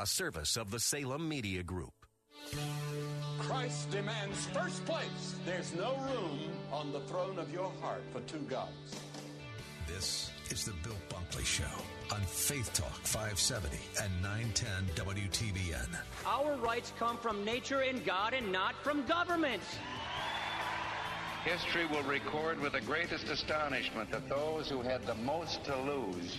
A service of the Salem Media Group. Christ demands first place. There's no room on the throne of your heart for two gods. This is the Bill Bunkley Show on Faith Talk 570 and 910 WTBN. Our rights come from nature and God and not from government. History will record with the greatest astonishment that those who had the most to lose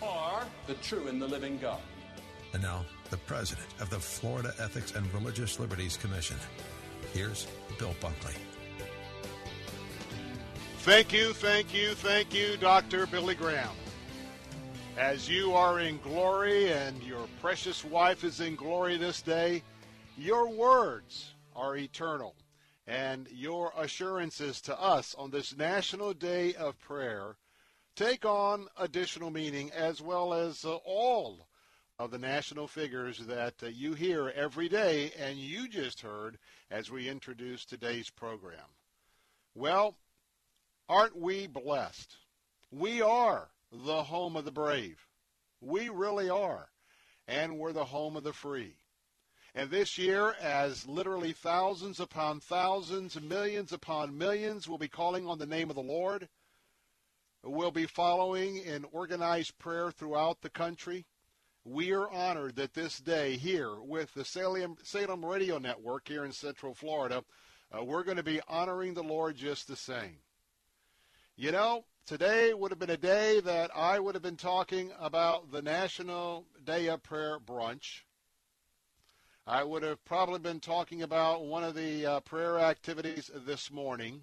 you, or the true and the living God. And now, the president of the Florida Ethics and Religious Liberties Commission. Here's Bill Bunkley. Thank you, thank you, thank you, Dr. Billy Graham. As you are in glory and your precious wife is in glory this day, your words are eternal. And your assurances to us on this National Day of Prayer take on additional meaning as well as uh, all of the national figures that uh, you hear every day and you just heard as we introduce today's program. Well, aren't we blessed? We are the home of the brave. We really are. And we're the home of the free. And this year, as literally thousands upon thousands, millions upon millions will be calling on the name of the Lord, will be following in organized prayer throughout the country, we are honored that this day here with the Salem, Salem Radio Network here in Central Florida, uh, we're going to be honoring the Lord just the same. You know, today would have been a day that I would have been talking about the National Day of Prayer brunch. I would have probably been talking about one of the uh, prayer activities this morning.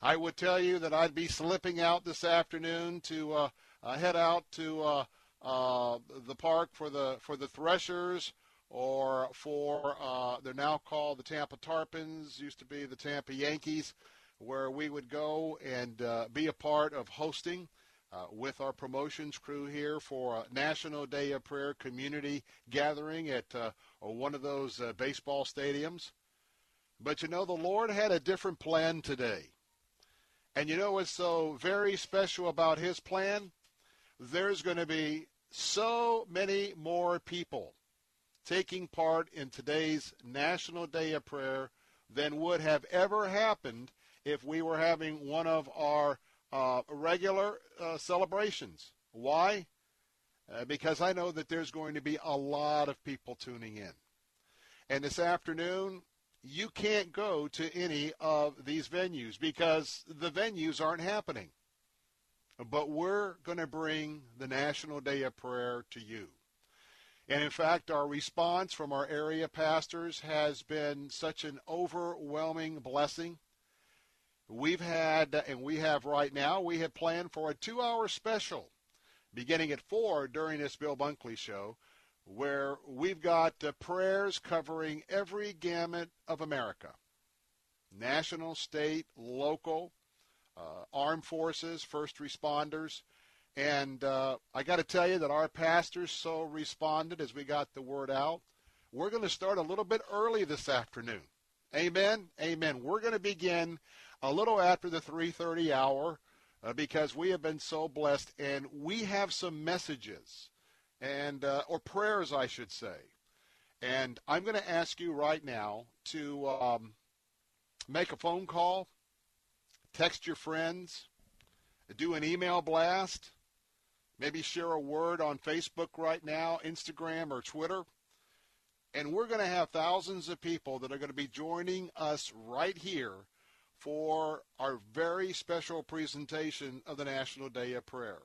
I would tell you that I'd be slipping out this afternoon to uh, uh, head out to uh, uh, the park for the for the Threshers or for they're now called the Tampa Tarpons, used to be the Tampa Yankees, where we would go and be a part of hosting uh, with our promotions crew here for a National Day of Prayer community gathering at uh, one of those uh, baseball stadiums. But you know, the Lord had a different plan today. And you know what's so very special about his plan? There's going to be so many more people taking part in today's National Day of Prayer than would have ever happened if we were having one of our uh, regular uh, celebrations. Why? Uh, because I know that there's going to be a lot of people tuning in. And this afternoon, you can't go to any of these venues because the venues aren't happening. But we're going to bring the National Day of Prayer to you. And in fact, our response from our area pastors has been such an overwhelming blessing. We've had, and we have right now, we have planned for a two hour special beginning at 4 during this Bill Bunkley show, where we've got uh, prayers covering every gamut of America national, state, local, uh, armed forces, first responders. And uh, I got to tell you that our pastors so responded as we got the word out. We're going to start a little bit early this afternoon. Amen. Amen. We're going to begin a little after the 3:30 hour uh, because we have been so blessed and we have some messages and uh, or prayers I should say. And I'm going to ask you right now to um, make a phone call, text your friends, do an email blast, maybe share a word on Facebook right now, Instagram or Twitter And we're going to have thousands of people that are going to be joining us right here for our very special presentation of the National Day of Prayer.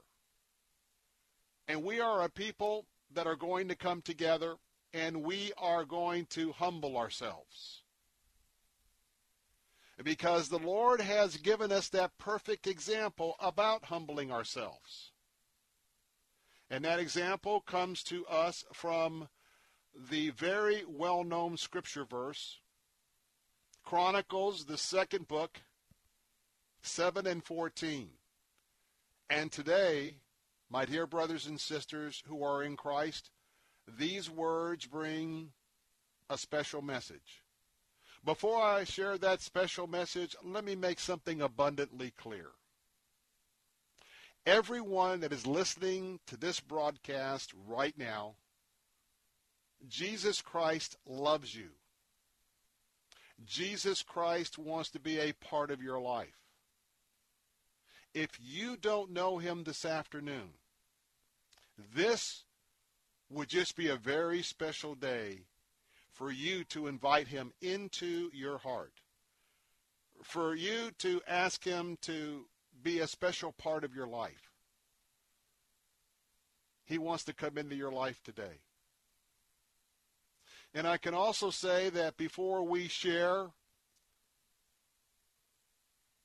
And we are a people that are going to come together and we are going to humble ourselves. Because the Lord has given us that perfect example about humbling ourselves. And that example comes to us from the very well known scripture verse, Chronicles, the second book, 7 and 14. And today, my dear brothers and sisters who are in Christ, these words bring a special message. Before I share that special message, let me make something abundantly clear. Everyone that is listening to this broadcast right now, Jesus Christ loves you. Jesus Christ wants to be a part of your life. If you don't know him this afternoon, this would just be a very special day for you to invite him into your heart, for you to ask him to be a special part of your life. He wants to come into your life today. And I can also say that before we share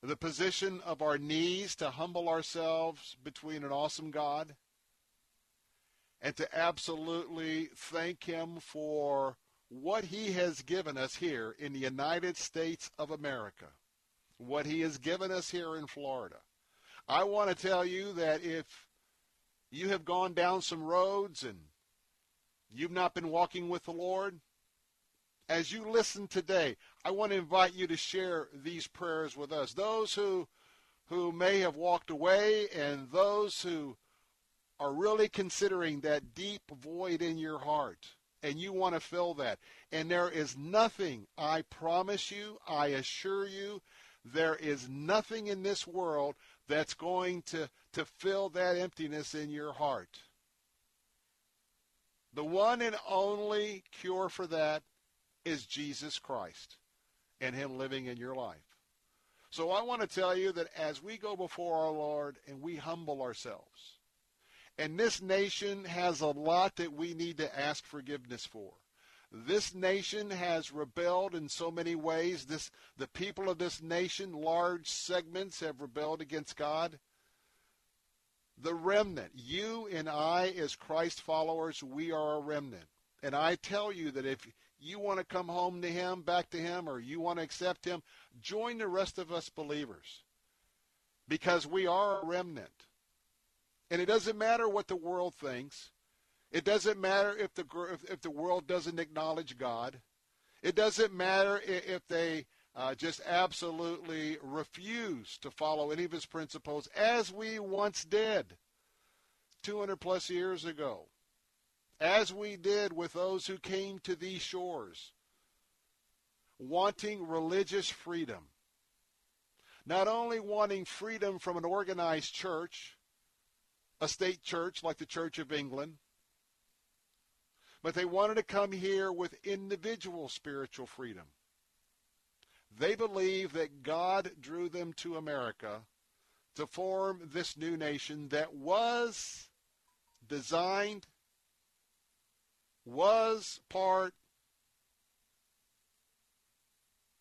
the position of our knees to humble ourselves between an awesome God and to absolutely thank Him for what He has given us here in the United States of America, what He has given us here in Florida. I want to tell you that if you have gone down some roads and you've not been walking with the Lord, as you listen today, I want to invite you to share these prayers with us. Those who who may have walked away and those who are really considering that deep void in your heart and you want to fill that. And there is nothing, I promise you, I assure you, there is nothing in this world that's going to, to fill that emptiness in your heart. The one and only cure for that is Jesus Christ and Him living in your life. So I want to tell you that as we go before our Lord and we humble ourselves, and this nation has a lot that we need to ask forgiveness for. This nation has rebelled in so many ways. This, the people of this nation, large segments, have rebelled against God. The remnant, you and I as Christ followers, we are a remnant. And I tell you that if you want to come home to him, back to him, or you want to accept him, join the rest of us believers. Because we are a remnant. And it doesn't matter what the world thinks. It doesn't matter if the if the world doesn't acknowledge God. It doesn't matter if they uh, just absolutely refuse to follow any of his principles, as we once did 200 plus years ago as we did with those who came to these shores, wanting religious freedom. Not only wanting freedom from an organized church, a state church like the Church of England, but they wanted to come here with individual spiritual freedom. They believe that God drew them to America to form this new nation that was designed was part,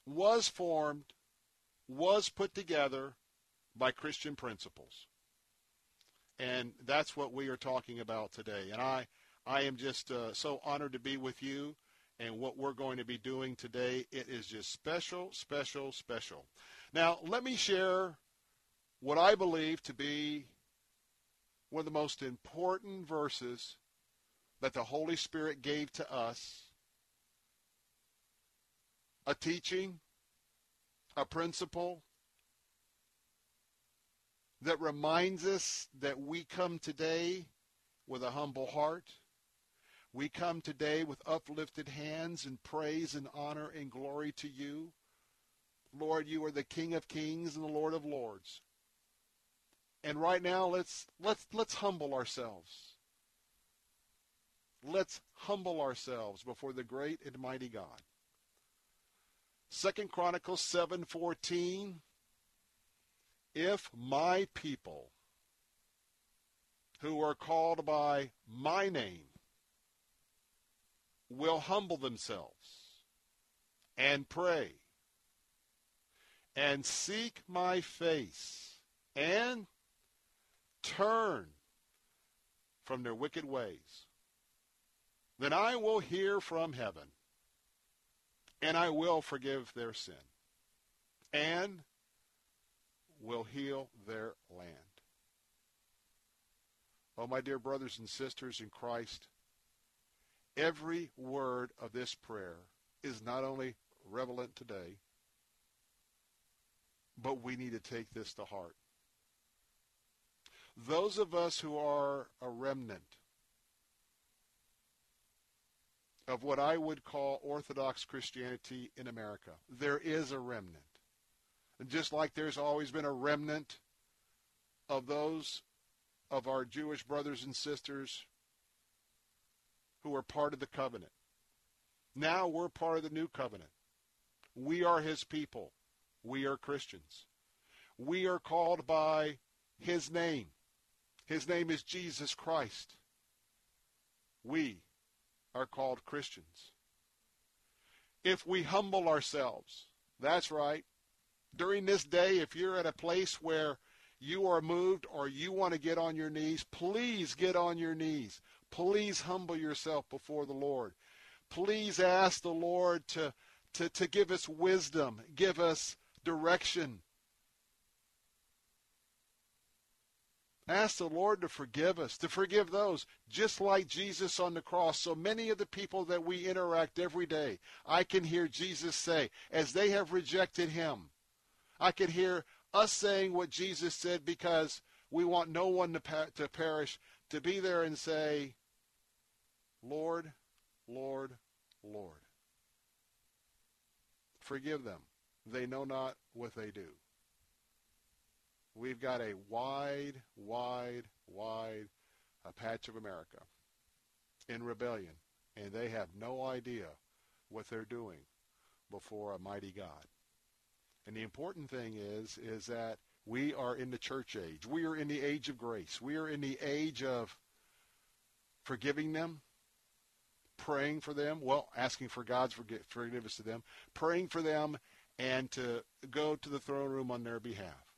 was formed, was put together by Christian principles. And that's what we are talking about today. And I, I am just uh, so honored to be with you. And what we're going to be doing today, it is just special, special, special. Now, let me share what I believe to be one of the most important verses that the Holy Spirit gave to us a teaching, a principle that reminds us that we come today with a humble heart. We come today with uplifted hands and praise and honor and glory to you. Lord, you are the King of Kings and the Lord of Lords. And right now let's let's let's humble ourselves. Let's humble ourselves before the great and mighty God. Second Chronicles 7:14 If my people who are called by my name will humble themselves and pray and seek my face and turn from their wicked ways, then I will hear from heaven and I will forgive their sin. And will heal their land. Oh, my dear brothers and sisters in Christ, every word of this prayer is not only relevant today, but we need to take this to heart. Those of us who are a remnant of what I would call Orthodox Christianity in America, there is a remnant. Just like there's always been a remnant of those of our Jewish brothers and sisters who are part of the covenant. Now we're part of the new covenant. We are his people. We are Christians. We are called by his name. His name is Jesus Christ. We are called Christians. If we humble ourselves, that's right. During this day, if you're at a place where you are moved or you want to get on your knees, please get on your knees. Please humble yourself before the Lord. Please ask the Lord to, to, to give us wisdom, give us direction. Ask the Lord to forgive us, to forgive those, just like Jesus on the cross. So many of the people that we interact every day, I can hear Jesus say, as they have rejected him, I could hear us saying what Jesus said because we want no one to, pa- to perish, to be there and say, Lord, Lord, Lord. Forgive them. They know not what they do. We've got a wide, wide, wide a patch of America in rebellion, and they have no idea what they're doing before a mighty God. And the important thing is, is that we are in the church age. We are in the age of grace. We are in the age of forgiving them, praying for them, well, asking for God's forgiveness to them, praying for them, and to go to the throne room on their behalf.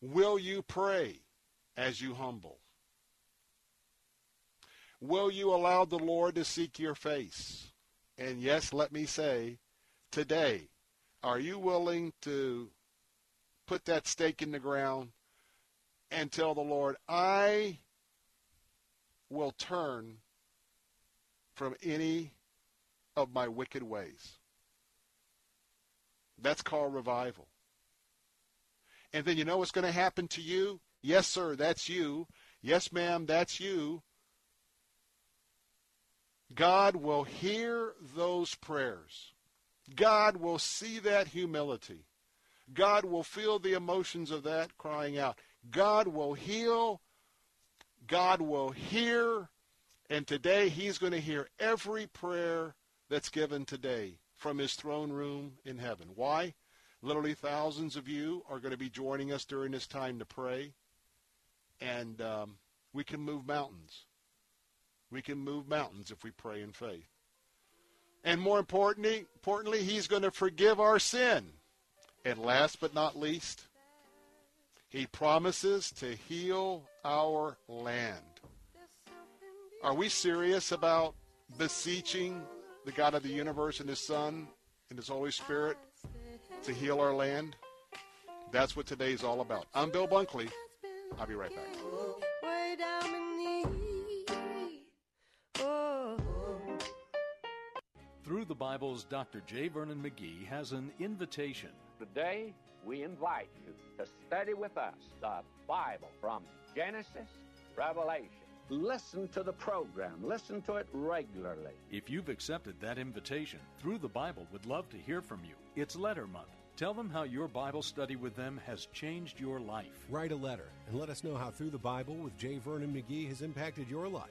Will you pray as you humble? Will you allow the Lord to seek your face? And yes, let me say, today, are you willing to put that stake in the ground and tell the Lord, I will turn from any of my wicked ways? That's called revival. And then you know what's going to happen to you? Yes, sir, that's you. Yes, ma'am, that's you. God will hear those prayers. God will see that humility. God will feel the emotions of that crying out. God will heal. God will hear. And today he's going to hear every prayer that's given today from his throne room in heaven. Why? Literally thousands of you are going to be joining us during this time to pray. And um, we can move mountains. We can move mountains if we pray in faith. And more importantly, importantly, he's going to forgive our sin. And last but not least, he promises to heal our land. Are we serious about beseeching the God of the universe and his Son and his Holy Spirit to heal our land? That's what today is all about. I'm Bill Bunkley. I'll be right back. Through the Bible's Dr. J. Vernon McGee has an invitation. Today, we invite you to study with us the Bible from Genesis, to Revelation. Listen to the program. Listen to it regularly. If you've accepted that invitation, Through the Bible would love to hear from you. It's letter month. Tell them how your Bible study with them has changed your life. Write a letter and let us know how Through the Bible with J. Vernon McGee has impacted your life.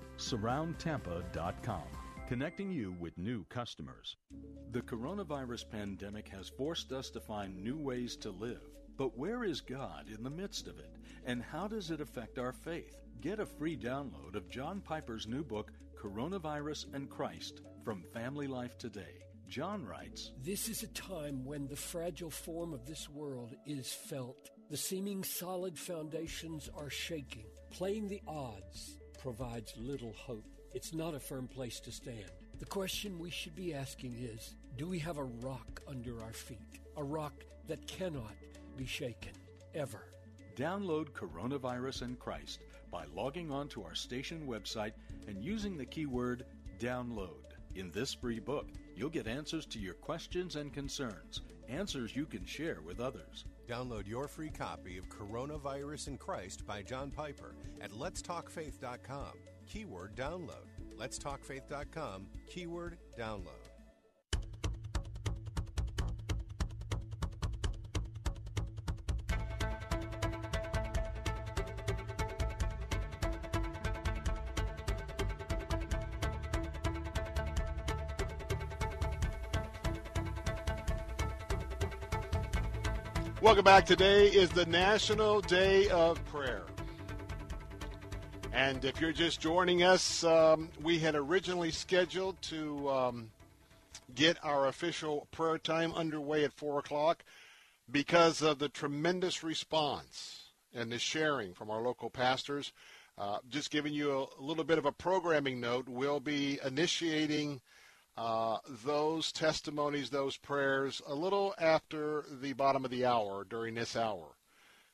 Surroundtampa.com, connecting you with new customers. The coronavirus pandemic has forced us to find new ways to live. But where is God in the midst of it? And how does it affect our faith? Get a free download of John Piper's new book, Coronavirus and Christ From Family Life Today. John writes This is a time when the fragile form of this world is felt. The seeming solid foundations are shaking. Playing the odds provides little hope. It's not a firm place to stand. The question we should be asking is Do we have a rock under our feet? A rock that cannot be shaken, ever. Download Coronavirus and Christ by logging on to our station website and using the keyword download. In this free book, you'll get answers to your questions and concerns, answers you can share with others. Download your free copy of Coronavirus and Christ by John Piper at letstalkfaith.com. Keyword download. Letstalkfaith.com. Keyword download. Welcome back. Today is the National Day of Prayer. And if you're just joining us, um, we had originally scheduled to um, get our official prayer time underway at 4 o'clock because of the tremendous response and the sharing from our local pastors. Uh, just giving you a, a, little bit of a programming note, we'll be initiating uh, those testimonies, those prayers, a little after the bottom of the hour during this hour.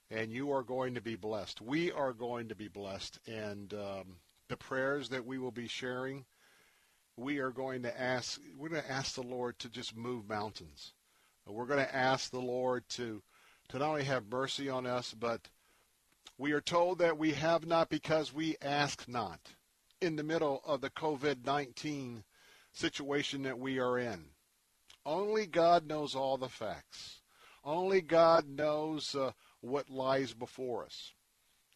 And you are going to be blessed. We are going to be blessed. And um, the prayers that we will be sharing, we are going to ask, we're going to ask the Lord to just move mountains. We're going to ask the Lord to, to not only have mercy on us, but we are told that we have not because we ask not. In the middle of the COVID 19 situation that we are in. Only God knows all the facts. Only God knows uh, what lies before us.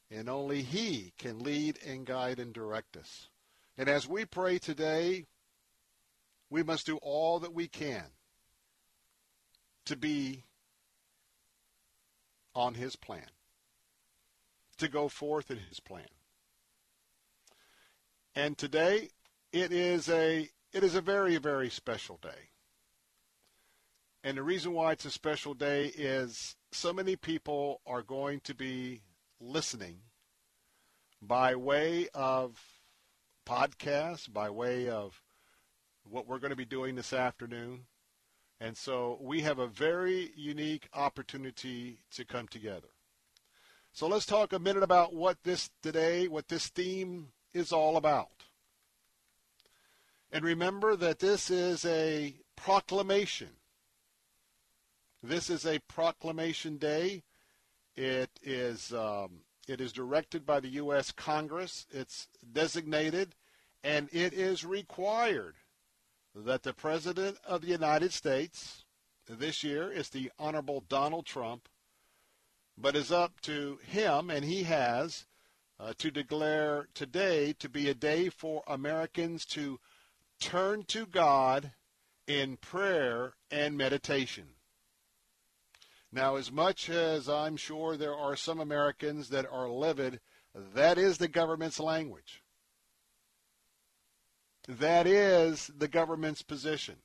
And only He can lead and guide and direct us. And as we pray today, we must do all that we can to be on His plan, to go forth in His plan. And today, it is a it is a very, very special day. And the reason why it's a special day is so many people are going to be listening by way of podcasts, by way of what we're going to be doing this afternoon. And so we have a very unique opportunity to come together. So let's talk a minute about what this today, what this theme is all about. And remember that this is a proclamation. This is a proclamation day. It is um, it is directed by the U.S. Congress. It's designated, and it is required that the President of the United States this year is the Honorable Donald Trump, but is up to him, and he has uh, to declare today to be a day for Americans to turn to God in prayer and meditation. Now, as much as I'm sure there are some Americans that are livid, that is the government's language. That is the government's position.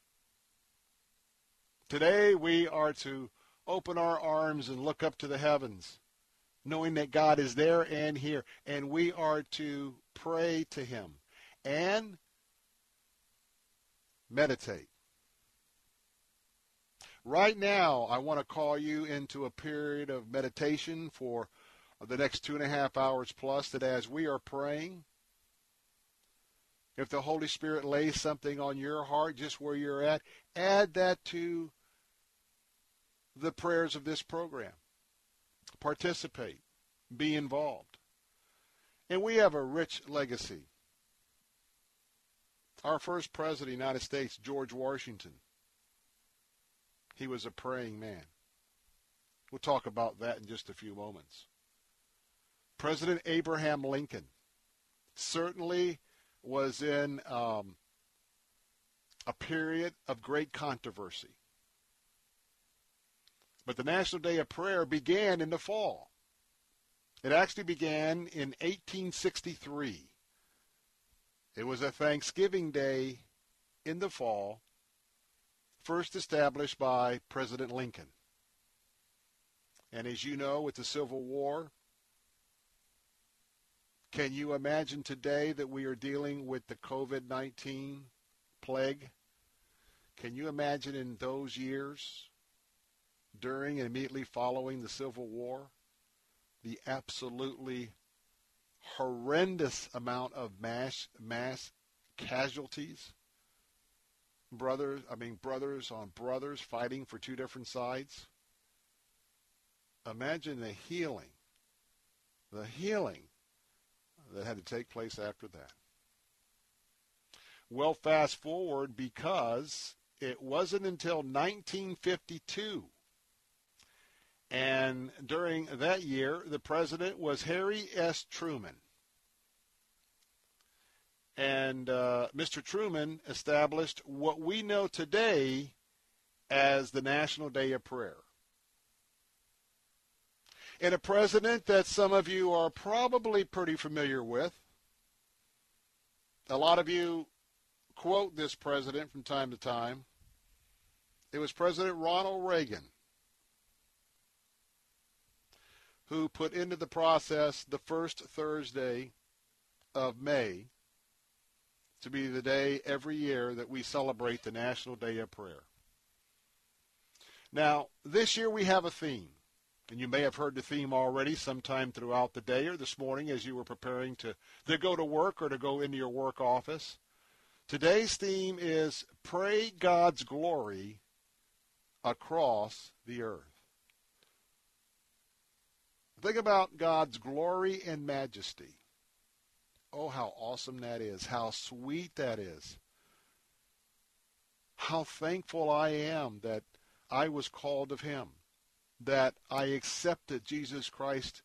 Today, we are to open our arms and look up to the heavens, knowing that God is there and here, and we are to pray to Him. And meditate. Right now, I want to call you into a period of meditation for the next two and a half hours plus that as we are praying, If the Holy Spirit lays something on your heart just where you're at, add that to the prayers of this program. Participate. Be involved. And we have a rich legacy. Our first president of the United States, George Washington, he was a praying man. We'll talk about that in just a few moments. President Abraham Lincoln certainly was in um, a period of great controversy. But the National Day of Prayer began in the fall. It actually began in 1863. It was a Thanksgiving Day in the fall, first established by President Lincoln. And as you know, with the Civil War, can you imagine today that we are dealing with the COVID 19 plague? Can you imagine in those years, during and immediately following the Civil War, the absolutely horrendous amount of mass mass casualties? Brothers, I mean brothers on brothers fighting for two different sides. Imagine the healing, the healing that had to take place after that. Well, fast forward because it wasn't until 1952. And during that year, the president was Harry S. Truman. And uh, Mr. Truman established what we know today as the National Day of Prayer and a president that some of you are probably pretty familiar with. A lot of you quote this president from time to time. It was President Ronald Reagan who put into the process the first Thursday of May to be the day every year that we celebrate the National Day of Prayer. Now, this year we have a theme. And you may have heard the theme already sometime throughout the day or this morning as you were preparing to, to go to work or to go into your work office. Today's theme is Pray God's Glory Across the Earth. Think about God's glory and majesty. Oh, how awesome that is. How sweet that is. How thankful I am that I was called of Him that I accepted Jesus Christ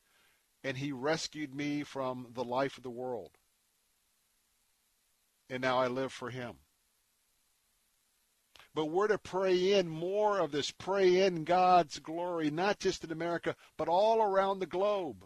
and he rescued me from the life of the world. And now I live for him. But we're to pray in more of this, pray in God's glory, not just in America, but all around the globe.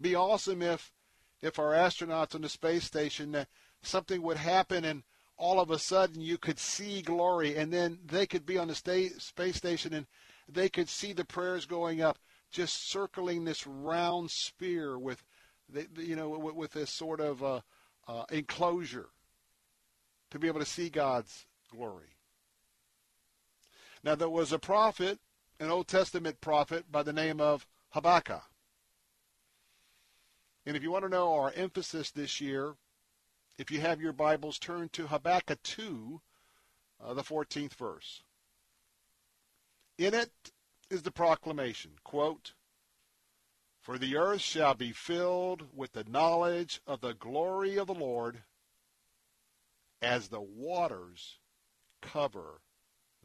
Be awesome if if our astronauts on the space station uh, something would happen and all of a sudden you could see glory, and then they could be on the space station and they could see the prayers going up, just circling this round sphere with, you know, with, with this sort of uh, uh, enclosure to be able to see God's glory. Now there was a prophet, an Old Testament prophet by the name of Habakkuk. And if you want to know our emphasis this year, if you have your Bibles, turn to Habakkuk 2, uh, the 14th verse. In it is the proclamation, quote, For the earth shall be filled with the knowledge of the glory of the Lord as the waters cover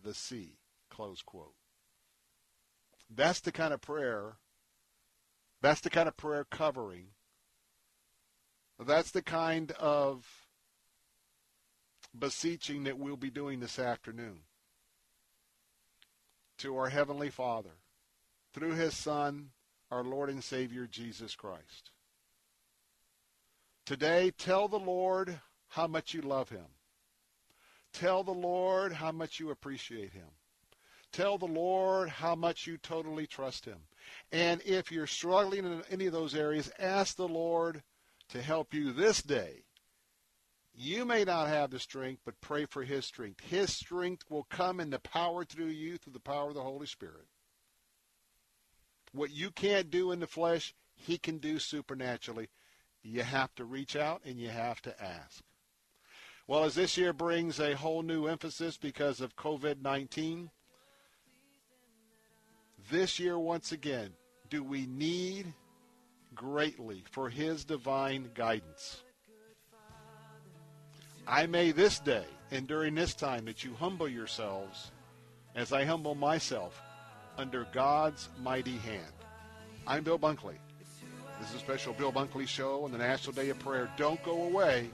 the sea, close quote. That's the kind of prayer, that's the kind of prayer covering that's the kind of beseeching that we'll be doing this afternoon to our Heavenly Father through His Son, our Lord and Savior, Jesus Christ. Today, tell the Lord how much you love Him. Tell the Lord how much you appreciate Him. Tell the Lord how much you totally trust Him. And if you're struggling in any of those areas, ask the Lord to help you this day. You may not have the strength, but pray for His strength. His strength will come in the power through you through the power of the Holy Spirit. What you can't do in the flesh, He can do supernaturally. You have to reach out and you have to ask. Well, as this year brings a whole new emphasis because of COVID 19, this year, once again, do we need greatly for His divine guidance? I may this day and during this time that you humble yourselves as I humble myself under God's mighty hand. I'm Bill Bunkley. This is a special Bill Bunkley show on the National Day of Prayer. Don't go away.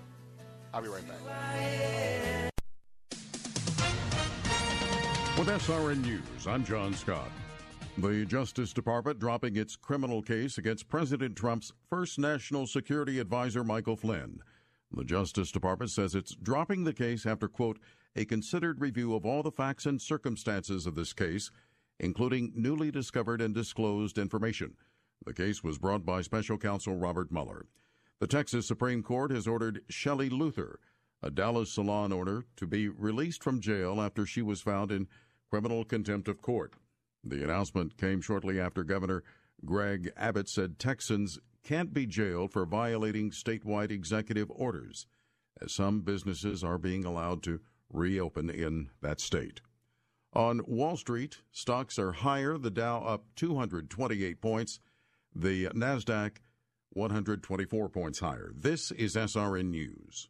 I'll be right back. With SRN News, I'm John Scott. The Justice Department dropping its criminal case against President Trump's first national security advisor, Michael Flynn. The Justice Department says it's dropping the case after, quote, a considered review of all the facts and circumstances of this case, including newly discovered and disclosed information. The case was brought by special counsel Robert Mueller. The Texas Supreme Court has ordered Shelley Luther, a Dallas salon owner, to be released from jail after she was found in criminal contempt of court. The announcement came shortly after Governor Greg Abbott said Texans can't be jailed for violating statewide executive orders, as some businesses are being allowed to reopen in that state. On Wall Street, stocks are higher, the Dow up 228 points, the Nasdaq 124 points higher. This is SRN News.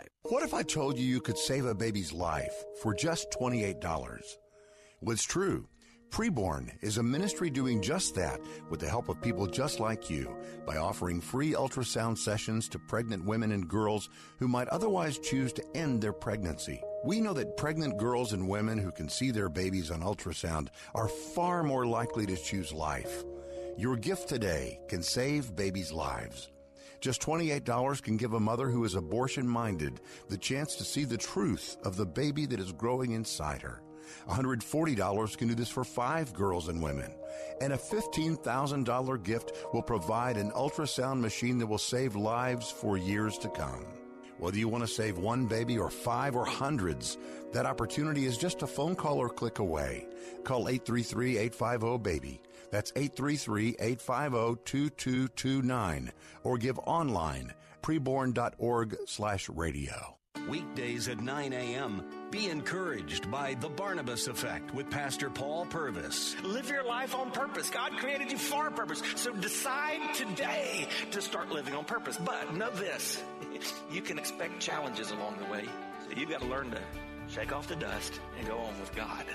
What if I told you you could save a baby's life for just $28? Well, it's true. Preborn is a ministry doing just that with the help of people just like you by offering free ultrasound sessions to pregnant women and girls who might otherwise choose to end their pregnancy. We know that pregnant girls and women who can see their babies on ultrasound are far more likely to choose life. Your gift today can save babies' lives. Just $28 can give a mother who is abortion minded the chance to see the truth of the baby that is growing inside her. $140 can do this for five girls and women. And a $15,000 gift will provide an ultrasound machine that will save lives for years to come. Whether you want to save one baby or five or hundreds, that opportunity is just a phone call or click away. Call 833 850 BABY. That's 833 850 2229. Or give online preborn.org slash radio. Weekdays at 9 a.m. Be encouraged by The Barnabas Effect with Pastor Paul Purvis. Live your life on purpose. God created you for a purpose. So decide today to start living on purpose. But know this you can expect challenges along the way. So you've got to learn to shake off the dust and go on with God.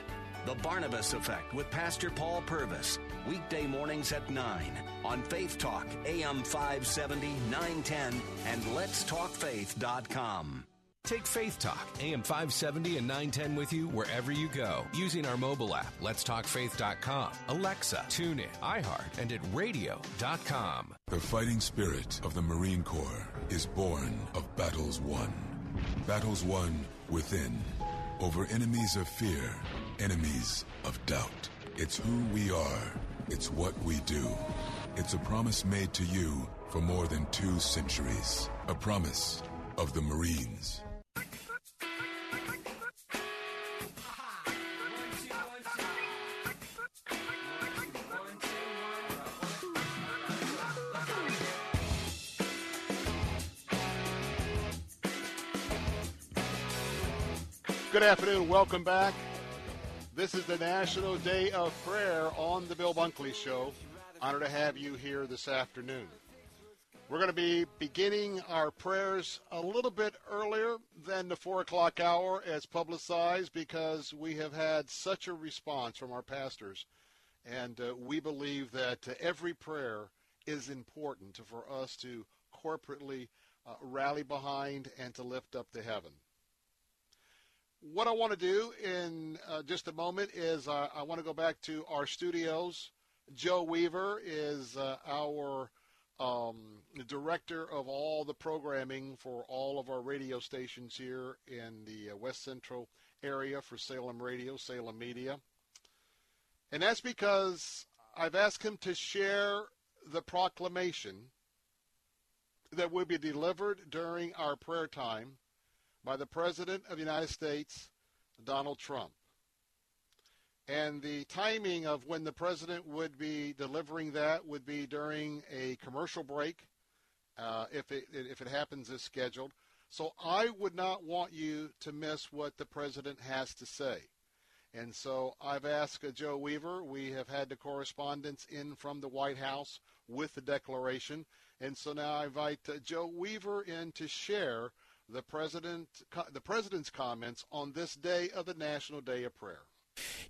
The Barnabas Effect with Pastor Paul Purvis. Weekday mornings at 9 on Faith Talk, AM 570, 910, and letstalkfaith.com. Take Faith Talk, AM 570 and 910 with you wherever you go using our mobile app, letstalkfaith.com, Alexa, TuneIn, iHeart, and at radio.com. The fighting spirit of the Marine Corps is born of battles won. Battles won within, over enemies of fear, enemies of doubt. It's who we are. It's what we do. It's a promise made to you for more than two centuries. A promise of the Marines. Good afternoon. Welcome back. This is the National Day of Prayer on the Bill Bunkley Show. Honor to have you here this afternoon. We're going to be beginning our prayers a little bit earlier than the 4 o'clock hour as publicized because we have had such a response from our pastors. And uh, we believe that uh, every prayer is important for us to corporately uh, rally behind and to lift up to heaven. What I want to do in uh, just a moment is uh, I want to go back to our studios. Joe Weaver is uh, our um, director of all the programming for all of our radio stations here in the uh, West Central area for Salem Radio, Salem Media. And that's because I've asked him to share the proclamation that will be delivered during our prayer time by the President of the United States, Donald Trump. And the timing of when the president would be delivering that would be during a commercial break, uh, if it if it happens as scheduled. So I would not want you to miss what the president has to say. And so I've asked uh, Joe Weaver. We have had the correspondence in from the White House with the declaration. And so now I invite uh, Joe Weaver in to share the president the president's comments on this day of the National Day of Prayer.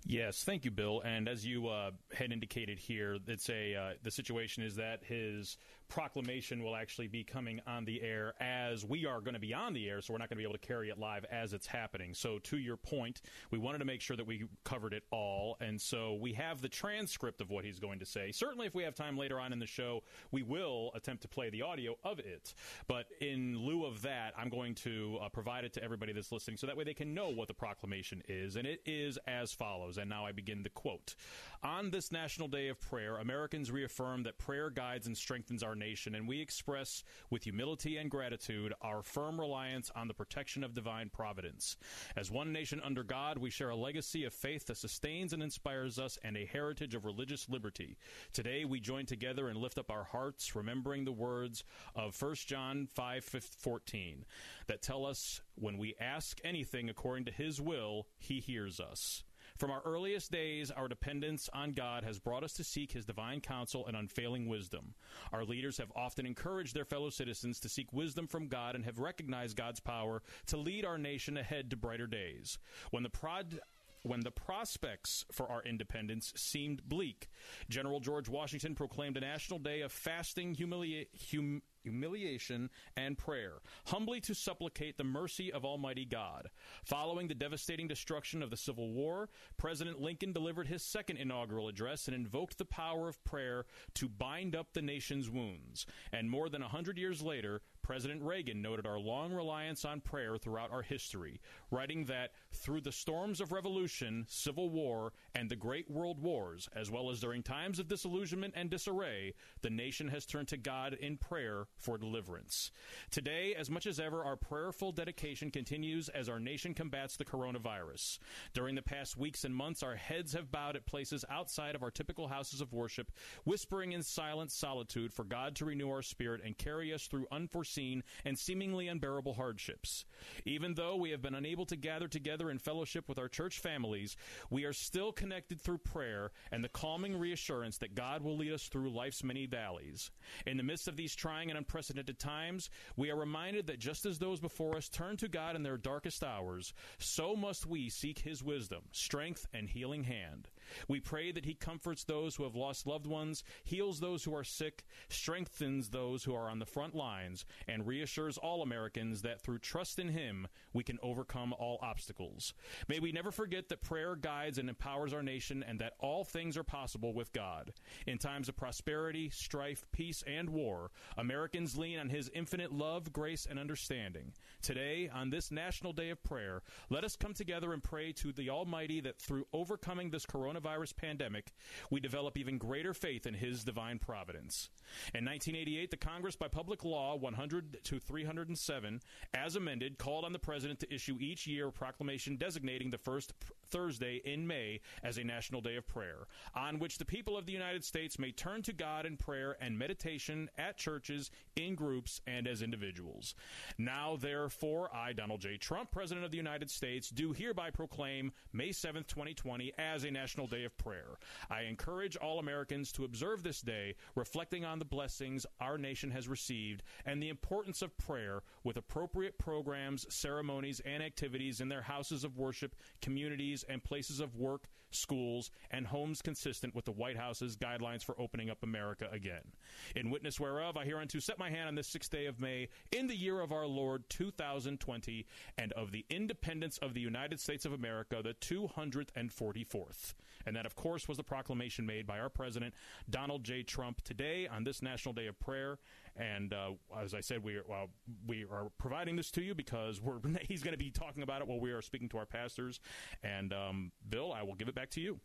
Yes, thank you, Bill. And as you uh, had indicated here, it's a uh, the situation is that his proclamation will actually be coming on the air as we are going to be on the air, so we're not going to be able to carry it live as it's happening. So, to your point, we wanted to make sure that we covered it all, and so we have the transcript of what he's going to say. Certainly, if we have time later on in the show, we will attempt to play the audio of it. But in lieu of that, I'm going to uh, provide it to everybody that's listening so that way they can know what the proclamation is. And it is as follows. And now I begin the quote. On this National Day of Prayer, Americans reaffirm that prayer guides and strengthens our nation, and we express with humility and gratitude our firm reliance on the protection of divine providence. As one nation under God, we share a legacy of faith that sustains and inspires us and a heritage of religious liberty. Today, we join together and lift up our hearts, remembering the words of 1 John 5:14 that tell us when we ask anything according to his will, he hears us. From our earliest days, our dependence on God has brought us to seek His divine counsel and unfailing wisdom. Our leaders have often encouraged their fellow citizens to seek wisdom from God and have recognized God's power to lead our nation ahead to brighter days. When the prod when the prospects for our independence seemed bleak. General George Washington proclaimed a national day of fasting, humilia- hum- humiliation, and prayer, humbly to supplicate the mercy of Almighty God. Following the devastating destruction of the Civil War, President Lincoln delivered his second inaugural address and invoked the power of prayer to bind up the nation's wounds. And more than a hundred years later, President Reagan noted our long reliance on prayer throughout our history, writing that through the storms of revolution, civil war, and the great world wars, as well as during times of disillusionment and disarray, the nation has turned to God in prayer for deliverance. Today, as much as ever, our prayerful dedication continues as our nation combats the coronavirus. During the past weeks and months, our heads have bowed at places outside of our typical houses of worship, whispering in silent solitude for God to renew our spirit and carry us through unforeseen unforeseen and seemingly unbearable hardships. Even though we have been unable to gather together in fellowship with our church families, we are still connected through prayer and the calming reassurance that God will lead us through life's many valleys. In the midst of these trying and unprecedented times, we are reminded that just as those before us turn to God in their darkest hours, so must we seek His wisdom, strength, and healing hand. We pray that He comforts those who have lost loved ones, heals those who are sick, strengthens those who are on the front lines, and reassures all Americans that through trust in Him, we can overcome all obstacles. May we never forget that prayer guides and empowers our nation and that all things are possible with God. In times of prosperity, strife, peace, and war, Americans lean on His infinite love, grace, and understanding. Today, on this National Day of Prayer, let us come together and pray to the Almighty that through overcoming this coronavirus pandemic, we develop even greater faith in His divine providence. In 1988, the Congress, by public law 100 to 307, as amended, called on the President to issue each year a proclamation designating the first Thursday in May as a national day of prayer, on which the people of the United States may turn to God in prayer and meditation at churches, in groups, and as individuals. Now, therefore, I, Donald J. Trump, President of the United States, do hereby proclaim May 7th, 2020, as a National Day of Prayer. I encourage all Americans to observe this day, reflecting on the blessings our nation has received and the importance of prayer with appropriate programs, ceremonies, and activities in their houses of worship, communities, and places of work, schools, and homes consistent with the White House's guidelines for opening up America again. In witness whereof, I hereunto set my hand on this sixth day of May in the year of our Lord 2020 and of the independence of the United States of America, the 244th. And that, of course, was the proclamation made by our president, Donald J. Trump, today on this National Day of Prayer. And uh, as I said, we are, we are providing this to you because we're, he's going to be talking about it while we are speaking to our pastors. And um, Bill, I will give it back to you.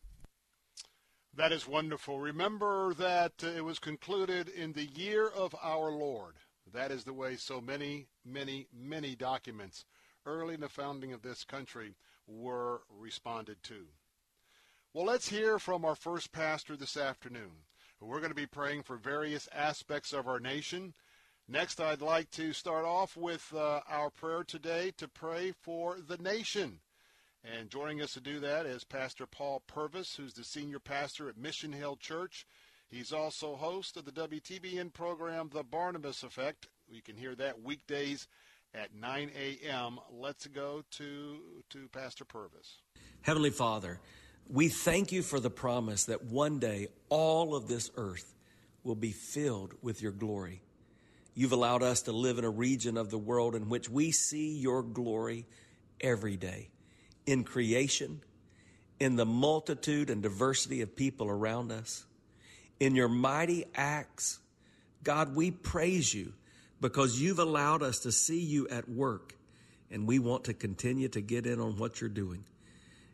That is wonderful. Remember that uh, it was concluded in the year of our Lord. That is the way so many, many, many documents early in the founding of this country were responded to. Well, let's hear from our first pastor this afternoon. We're going to be praying for various aspects of our nation. Next, I'd like to start off with uh, our prayer today to pray for the nation. And joining us to do that is Pastor Paul Purvis, who's the senior pastor at Mission Hill Church. He's also host of the WTBN program, The Barnabas Effect. You can hear that weekdays at 9 a.m. Let's go to, to Pastor Purvis. Heavenly Father, we thank you for the promise that one day all of this earth will be filled with your glory. You've allowed us to live in a region of the world in which we see your glory every day in creation, in the multitude and diversity of people around us, in your mighty acts. God, we praise you because you've allowed us to see you at work, and we want to continue to get in on what you're doing.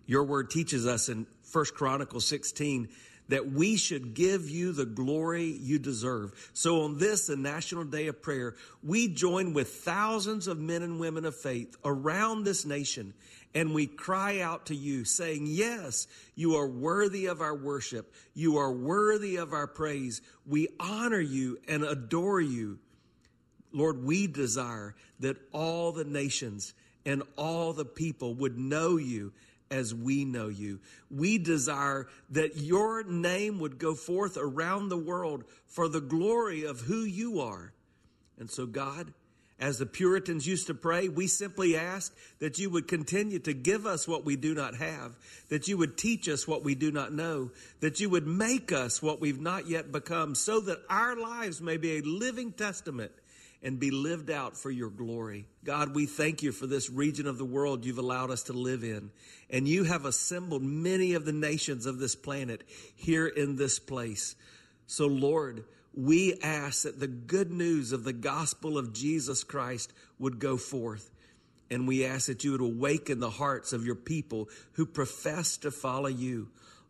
Your word teaches us in 1 Chronicles 16 that we should give you the glory you deserve. So on this, the National Day of Prayer, we join with thousands of men and women of faith around this nation and we cry out to you saying, yes, you are worthy of our worship. You are worthy of our praise. We honor you and adore you. Lord, we desire that all the nations and all the people would know you as we know you. We desire that your name would go forth around the world for the glory of who you are. And so, God, as the Puritans used to pray, we simply ask that you would continue to give us what we do not have, that you would teach us what we do not know, that you would make us what we've not yet become, so that our lives may be a living testament and be lived out for your glory. God, we thank you for this region of the world you've allowed us to live in. And you have assembled many of the nations of this planet here in this place. So, Lord, we ask that the good news of the gospel of Jesus Christ would go forth. And we ask that you would awaken the hearts of your people who profess to follow you.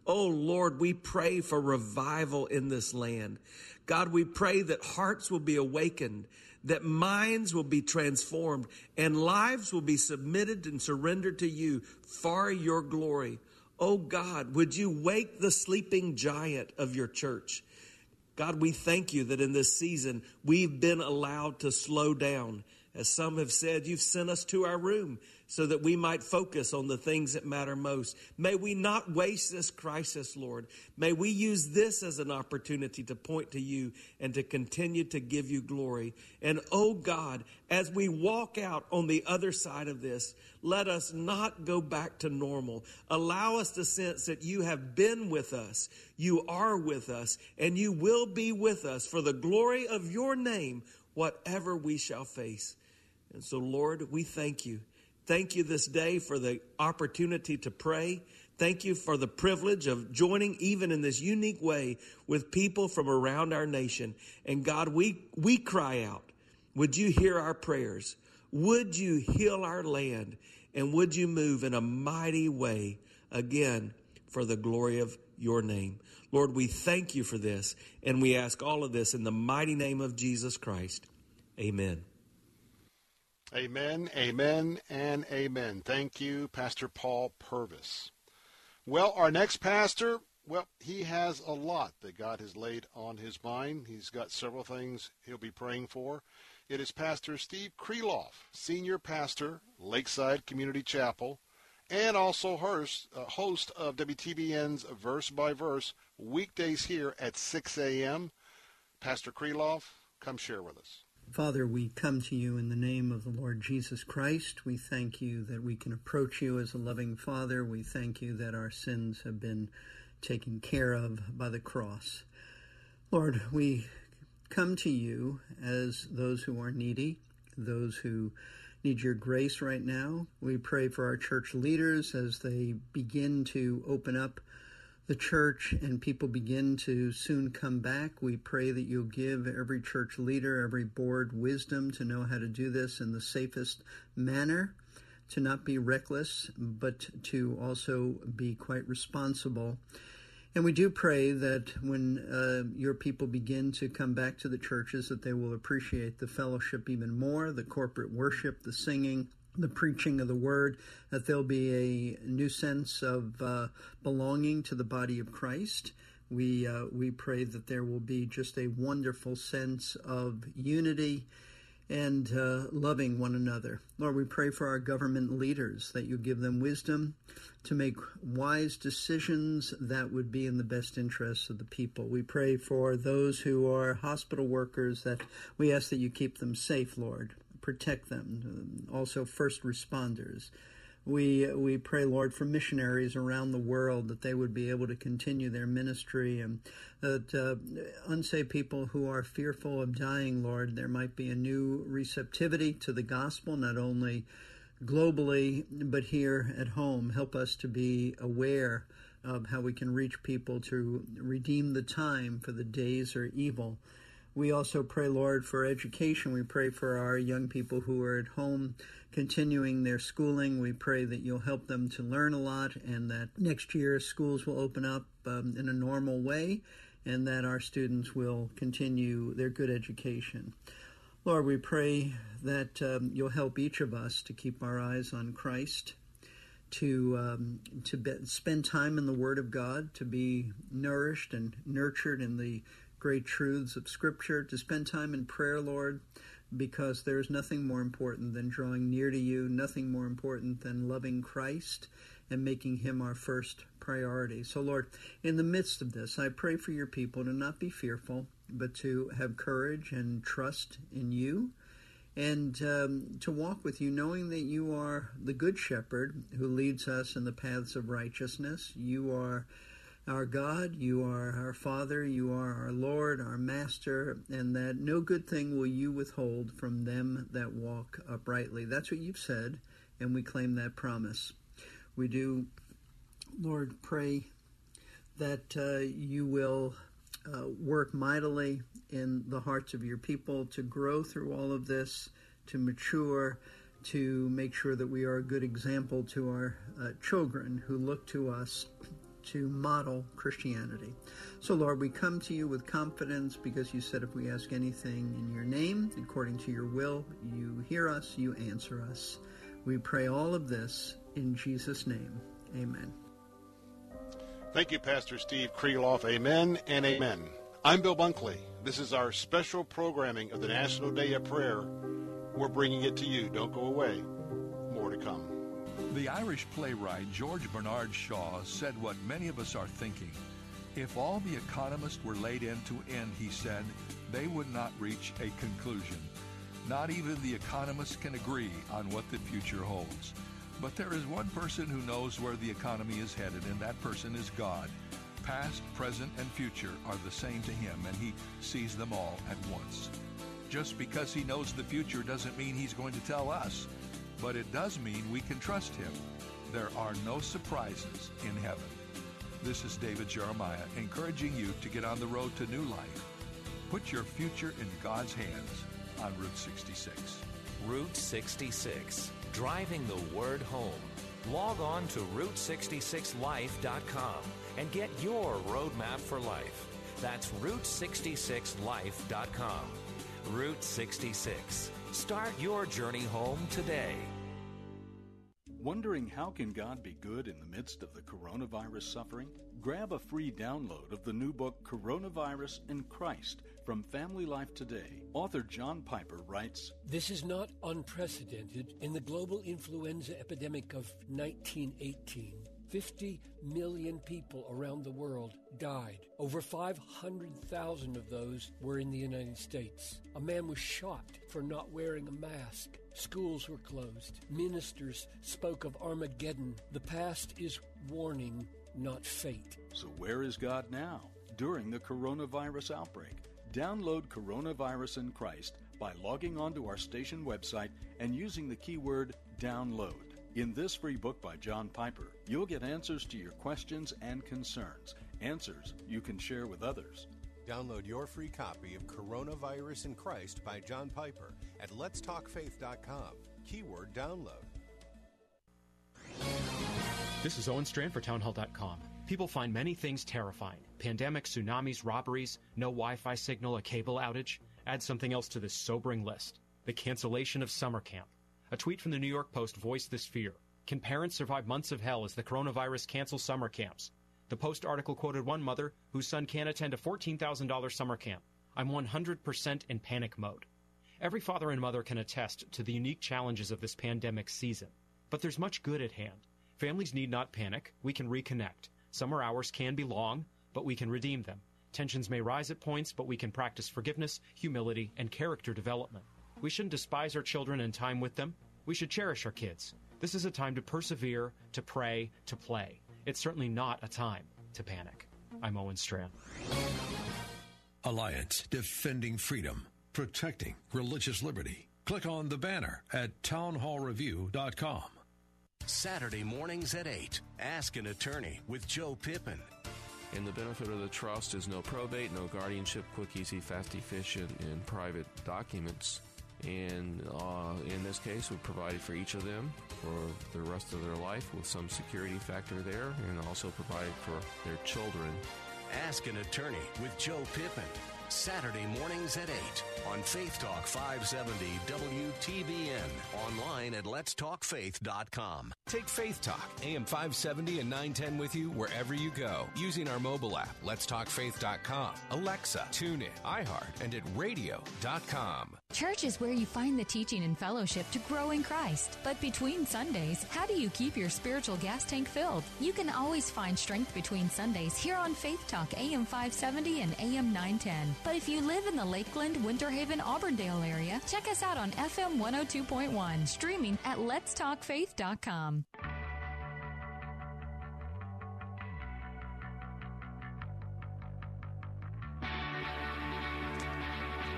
Oh Lord, we pray for revival in this land. God, we pray that hearts will be awakened, that minds will be transformed and lives will be submitted and surrendered to you for your glory. Oh God, would you wake the sleeping giant of your church? God, we thank you that in this season we've been allowed to slow down. As some have said, you've sent us to our room so that we might focus on the things that matter most. May we not waste this crisis, Lord. May we use this as an opportunity to point to you and to continue to give you glory. And oh God, as we walk out on the other side of this, let us not go back to normal. Allow us to sense that you have been with us, you are with us, and you will be with us for the glory of your name, whatever we shall face. And so, Lord, we thank you. Thank you this day for the opportunity to pray. Thank you for the privilege of joining even in this unique way with people from around our nation. And God, we, we cry out, would you hear our prayers? Would you heal our land? And would you move in a mighty way again for the glory of your name? Lord, we thank you for this. And we ask all of this in the mighty name of Jesus Christ. Amen. Amen, amen, and amen. Thank you, Pastor Paul Purvis. Well, our next pastor, well, he has a lot that God has laid on his mind. He's got several things he'll be praying for. It is Pastor Steve Kreloff, Senior Pastor, Lakeside Community Chapel, and also host, uh, host of WTBN's Verse by Verse weekdays here at 6 a.m. Pastor Kreloff, come share with us. Father, we come to you in the name of the Lord Jesus Christ. We thank you that we can approach you as a loving Father. We thank you that our sins have been taken care of by the cross. Lord, we come to you as those who are needy, those who need your grace right now. We pray for our church leaders as they begin to open up the church and people begin to soon come back. We pray that you'll give every church leader, every board wisdom to know how to do this in the safest manner, to not be reckless, but to also be quite responsible and we do pray that when uh, your people begin to come back to the churches, that they will appreciate the fellowship even more, the corporate worship, the singing, the preaching of the word, that there'll be a new sense of uh, belonging to the body of Christ. We uh, we pray that there will be just a wonderful sense of unity and uh, loving one another. Lord, we pray for our government leaders that you give them wisdom to make wise decisions that would be in the best interests of the people. We pray for those who are hospital workers that we ask that you keep them safe, Lord. Protect them. Also, first responders. We, we pray, Lord, for missionaries around the world that they would be able to continue their ministry and that uh, unsaved people who are fearful of dying, Lord, there might be a new receptivity to the gospel, not only globally, but here at home. Help us to be aware of how we can reach people to redeem the time, for the days are evil. We also pray, Lord, for education. We pray for our young people who are at home continuing their schooling. We pray that you'll help them to learn a lot and that next year schools will open up um, in a normal way and that our students will continue their good education. Lord, we pray that um, you'll help each of us to keep our eyes on Christ, to um, to be, spend time in the Word of God, to be nourished and nurtured in the great truths of Scripture, to spend time in prayer, Lord, because there's nothing more important than drawing near to you, nothing more important than loving Christ and making him our first priority. So, Lord, in the midst of this, I pray for your people to not be fearful, but to have courage and trust in you and um, to walk with you, knowing that you are the good shepherd who leads us in the paths of righteousness. You are our God, you are our Father, you are our Lord, our Master, and that no good thing will you withhold from them that walk uprightly. That's what you've said, and we claim that promise. We do, Lord, pray that uh, you will uh, work mightily in the hearts of your people to grow through all of this, to mature, to make sure that we are a good example to our uh, children who look to us to model Christianity. So, Lord, we come to you with confidence because you said if we ask anything in your name, according to your will, you hear us, you answer us. We pray all of this in Jesus' name. Amen. Thank you, Pastor Steve Kreloff. Amen and amen. I'm Bill Bunkley. This is our special programming of the National Day of Prayer. We're bringing it to you. Don't go away. More to come. The Irish playwright George Bernard Shaw said what many of us are thinking. If all the economists were laid end to end, he said, they would not reach a conclusion. Not even the economists can agree on what the future holds. But there is one person who knows where the economy is headed, and that person is God. Past, present, and future are the same to him, and he sees them all at once. Just because he knows the future doesn't mean he's going to tell us but it does mean we can trust him. There are no surprises in heaven. This is David Jeremiah encouraging you to get on the road to new life. Put your future in God's hands on Route 66. Route 66, driving the word home. Log on to Route66Life.com and get your roadmap for life. That's Route66Life.com. Route 66 Start your journey home today. Wondering how can God be good in the midst of the coronavirus suffering? Grab a free download of the new book Coronavirus and Christ From Family Life Today, author John Piper writes This is not unprecedented in the global influenza epidemic of 1918. 50 million people around the world died. Over 500,000 of those were in the United States. A man was shot for not wearing a mask. Schools were closed. Ministers spoke of Armageddon. The past is warning, not fate. So, where is God now during the coronavirus outbreak? Download Coronavirus and Christ by logging onto our station website and using the keyword download. In this free book by John Piper, you'll get answers to your questions and concerns, answers you can share with others. Download your free copy of Coronavirus and Christ by John Piper at letstalkfaith.com. Keyword download. This is Owen Strachan for townhall.com. People find many things terrifying pandemics, tsunamis, robberies, no Wi Fi signal, a cable outage. Add something else to this sobering list the cancellation of summer camp. A tweet from the New York Post voiced this fear. Can parents survive months of hell as the coronavirus cancels summer camps? The Post article quoted one mother whose son can't attend a $14,000 summer camp. I'm 100% in panic mode. Every father and mother can attest to the unique challenges of this pandemic season. But there's much good at hand. Families need not panic. We can reconnect. Summer hours can be long, but we can redeem them. Tensions may rise at points, but we can practice forgiveness, humility, and character development. We shouldn't despise our children and time with them. We should cherish our kids. This is a time to persevere, to pray, to play. It's certainly not a time to panic. I'm Owen Strachan. Alliance Defending Freedom, Protecting Religious Liberty. Click on the banner at townhallreview.com. Saturday mornings at 8. Ask an attorney with Joe Pippin. And the benefit of the trust is no probate, no guardianship, quick, easy, fast, efficient, and private documents. And uh, in this case, we provided for each of them for the rest of their life with some security factor there, and also provided for their children. Ask an attorney with Joe Pippin. Saturday mornings at 8 on Faith Talk 570 WTBN. Online at letstalkfaith.com. Take Faith Talk, AM 570 and 910 with you wherever you go using our mobile app, letstalkfaith.com, Alexa, TuneIn, iHeart, and at radio.com. Church is where you find the teaching and fellowship to grow in Christ. But between Sundays, how do you keep your spiritual gas tank filled? You can always find strength between Sundays here on Faith Talk AM 570 and AM 910. But if you live in the Lakeland, Winter Haven, Auburndale area, check us out on FM 102.1, streaming at letstalkfaith.com.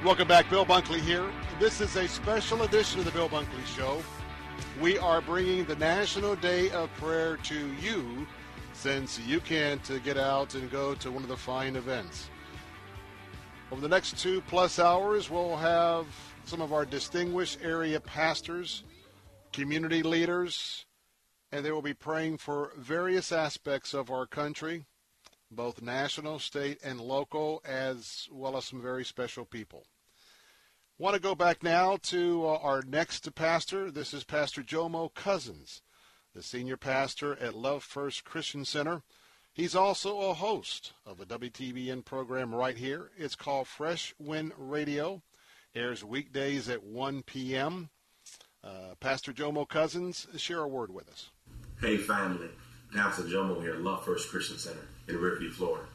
Welcome back, Bill Bunkley here. This is a special edition of the Bill Bunkley Show. We are bringing the National Day of Prayer to you since you can't get out and go to one of the fine events. Over the next two plus hours, we'll have some of our distinguished area pastors, community leaders, and they will be praying for various aspects of our country, both national, state, and local, as well as some very special people. Want to go back now to uh, our next pastor. This is Pastor Jomo Cousins, the senior pastor at Love First Christian Center. He's also a host of a WTBN program right here. It's called Fresh Wind Radio. Airs weekdays at 1 p.m. Uh, Pastor Jomo Cousins, share a word with us. Hey, family. Pastor Jomo here at Love First Christian Center in Riverview, Florida.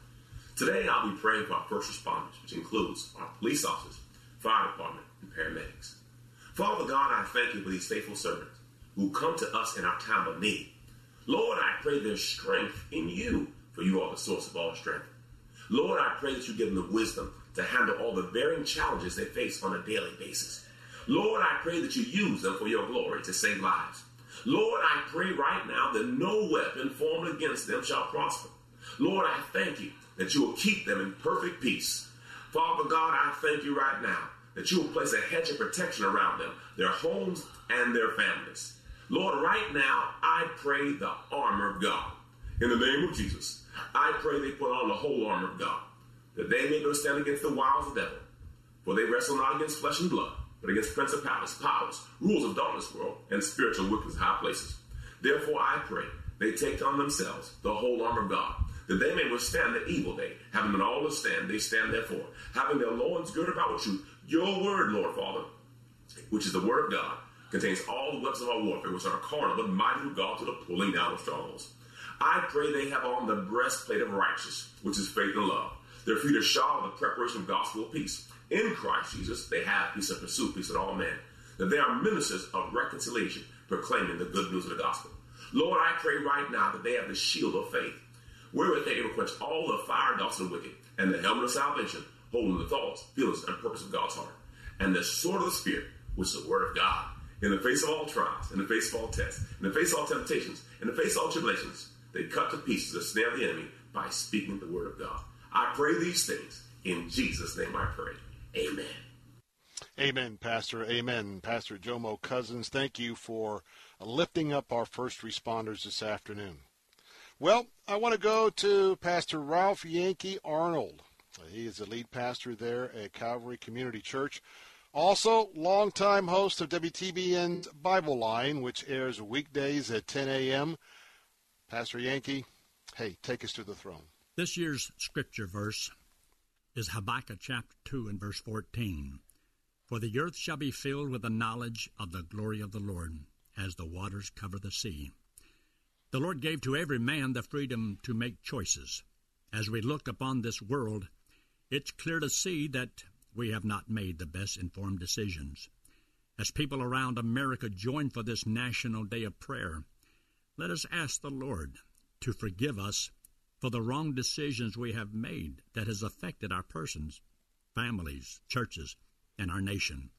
Today, I'll be praying for our first responders, which includes our police officers, fire department, and paramedics. Father God, I thank you for these faithful servants who come to us in our time of need. Lord, I pray there's strength in you, for you are the source of all strength. Lord, I pray that you give them the wisdom to handle all the varying challenges they face on a daily basis. Lord, I pray that you use them for your glory to save lives. Lord, I pray right now that no weapon formed against them shall prosper. Lord, I thank you that you will keep them in perfect peace. Father God, I thank you right now that you will place a hedge of protection around them, their homes, and their families. Lord, right now, I pray the armor of God. In the name of Jesus, I pray they put on the whole armor of God, that they may go stand against the wiles of the devil. For they wrestle not against flesh and blood, but against principalities, powers, rules of darkness world, and spiritual wickedness in high places. Therefore, I pray they take on themselves the whole armor of God, that they may withstand the evil day. Having been all to stand, they stand therefore, having their loins girded about with. Your word, Lord Father, which is the word of God, contains all the weapons of our warfare, which are carnal, but mighty God to the pulling down of strongholds. I pray they have on the breastplate of righteousness, which is faith and love. Their feet are shod with the preparation of gospel of peace. In Christ Jesus, they have peace and pursue peace with all men. That they are ministers of reconciliation, proclaiming the good news of the gospel. Lord, I pray right now that they have the shield of faith, wherewith they quench all the fire darts of the wicked, and the helmet of salvation, holding the thoughts, feelings, and purpose of God's heart, and the sword of the Spirit, which is the word of God. In the face of all trials, in the face of all tests, in the face of all temptations, in the face of all tribulations, they cut to pieces the snare of the enemy by speaking the word of God. I pray these things. In Jesus' name I pray. Amen. Amen, Pastor. Amen. Pastor Jomo Cousins, thank you for lifting up our first responders this afternoon. Well, I want to go to Pastor Ralph Yankee Arnold. He is the lead pastor there at Calvary Community Church. Also, longtime host of WTBN's Bible Line, which airs weekdays at 10 a.m. Pastor Yankee, hey, take us to the throne. This year's scripture verse is Habakkuk chapter 2 and verse 14. For the earth shall be filled with the knowledge of the glory of the Lord, as the waters cover the sea. The Lord gave to every man the freedom to make choices. As we look upon this world, it's clear to see that we have not made the best informed decisions. As people around America join for this National Day of Prayer, let us ask the Lord to forgive us for the wrong decisions we have made that has affected our persons, families, churches, and our nation.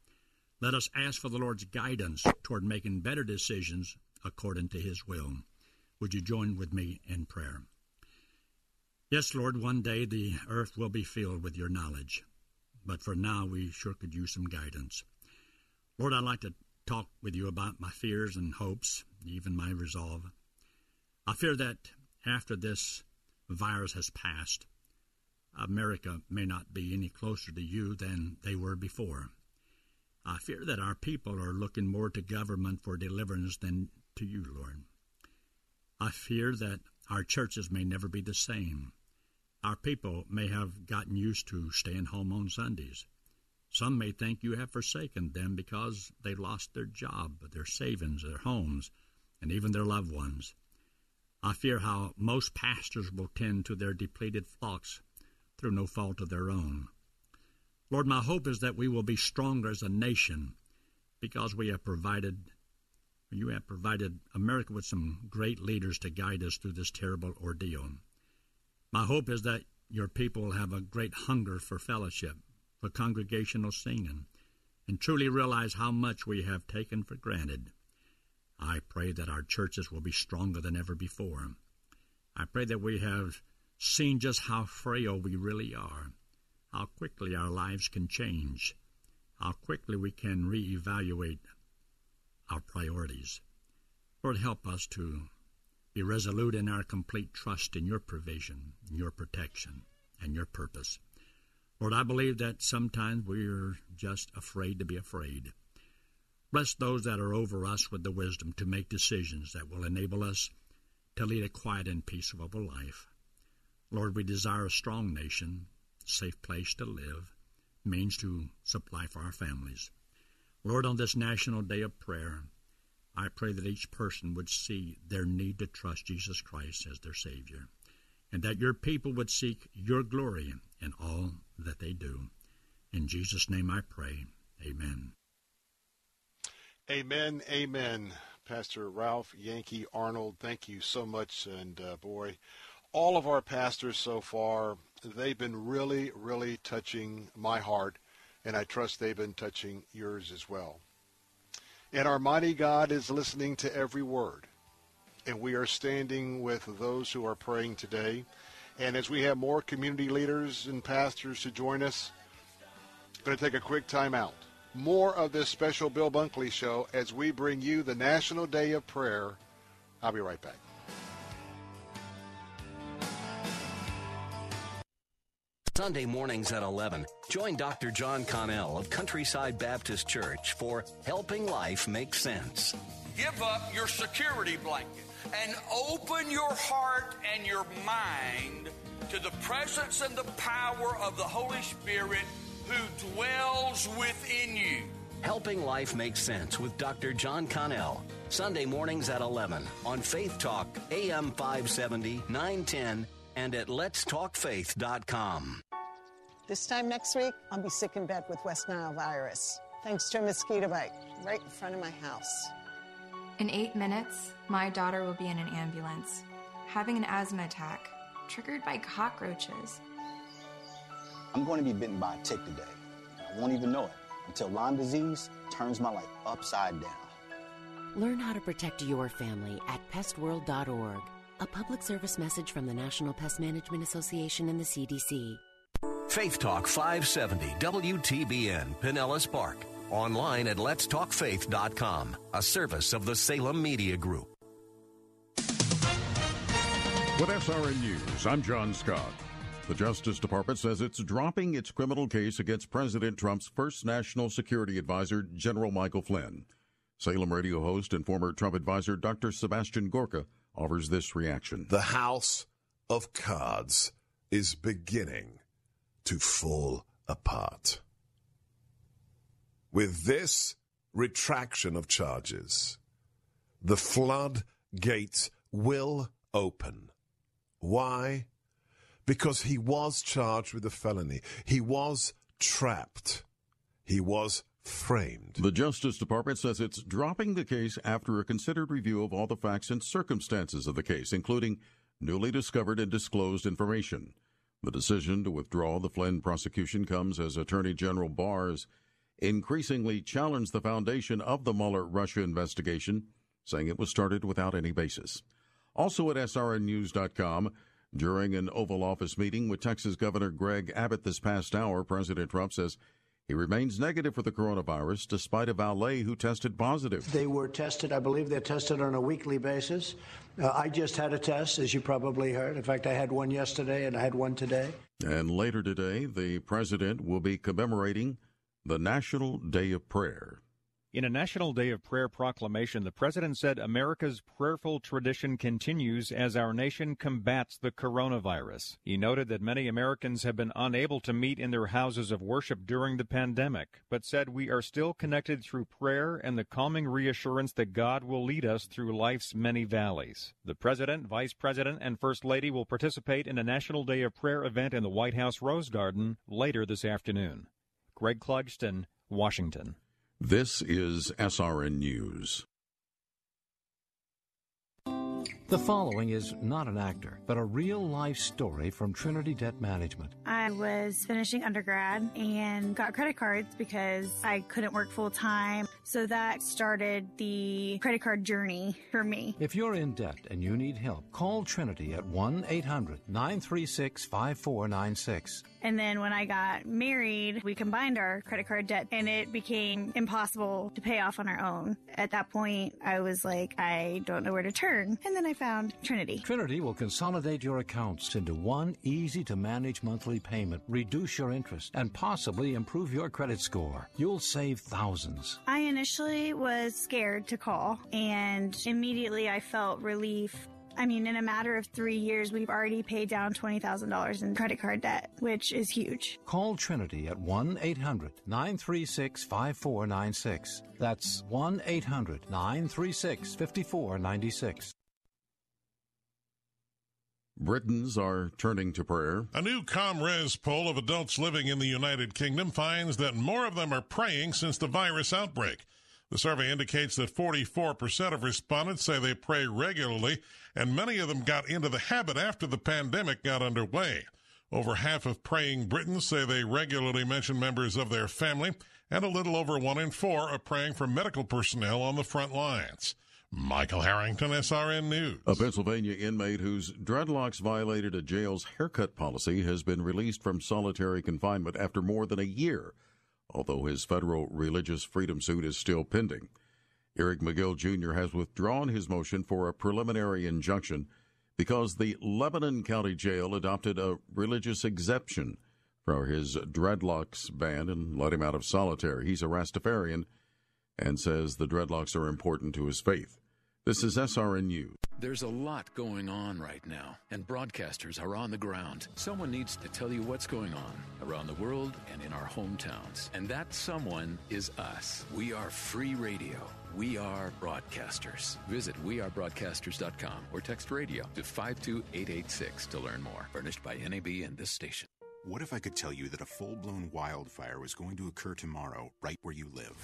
Let us ask for the Lord's guidance toward making better decisions according to His will. Would you join with me in prayer? Yes, Lord, one day the earth will be filled with your knowledge, but for now we sure could use some guidance. Lord, I'd like to talk with you about my fears and hopes, even my resolve. I fear that after this virus has passed, America may not be any closer to you than they were before. I fear that our people are looking more to government for deliverance than to you, Lord. I fear that our churches may never be the same. Our people may have gotten used to staying home on Sundays. Some may think you have forsaken them because they lost their job, their savings, their homes, and even their loved ones. I fear how most pastors will tend to their depleted flocks through no fault of their own. Lord, my hope is that we will be stronger as a nation because we have provided, you have provided America with some great leaders to guide us through this terrible ordeal. My hope is that your people have a great hunger for fellowship, for congregational singing, and truly realize how much we have taken for granted. I pray that our churches will be stronger than ever before. I pray that we have seen just how frail we really are, how quickly our lives can change, how quickly we can reevaluate our priorities. Lord, help us to be resolute in our complete trust in your provision, your protection, and your purpose. Lord, I believe that sometimes we're just afraid to be afraid. Bless those that are over us with the wisdom to make decisions that will enable us to lead a quiet and peaceful life. Lord, we desire a strong nation, safe place to live, means to supply for our families. Lord, on this National Day of Prayer, I pray that each person would see their need to trust Jesus Christ as their Savior, and that your people would seek your glory in all that they do. In Jesus' name I pray. Amen. Amen. Amen. Pastor Ralph Yankee Arnold, thank you so much. And uh, boy, all of our pastors so far, they've been really, really touching my heart, and I trust they've been touching yours as well. And our mighty God is listening to every word. And we are standing with those who are praying today. And as we have more community leaders and pastors to join us, I'm going to take a quick time out. More of this special Bill Bunkley show as we bring you the National Day of Prayer. I'll be right back. Sunday mornings at 11. Join Dr. John Connell of Countryside Baptist Church for Helping Life Make Sense. Give up your security blanket. and open your heart and your mind to the presence and the power of the Holy Spirit who dwells within you. Helping Life Make Sense with Dr. John Connell. Sunday mornings at 11 on Faith Talk, AM 570, 910, and at letstalkfaith.com. This time next week, I'll be sick in bed with West Nile virus, thanks to a mosquito bite right in front of my house. In eight minutes, my daughter will be in an ambulance, having an asthma attack triggered by cockroaches. I'm going to be bitten by a tick today. I won't even know it until Lyme disease turns my life upside down. Learn how to protect your family at pestworld.org. A public service message from the National Pest Management Association and the CDC. Faith Talk 570 WTBN Pinellas Park. Online at letstalkfaith.com, a service of the Salem Media Group. With SRN News, I'm John Scott. The Justice Department says it's dropping its criminal case against President Trump's first national security advisor, General Michael Flynn. Salem radio host and former Trump advisor Dr. Sebastian Gorka offers this reaction. The house of cards is beginning to fall apart. With this retraction of charges, the floodgates will open. Why? Because he was charged with a felony. He was trapped. He was framed. The Justice Department says it's dropping the case after a considered review of all the facts and circumstances of the case, including newly discovered and disclosed information. The decision to withdraw the Flynn prosecution comes as Attorney General Barrs increasingly challenged the foundation of the Mueller Russia investigation, saying it was started without any basis. Also at srnnews.com, during an Oval Office meeting with Texas Governor Greg Abbott this past hour, President Trump says he remains negative for the coronavirus despite a valet who tested positive. They were tested, I believe they're tested on a weekly basis. Uh, I just had a test, as you probably heard. In fact, I had one yesterday and I had one today. And later today, the president will be commemorating the National Day of Prayer. In a National Day of Prayer proclamation, the president said America's prayerful tradition continues as our nation combats the coronavirus. He noted that many Americans have been unable to meet in their houses of worship during the pandemic, but said we are still connected through prayer and the calming reassurance that God will lead us through life's many valleys. The president, vice president, and first lady will participate in a National Day of Prayer event in the White House Rose Garden later this afternoon. Greg Clugston, Washington. This is SRN News. The following is not an actor, but a real life story from Trinity Debt Management. I was finishing undergrad and got credit cards because I couldn't work full time. So that started the credit card journey for me. If you're in debt and you need help, call Trinity at 1 800 936 5496. And then when I got married, we combined our credit card debt and it became impossible to pay off on our own. At that point, I was like, I don't know where to turn. And then I found Trinity. Trinity will consolidate your accounts into one easy to manage monthly payment, reduce your interest, and possibly improve your credit score. You'll save thousands. I initially was scared to call and immediately I felt relief I mean, in a matter of three years, we've already paid down $20,000 in credit card debt, which is huge. Call Trinity at 1 800 936 5496. That's 1 800 936 5496. Britons are turning to prayer. A new ComRes poll of adults living in the United Kingdom finds that more of them are praying since the virus outbreak. The survey indicates that 44% of respondents say they pray regularly, and many of them got into the habit after the pandemic got underway. Over half of praying Britons say they regularly mention members of their family, and a little over one in four are praying for medical personnel on the front lines. Michael Harrington, SRN News. A Pennsylvania inmate whose dreadlocks violated a jail's haircut policy has been released from solitary confinement after more than a year, although his federal religious freedom suit is still pending. Eric McGill Jr. has withdrawn his motion for a preliminary injunction because the Lebanon County Jail adopted a religious exemption for his dreadlocks ban and let him out of solitary. He's a Rastafarian and says the dreadlocks are important to his faith. This is SRN News. There's a lot going on right now, and broadcasters are on the ground. Someone needs to tell you what's going on around the world and in our hometowns. And that someone is us. We are free radio. We are broadcasters. Visit wearebroadcasters.com or text radio to 52886 to learn more. Furnished by NAB and this station. What if I could tell you that a full blown wildfire was going to occur tomorrow right where you live?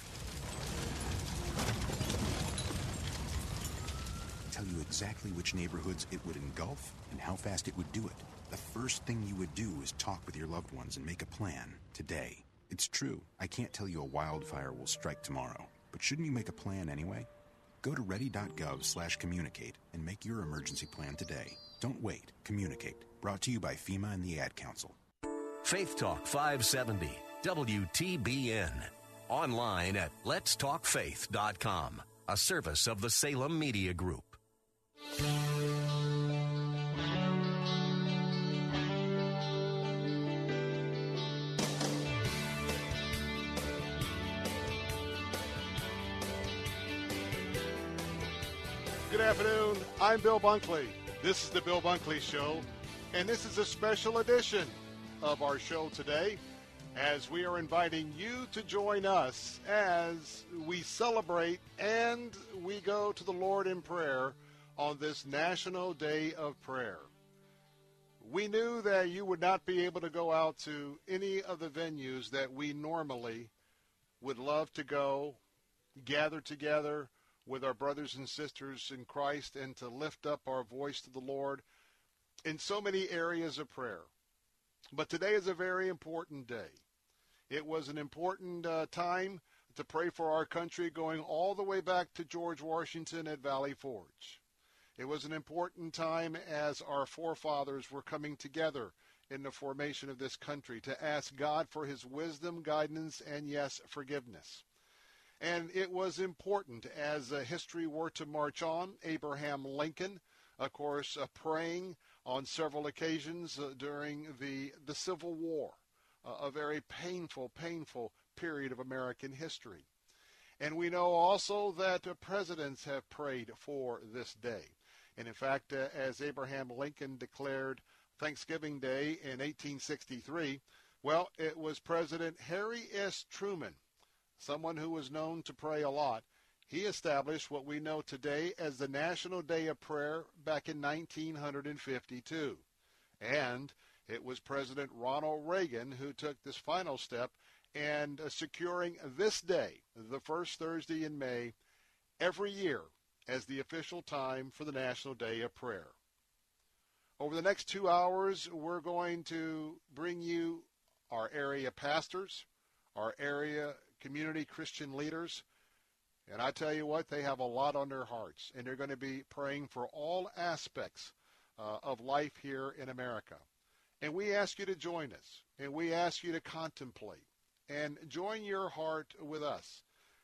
Tell you exactly which neighborhoods it would engulf and how fast it would do it. The first thing you would do is talk with your loved ones and make a plan today. It's true, I can't tell you a wildfire will strike tomorrow, but shouldn't you make a plan anyway? Go to ready.gov slash communicate and make your emergency plan today. Don't wait. Communicate. Brought to you by FEMA and the Ad Council. Faith Talk 570, WTBN. Online at letstalkfaith.com, a service of the Salem Media Group. Good afternoon. I'm Bill Bunkley. This is the Bill Bunkley Show, and this is a special edition of our show today as we are inviting you to join us as we celebrate and we go to the Lord in prayer on this National Day of Prayer. We knew that you would not be able to go out to any of the venues that we normally would love to go, gather together with our brothers and sisters in Christ, and to lift up our voice to the Lord in so many areas of prayer. But today is a very important day. It was an important uh, time to pray for our country going all the way back to George Washington at Valley Forge. It was an important time as our forefathers were coming together in the formation of this country to ask God for his wisdom, guidance, and yes, forgiveness. And it was important as uh, history were to march on. Abraham Lincoln, of course, uh, praying on several occasions uh, during the, the Civil War, a very painful, painful period of American history. And we know also that presidents have prayed for this day. And in fact, uh, as Abraham Lincoln declared Thanksgiving Day in 1863, well, it was President Harry S. Truman, someone who was known to pray a lot. He established what we know today as the National Day of Prayer back in 1952. And it was President Ronald Reagan who took this final step and uh, securing this day, the first Thursday in May, every year as the official time for the National Day of Prayer. Over the next two hours, we're going to bring you our area pastors, our area community Christian leaders, and I tell you what, they have a lot on their hearts, and they're going to be praying for all aspects uh, of life here in America. And we ask you to join us, and we ask you to contemplate and join your heart with us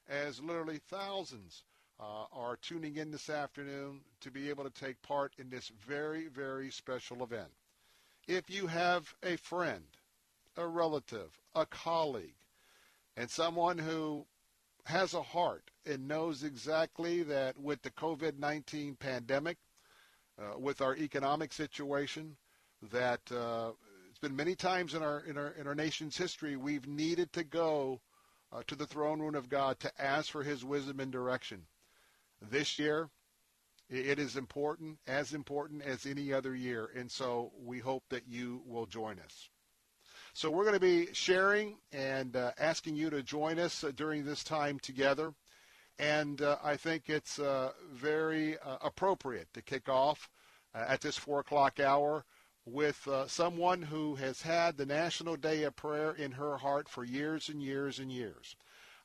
as literally thousands uh, are tuning in this afternoon to be able to take part in this very, very special event. If you have a friend, a relative, a colleague, and someone who has a heart and knows exactly that with the COVID-19 pandemic, uh, with our economic situation, that uh, it's been many times in our in our in our nation's history we've needed to go uh, to the throne room of God to ask for His wisdom and direction. This year, it is important, as important as any other year, and so we hope that you will join us. So we're going to be sharing and uh, asking you to join us uh, during this time together. And uh, I think it's uh, very uh, appropriate to kick off uh, at this 4 o'clock hour with someone who has had the National Day of Prayer in her heart for years and years and years.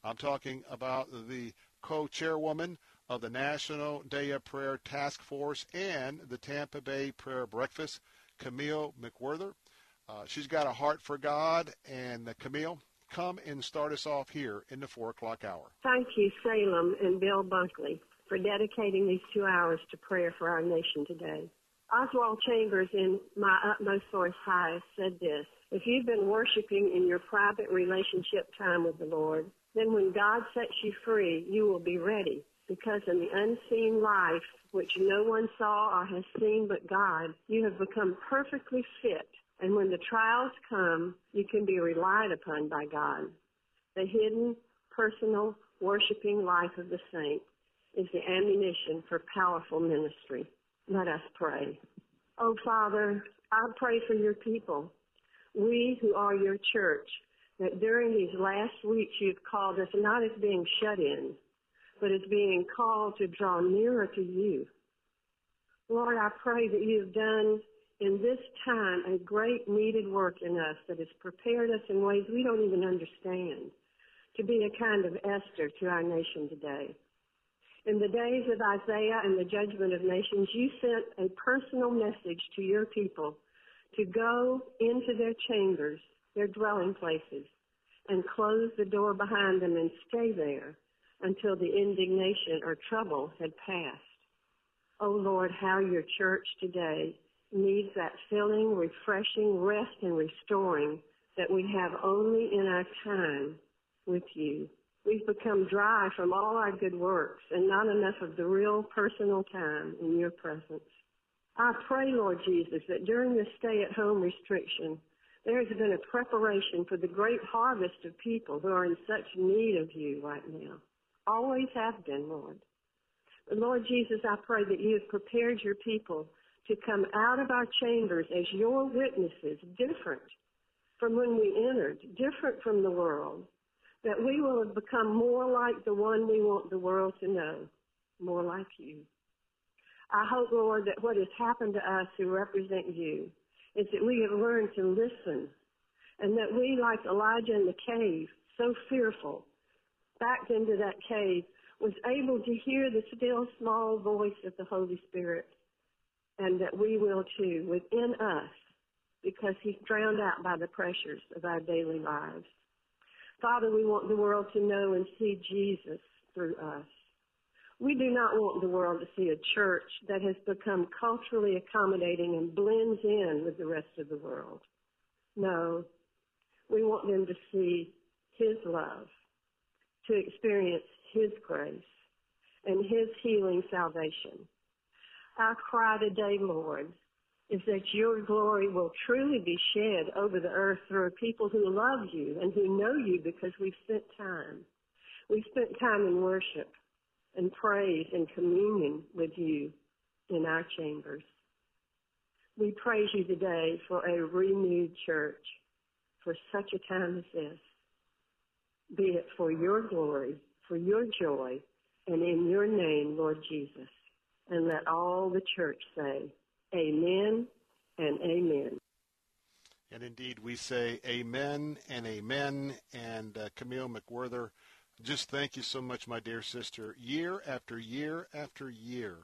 I'm talking about the co-chairwoman of the National Day of Prayer Task Force and the Tampa Bay Prayer Breakfast, Camille McWhirter. Uh, she's got a heart for God, and uh, Camille, come and start us off here in the 4 o'clock hour. Thank you, Salem and Bill Bunkley, for dedicating these two hours to prayer for our nation today. Oswald Chambers in My Utmost Source High said this, if you've been worshiping in your private relationship time with the Lord, then when God sets you free, you will be ready because in the unseen life, which no one saw or has seen but God, you have become perfectly fit. And when the trials come, you can be relied upon by God. The hidden, personal, worshiping life of the saint is the ammunition for powerful ministry. Let us pray. Oh, Father, I pray for your people. We who are your church, that during these last weeks you've called us not as being shut in, but is being called to draw nearer to you. Lord, I pray that you have done in this time a great needed work in us that has prepared us in ways we don't even understand to be a kind of Esther to our nation today. In the days of Isaiah and the judgment of nations, you sent a personal message to your people to go into their chambers, their dwelling places, and close the door behind them and stay there until the indignation or trouble had passed. Oh Lord, how your church today needs that filling, refreshing, rest, and restoring that we have only in our time with you. We've become dry from all our good works and not enough of the real personal time in your presence. I pray, Lord Jesus, that during this stay at home restriction, there has been a preparation for the great harvest of people who are in such need of you right now. Always have been, Lord. Lord Jesus, I pray that you have prepared your people to come out of our chambers as your witnesses, different from when we entered, different from the world, that we will have become more like the one we want the world to know, more like you. I hope, Lord, that what has happened to us who represent you is that we have learned to listen and that we, like Elijah in the cave, so fearful, backed into that cave, was able to hear the still small voice of the Holy Spirit and that we will too within us because he's drowned out by the pressures of our daily lives. Father, we want the world to know and see Jesus through us. We do not want the world to see a church that has become culturally accommodating and blends in with the rest of the world. No, we want them to see His love, to experience His grace and His healing salvation. Our cry today, Lord, is that your glory will truly be shed over the earth through people who love you and who know you because we've spent time. We've spent time in worship and praise and communion with you in our chambers. We praise you today for a renewed church for such a time as this. Be it for your glory, for your joy, and in your name, Lord Jesus. And let all the church say, Amen and Amen. And indeed, we say Amen and Amen. And uh, Camille McWhirter, just thank you so much, my dear sister. Year after year after year,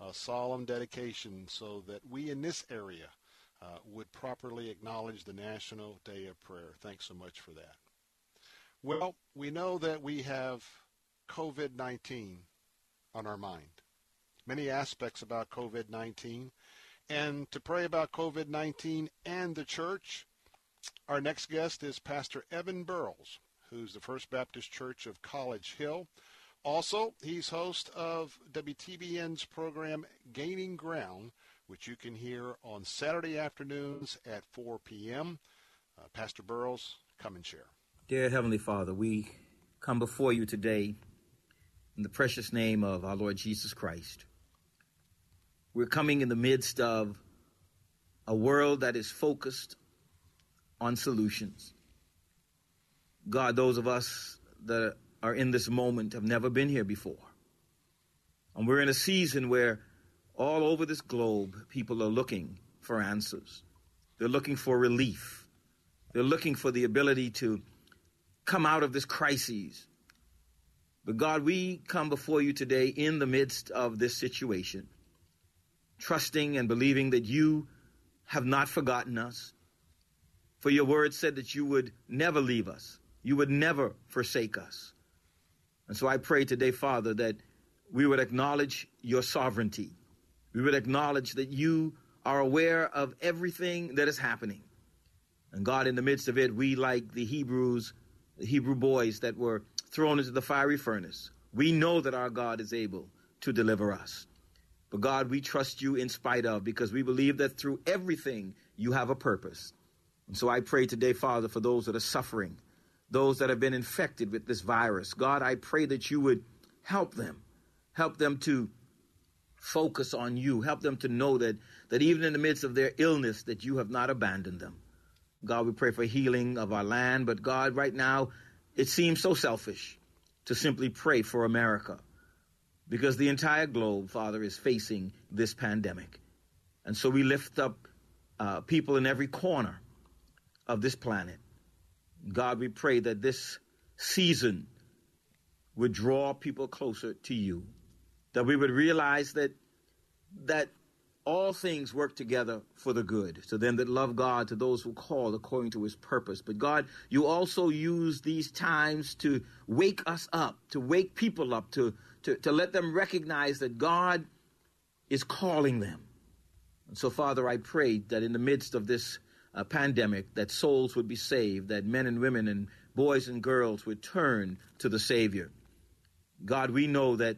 a solemn dedication so that we in this area uh, would properly acknowledge the National Day of Prayer. Thanks so much for that. Well, we know that we have COVID 19 on our mind. Many aspects about COVID 19 and to pray about COVID 19 and the church, our next guest is Pastor Evan Burrows, who's the First Baptist Church of College Hill. Also, he's host of WTBN's program Gaining Ground, which you can hear on Saturday afternoons at 4 p.m. Uh, Pastor Burrows, come and share. Dear Heavenly Father, we come before you today in the precious name of our Lord Jesus Christ. We're coming in the midst of a world that is focused on solutions. God, those of us that are in this moment have never been here before. And we're in a season where all over this globe, people are looking for answers. They're looking for relief. They're looking for the ability to come out of this crisis. But God, we come before you today in the midst of this situation trusting and believing that you have not forgotten us. For your word said that you would never leave us, you would never forsake us. And so I pray today, Father, that we would acknowledge your sovereignty. We would acknowledge that you are aware of everything that is happening. And God, in the midst of it, we, like the Hebrews, Hebrew boys that were thrown into the fiery furnace, we know that our God is able to deliver us. But God, we trust you in spite of because we believe that through everything you have a purpose. And so I pray today, Father, for those that are suffering, those that have been infected with this virus. God, I pray that you would help them, help them to focus on you, help them to know that, that even in the midst of their illness, that you have not abandoned them. God, we pray for healing of our land, but God, right now, it seems so selfish to simply pray for America because the entire globe, Father, is facing this pandemic. And so we lift up uh, people in every corner of this planet. God, we pray that this season would draw people closer to you, that we would realize that that all things work together for the good to them that love God, to those who call according to his purpose. But God, you also use these times to wake us up, to wake people up, to, to, to let them recognize that God is calling them. And so, Father, I pray that in the midst of this uh, pandemic, that souls would be saved, that men and women and boys and girls would turn to the Savior. God, we know that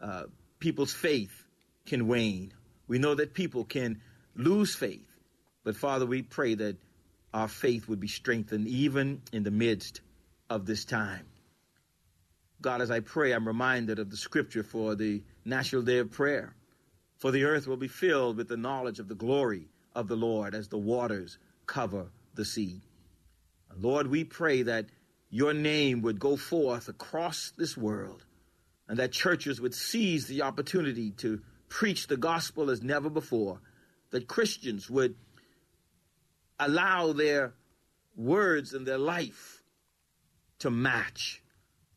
uh, people's faith can wane. We know that people can lose faith. But Father, we pray that our faith would be strengthened even in the midst of this time. God, as I pray, I'm reminded of the scripture for the National Day of Prayer. For the earth will be filled with the knowledge of the glory of the Lord as the waters cover the sea. Lord, we pray that your name would go forth across this world and that churches would seize the opportunity to preach the gospel as never before, that Christians would allow their words and their life to match,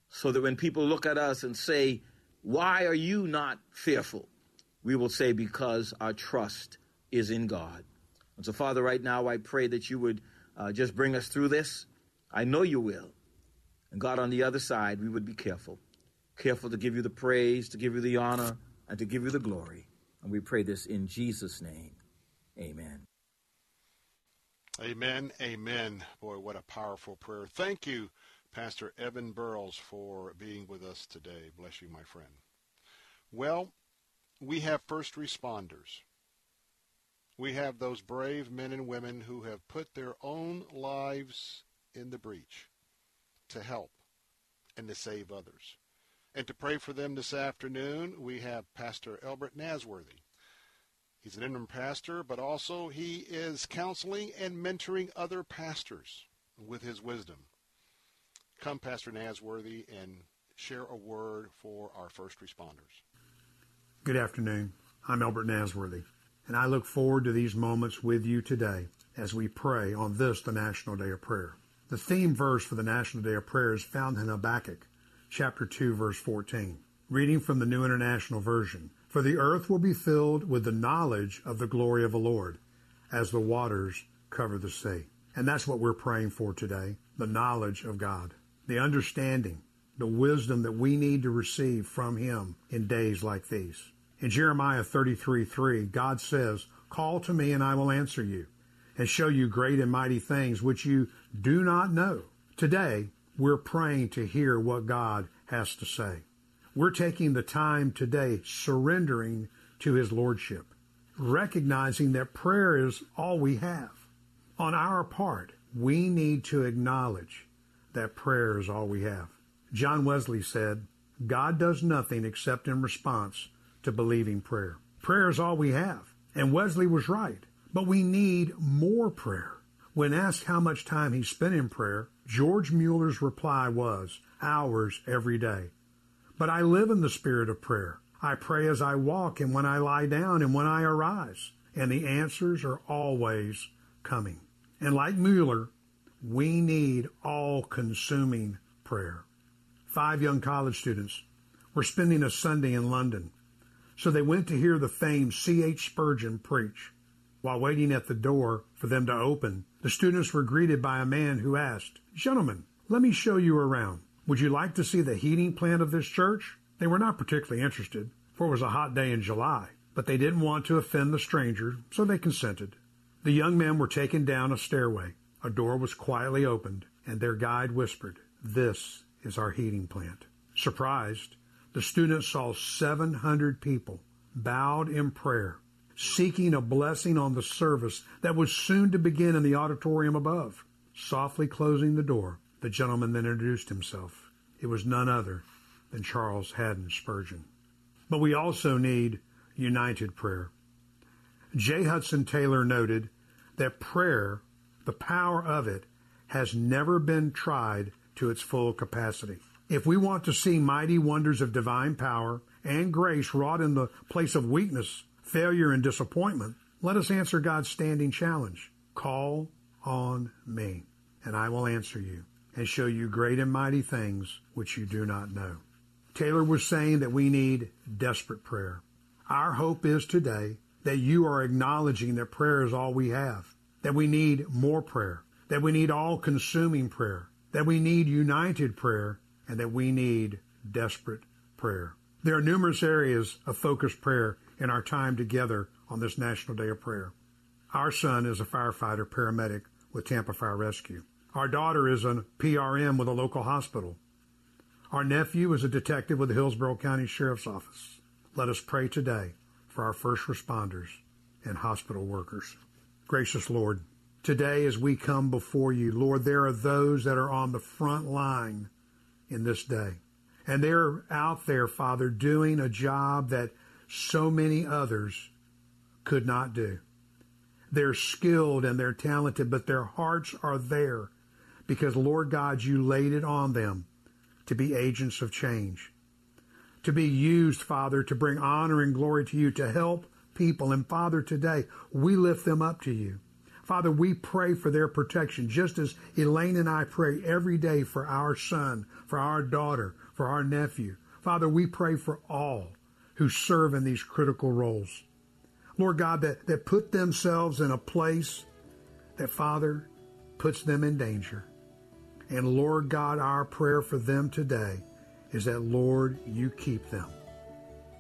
so that when people look at us and say, Why are you not fearful? we will say, Because our trust is in God. And so, Father, right now I pray that you would uh, just bring us through this. I know you will. And God, on the other side, we would be careful. Careful to give you the praise, to give you the honor, and to give you the glory. And we pray this in Jesus' name. Amen. Amen. Amen. Boy, what a powerful prayer. Thank you, Pastor Evan Burrows, for being with us today. Bless you, my friend. Well, we have first responders. We have those brave men and women who have put their own lives in the breach to help and to save others. And to pray for them this afternoon, we have Pastor Elbert Nasworthy. He's an interim pastor, but also he is counseling and mentoring other pastors with his wisdom. Come, Pastor Nasworthy, and share a word for our first responders. Good afternoon. I'm Elbert Nasworthy, and I look forward to these moments with you today as we pray on this, the National Day of Prayer. The theme verse for the National Day of Prayer is found in Habakkuk chapter 2, verse 14. Reading from the New International Version. For the earth will be filled with the knowledge of the glory of the Lord, as the waters cover the sea. And that's what we're praying for today the knowledge of God, the understanding, the wisdom that we need to receive from Him in days like these. In Jeremiah 33 3, God says, Call to me and I will answer you and show you great and mighty things which you do not know. Today, we're praying to hear what God has to say. We're taking the time today surrendering to His Lordship, recognizing that prayer is all we have. On our part, we need to acknowledge that prayer is all we have. John Wesley said, God does nothing except in response to believing prayer. Prayer is all we have. And Wesley was right. But we need more prayer. When asked how much time he spent in prayer, George Mueller's reply was, hours every day. But I live in the spirit of prayer. I pray as I walk and when I lie down and when I arise. And the answers are always coming. And like Mueller, we need all consuming prayer. Five young college students were spending a Sunday in London. So they went to hear the famed C.H. Spurgeon preach. While waiting at the door for them to open, the students were greeted by a man who asked, Gentlemen, let me show you around. Would you like to see the heating plant of this church? They were not particularly interested, for it was a hot day in July, but they didn't want to offend the stranger, so they consented. The young men were taken down a stairway. A door was quietly opened, and their guide whispered, This is our heating plant. Surprised, the students saw 700 people bowed in prayer, seeking a blessing on the service that was soon to begin in the auditorium above. Softly closing the door, the gentleman then introduced himself. It was none other than Charles Haddon Spurgeon. But we also need united prayer. J. Hudson Taylor noted that prayer, the power of it, has never been tried to its full capacity. If we want to see mighty wonders of divine power and grace wrought in the place of weakness, failure, and disappointment, let us answer God's standing challenge. Call on me, and I will answer you and show you great and mighty things which you do not know. Taylor was saying that we need desperate prayer. Our hope is today that you are acknowledging that prayer is all we have, that we need more prayer, that we need all consuming prayer, that we need united prayer, and that we need desperate prayer. There are numerous areas of focused prayer in our time together on this National Day of Prayer. Our son is a firefighter paramedic with Tampa Fire Rescue. Our daughter is a PRN with a local hospital. Our nephew is a detective with the Hillsborough County Sheriff's Office. Let us pray today for our first responders and hospital workers. Gracious Lord, today as we come before you, Lord, there are those that are on the front line in this day. And they're out there, Father, doing a job that so many others could not do. They're skilled and they're talented, but their hearts are there because, Lord God, you laid it on them to be agents of change, to be used, Father, to bring honor and glory to you, to help people. And Father, today we lift them up to you. Father, we pray for their protection, just as Elaine and I pray every day for our son, for our daughter, for our nephew. Father, we pray for all who serve in these critical roles. Lord God, that, that put themselves in a place that, Father, puts them in danger. And Lord God, our prayer for them today is that, Lord, you keep them.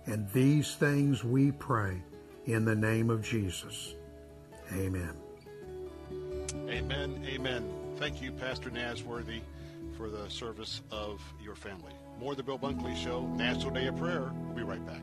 And these things we pray in the name of Jesus. Amen. Amen. Amen. Thank you, Pastor Nasworthy, for the service of your family. More of the Bill Bunkley Show, National Day of Prayer. We'll be right back.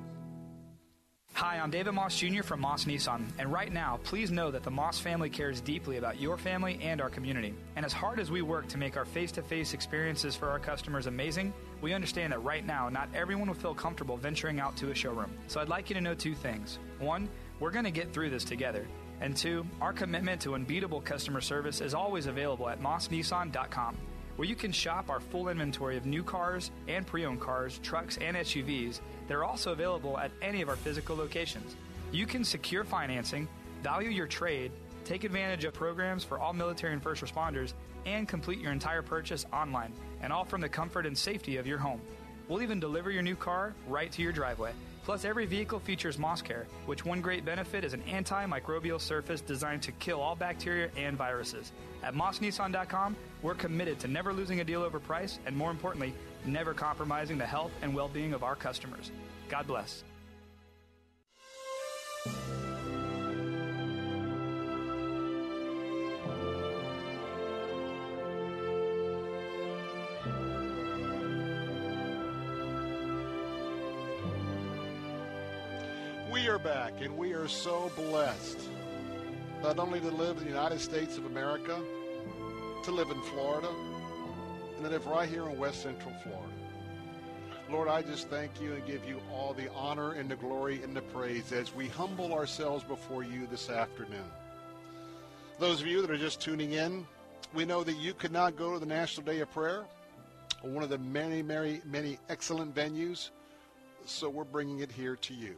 Hi, I'm David Moss Jr. from Moss Nissan, and right now, please know that the Moss family cares deeply about your family and our community. And as hard as we work to make our face to face experiences for our customers amazing, we understand that right now, not everyone will feel comfortable venturing out to a showroom. So I'd like you to know two things. One, we're going to get through this together. And two, our commitment to unbeatable customer service is always available at mossnissan.com where you can shop our full inventory of new cars and pre owned cars, trucks, and SUVs that are also available at any of our physical locations. You can secure financing, value your trade, take advantage of programs for all military and first responders, and complete your entire purchase online, and all from the comfort and safety of your home. We'll even deliver your new car right to your driveway. Plus, every vehicle features Moss Care, which one great benefit is an antimicrobial surface designed to kill all bacteria and viruses. At mossnissan.com, we're committed to never losing a deal over price and, more importantly, never compromising the health and well being of our customers. God bless. We are back, and we are so blessed not only to live in the United States of America, to live in Florida, and to live right here in West Central Florida. Lord, I just thank you and give you all the honor and the glory and the praise as we humble ourselves before you this afternoon. Those of you that are just tuning in, we know that you could not go to the National Day of Prayer, one of the many, many, many excellent venues, so we're bringing it here to you.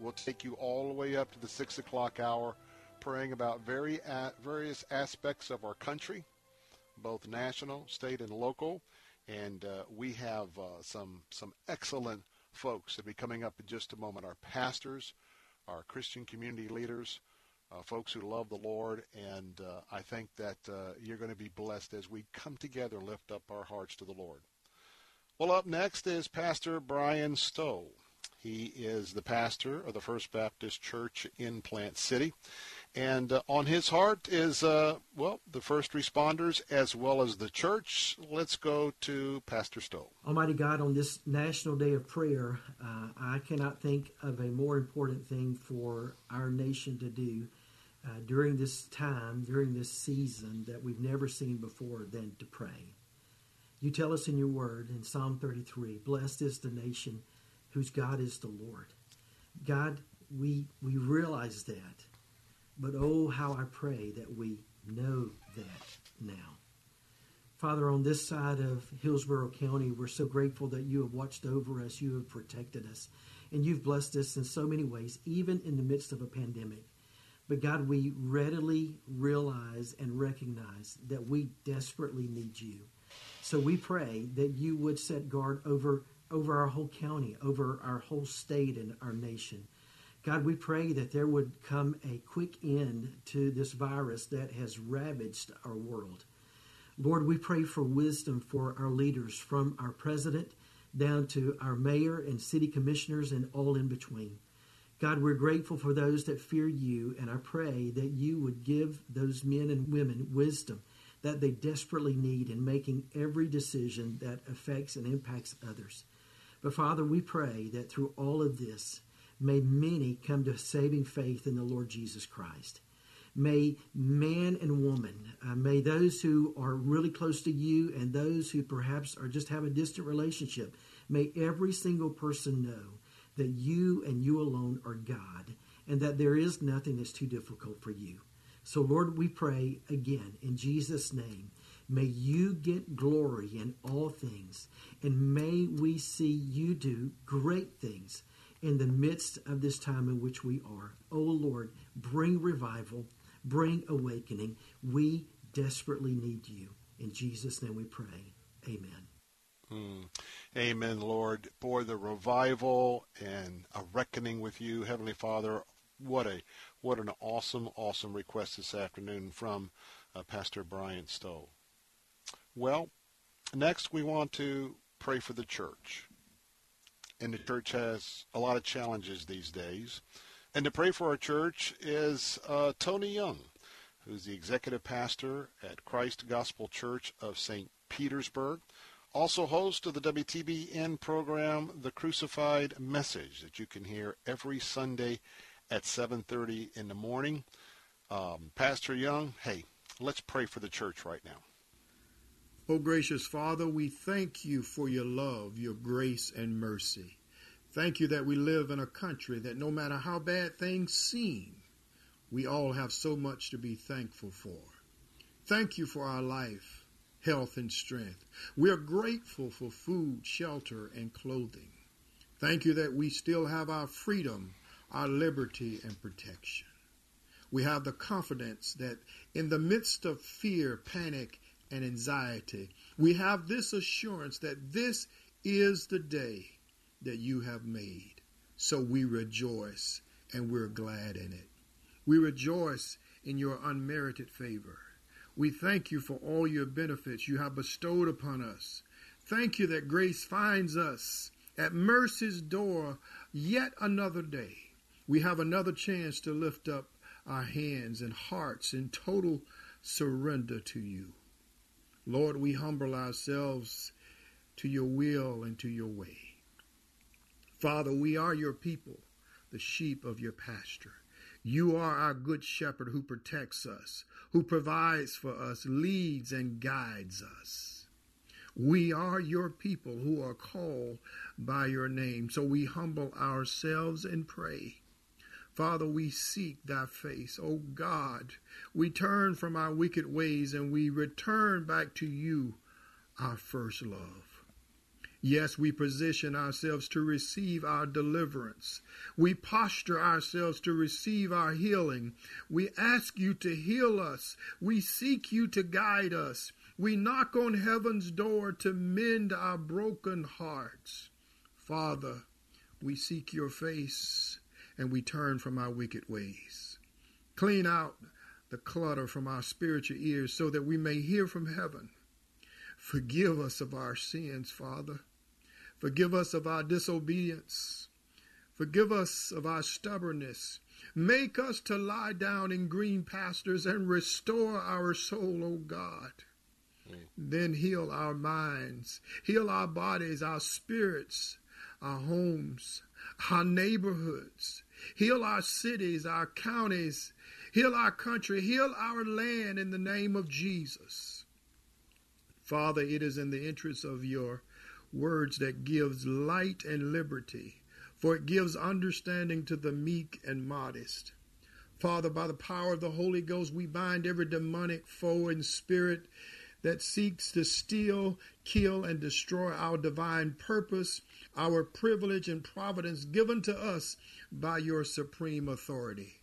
We'll take you all the way up to the 6 o'clock hour, praying about very, various aspects of our country, both national, state, and local. And uh, we have uh, some some excellent folks that will be coming up in just a moment. Our pastors, our Christian community leaders, uh, folks who love the Lord, and uh, I think that uh, you're going to be blessed as we come together lift up our hearts to the Lord. Well, up next is Pastor Brian Stowe. He is the pastor of the First Baptist Church in Plant City. And uh, on his heart is, uh, well, the first responders as well as the church. Let's go to Pastor Stowe. Almighty God, on this National Day of Prayer, uh, I cannot think of a more important thing for our nation to do uh, during this time, during this season that we've never seen before than to pray. You tell us in your word in Psalm 33 Blessed is the nation whose God is the Lord. God, we, we realize that but oh, how I pray that we know that now. Father, on this side of Hillsborough County, we're so grateful that you have watched over us, you have protected us, and you've blessed us in so many ways, even in the midst of a pandemic. But God, we readily realize and recognize that we desperately need you. So we pray that you would set guard over, over our whole county, over our whole state and our nation. God, we pray that there would come a quick end to this virus that has ravaged our world. Lord, we pray for wisdom for our leaders, from our president down to our mayor and city commissioners and all in between. God, we're grateful for those that fear you, and I pray that you would give those men and women wisdom that they desperately need in making every decision that affects and impacts others. But Father, we pray that through all of this, May many come to saving faith in the Lord Jesus Christ. May man and woman, uh, may those who are really close to you and those who perhaps are just have a distant relationship, may every single person know that you and you alone are God and that there is nothing that's too difficult for you. So, Lord, we pray again in Jesus' name. May you get glory in all things, and may we see you do great things in the midst of this time in which we are. Oh Lord, bring revival, bring awakening. We desperately need you. In Jesus' name we pray. Amen. Mm. Amen, Lord. For the revival and a reckoning with you, Heavenly Father. What a what an awesome, awesome request this afternoon from uh, Pastor Brian Stowe. Well, next we want to pray for the church and the church has a lot of challenges these days. And to pray for our church is uh, Tony Young, who's the executive pastor at Christ Gospel Church of St. Petersburg, also host of the WTBN program The Crucified Message that you can hear every Sunday at 7:30 in the morning. Um, Pastor Young, hey, let's pray for the church right now. Oh, gracious Father, we thank you for your love, your grace, and mercy. Thank you that we live in a country that no matter how bad things seem, we all have so much to be thankful for. Thank you for our life, health, and strength. We are grateful for food, shelter, and clothing. Thank you that we still have our freedom, our liberty, and protection. We have the confidence that in the midst of fear, panic, and anxiety. We have this assurance that this is the day that you have made. So we rejoice and we're glad in it. We rejoice in your unmerited favor. We thank you for all your benefits you have bestowed upon us. Thank you that grace finds us at mercy's door yet another day. We have another chance to lift up our hands and hearts in total surrender to you. Lord, we humble ourselves to your will and to your way. Father, we are your people, the sheep of your pasture. You are our good shepherd who protects us, who provides for us, leads and guides us. We are your people who are called by your name. So we humble ourselves and pray. Father, we seek thy face. O oh God, we turn from our wicked ways and we return back to you, our first love. Yes, we position ourselves to receive our deliverance. We posture ourselves to receive our healing. We ask you to heal us. We seek you to guide us. We knock on heaven's door to mend our broken hearts. Father, we seek your face and we turn from our wicked ways. Clean out the clutter from our spiritual ears so that we may hear from heaven. Forgive us of our sins, Father. Forgive us of our disobedience. Forgive us of our stubbornness. Make us to lie down in green pastures and restore our soul, O God. Then heal our minds, heal our bodies, our spirits, our homes, our neighborhoods, heal our cities, our counties, heal our country, heal our land in the name of Jesus. Father, it is in the interest of your words that gives light and liberty, for it gives understanding to the meek and modest. Father, by the power of the Holy Ghost, we bind every demonic foe and spirit that seeks to steal, kill, and destroy our divine purpose, our privilege and providence given to us by your supreme authority.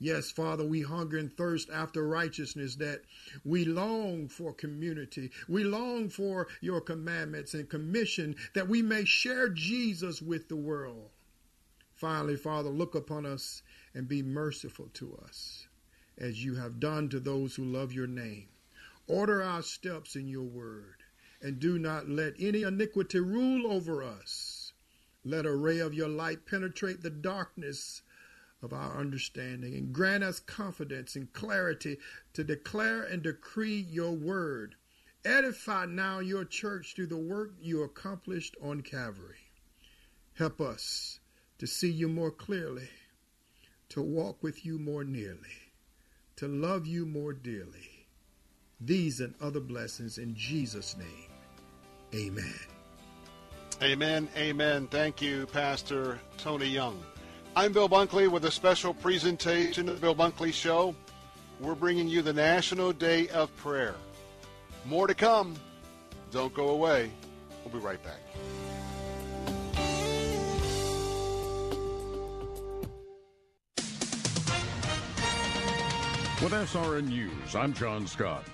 Yes, Father, we hunger and thirst after righteousness, that we long for community. We long for your commandments and commission, that we may share Jesus with the world. Finally, Father, look upon us and be merciful to us, as you have done to those who love your name. Order our steps in your word, and do not let any iniquity rule over us. Let a ray of your light penetrate the darkness of our understanding, and grant us confidence and clarity to declare and decree your word. Edify now your church through the work you accomplished on Calvary. Help us to see you more clearly, to walk with you more nearly, to love you more dearly these and other blessings in Jesus' name. Amen. Amen. Amen. Thank you, Pastor Tony Young. I'm Bill Bunkley with a special presentation of the Bill Bunkley Show. We're bringing you the National Day of Prayer. More to come. Don't go away. We'll be right back. With SRN News, I'm John Scott.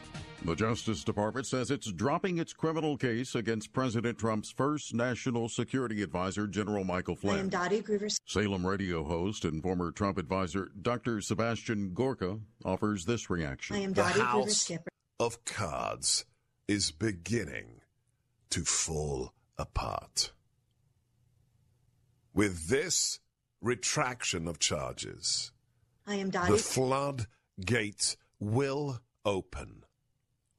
The Justice Department says it's dropping its criminal case against President Trump's first national security advisor, General Michael Flynn. I am Dottie Groover. Salem radio host and former Trump advisor Dr. Sebastian Gorka offers this reaction. I am the house Groover Skipper. of cards is beginning to fall apart. With this retraction of charges, I am Dottie. the floodgates will open.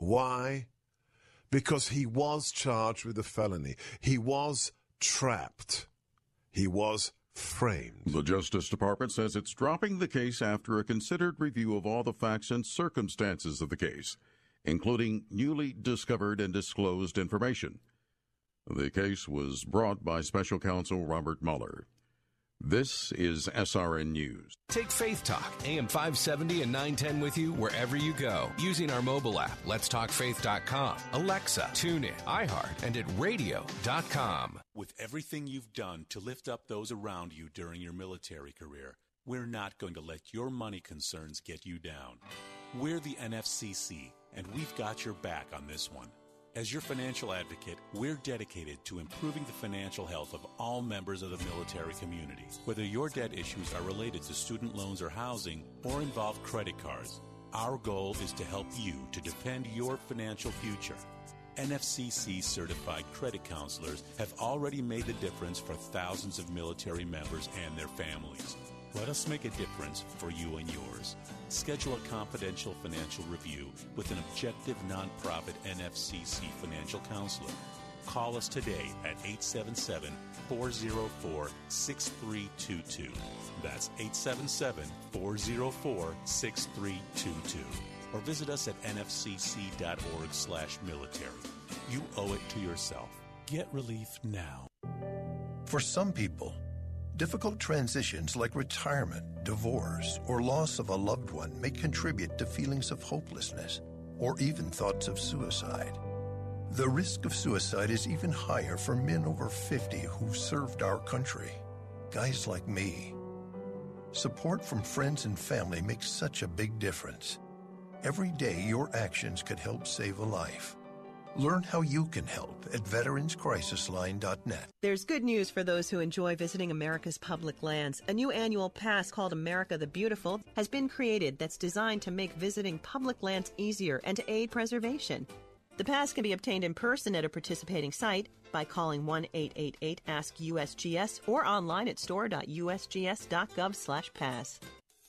Why? Because he was charged with a felony. He was trapped. He was framed. The Justice Department says it's dropping the case after a considered review of all the facts and circumstances of the case, including newly discovered and disclosed information. The case was brought by special counsel Robert Mueller. This is SRN News. Take Faith Talk, AM 570 and 910 with you wherever you go using our mobile app, letstalkfaith.com, Alexa, TuneIn, iHeart, and at radio.com. With everything you've done to lift up those around you during your military career, we're not going to let your money concerns get you down. We're the NFCC, and we've got your back on this one. As your financial advocate, we're dedicated to improving the financial health of all members of the military community. Whether your debt issues are related to student loans or housing or involve credit cards, our goal is to help you to defend your financial future. NFCC certified credit counselors have already made the difference for thousands of military members and their families. Let us make a difference for you and yours. Schedule a confidential financial review with an objective nonprofit NFCC financial counselor. Call us today at 877 404 6322. That's 877 404 6322. Or visit us at nfcc.org slash military. You owe it to yourself. Get relief now. For some people, difficult transitions like retirement, divorce, or loss of a loved one may contribute to feelings of hopelessness or even thoughts of suicide. The risk of suicide is even higher for men over 50 who've served our country. Guys like me. Support from friends and family makes such a big difference. Every day, your actions could help save a life. Learn how you can help at veteranscrisisline.net. There's good news for those who enjoy visiting America's public lands. A new annual pass called America the Beautiful has been created that's designed to make visiting public lands easier and to aid preservation. The pass can be obtained in person at a participating site by calling 1-888-ASK-USGS or online at store.usgs.gov/pass.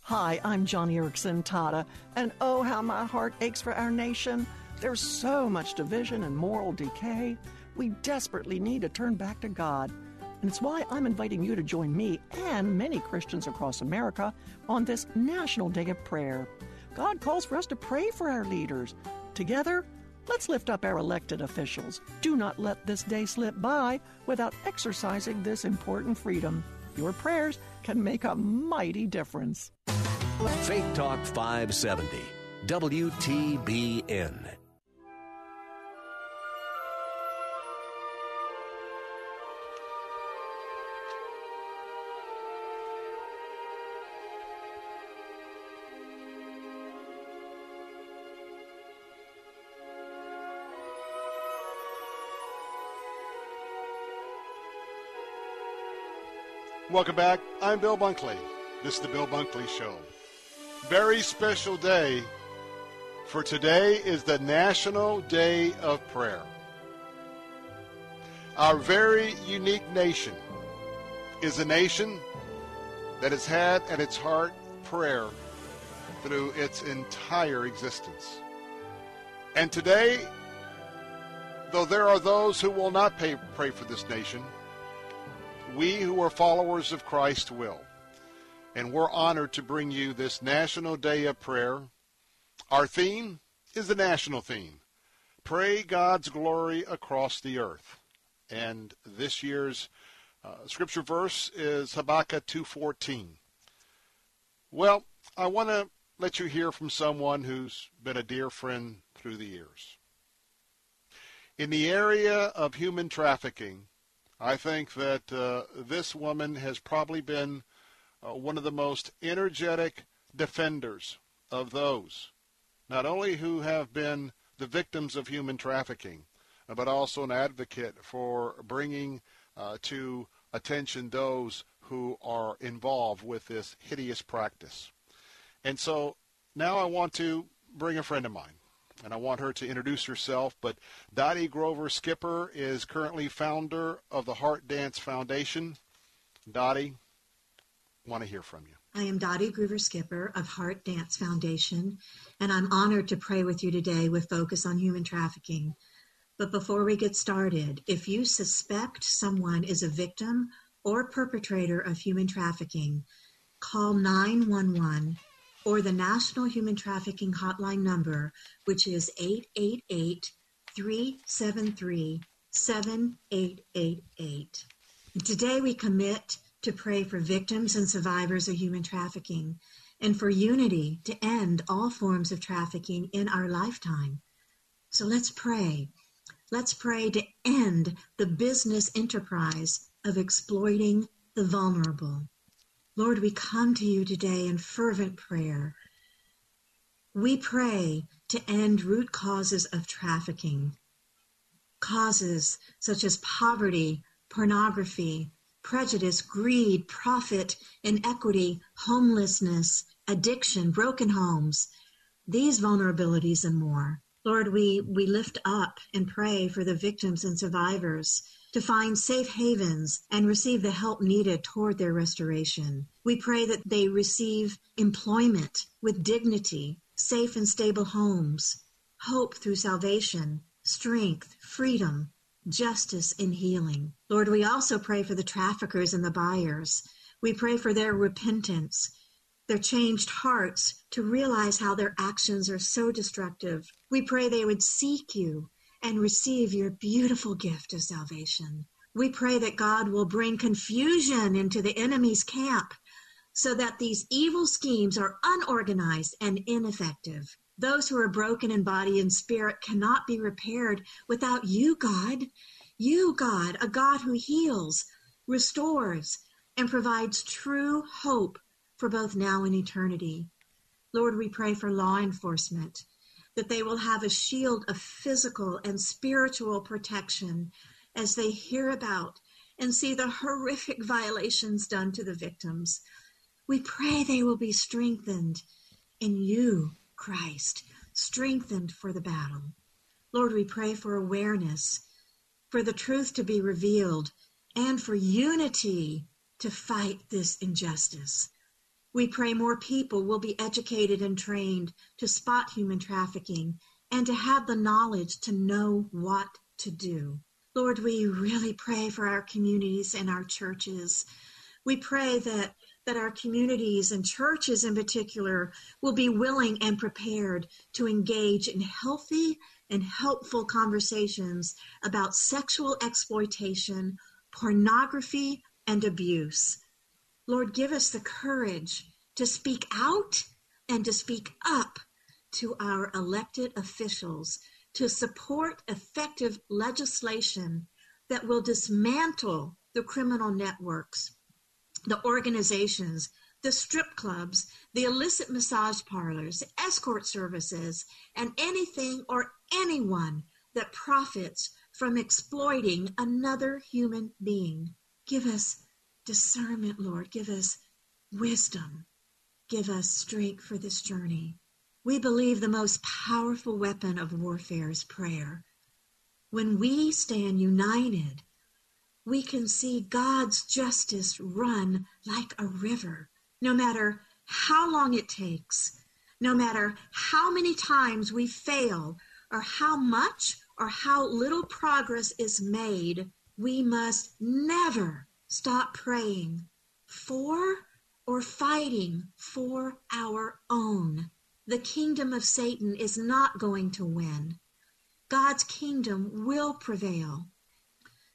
Hi, I'm Joni Eareckson Tada, and oh, how my heart aches for our nation. There's so much division and moral decay. We desperately need to turn back to God. And it's why I'm inviting you to join me and many Christians across America on this National Day of Prayer. God calls for us to pray for our leaders. Together, let's lift up our elected officials. Do not let this day slip by without exercising this important freedom. Your prayers can make a mighty difference. Faith Talk 570, WTBN. Welcome back. I'm Bill Bunkley. This is the Bill Bunkley Show. Very special day, for today is the National Day of Prayer. Our very unique nation is a nation that has had at its heart prayer through its entire existence. And today, though there are those who will not pay, pray for this nation, we who are followers of Christ will. And we're honored to bring you this National Day of Prayer. Our theme is the national theme Pray God's Glory Across the Earth. And this year's uh, scripture verse is Habakkuk 2.14. Well, I want to let you hear from someone who's been a dear friend through the years. In the area of human trafficking, I think that uh, this woman has probably been uh, one of the most energetic defenders of those, not only who have been the victims of human trafficking, uh, but also an advocate for bringing uh, to attention those who are involved with this hideous practice. And so now I want to bring a friend of mine and I want her to introduce herself. But Dottie Groover Skipper is currently founder of the Heart Dance Foundation. Dottie, want to hear from you. I am Dottie Groover Skipper of Heart Dance Foundation, and I'm honored to pray with you today with focus on human trafficking. But before we get started, if you suspect someone is a victim or perpetrator of human trafficking, call 911 or the National Human Trafficking Hotline number, which is 888 373 7888. Today we commit to pray for victims and survivors of human trafficking and for unity to end all forms of trafficking in our lifetime. So let's pray. Let's pray to end the business enterprise of exploiting the vulnerable. Lord, we come to you today in fervent prayer. We pray to end root causes of trafficking, causes such as poverty, pornography, prejudice, greed, profit, inequity, homelessness, addiction, broken homes, these vulnerabilities and more. Lord, we, we lift up and pray for the victims and survivors to find safe havens and receive the help needed toward their restoration. We pray that they receive employment with dignity, safe and stable homes, hope through salvation, strength, freedom, justice, and healing. Lord, we also pray for the traffickers and the buyers. We pray for their repentance, their changed hearts to realize how their actions are so destructive. We pray they would seek you and receive your beautiful gift of salvation. We pray that God will bring confusion into the enemy's camp so that these evil schemes are unorganized and ineffective. Those who are broken in body and spirit cannot be repaired without you, God. You, God, a God who heals, restores, and provides true hope for both now and eternity. Lord, we pray for law enforcement that they will have a shield of physical and spiritual protection as they hear about and see the horrific violations done to the victims. We pray they will be strengthened in you, Christ, strengthened for the battle. Lord, we pray for awareness, for the truth to be revealed, and for unity to fight this injustice. We pray more people will be educated and trained to spot human trafficking and to have the knowledge to know what to do. Lord, we really pray for our communities and our churches. We pray that, that our communities and churches in particular will be willing and prepared to engage in healthy and helpful conversations about sexual exploitation, pornography, and abuse. Lord, give us the courage to speak out and to speak up to our elected officials to support effective legislation that will dismantle the criminal networks, the organizations, the strip clubs, the illicit massage parlors, escort services, and anything or anyone that profits from exploiting another human being. Give us discernment, Lord. Give us wisdom. Give us strength for this journey. We believe the most powerful weapon of warfare is prayer. When we stand united, we can see God's justice run like a river, no matter how long it takes, no matter how many times we fail, or how much or how little progress is made, we must never stop praying for or fighting for our own. The kingdom of Satan is not going to win. God's kingdom will prevail.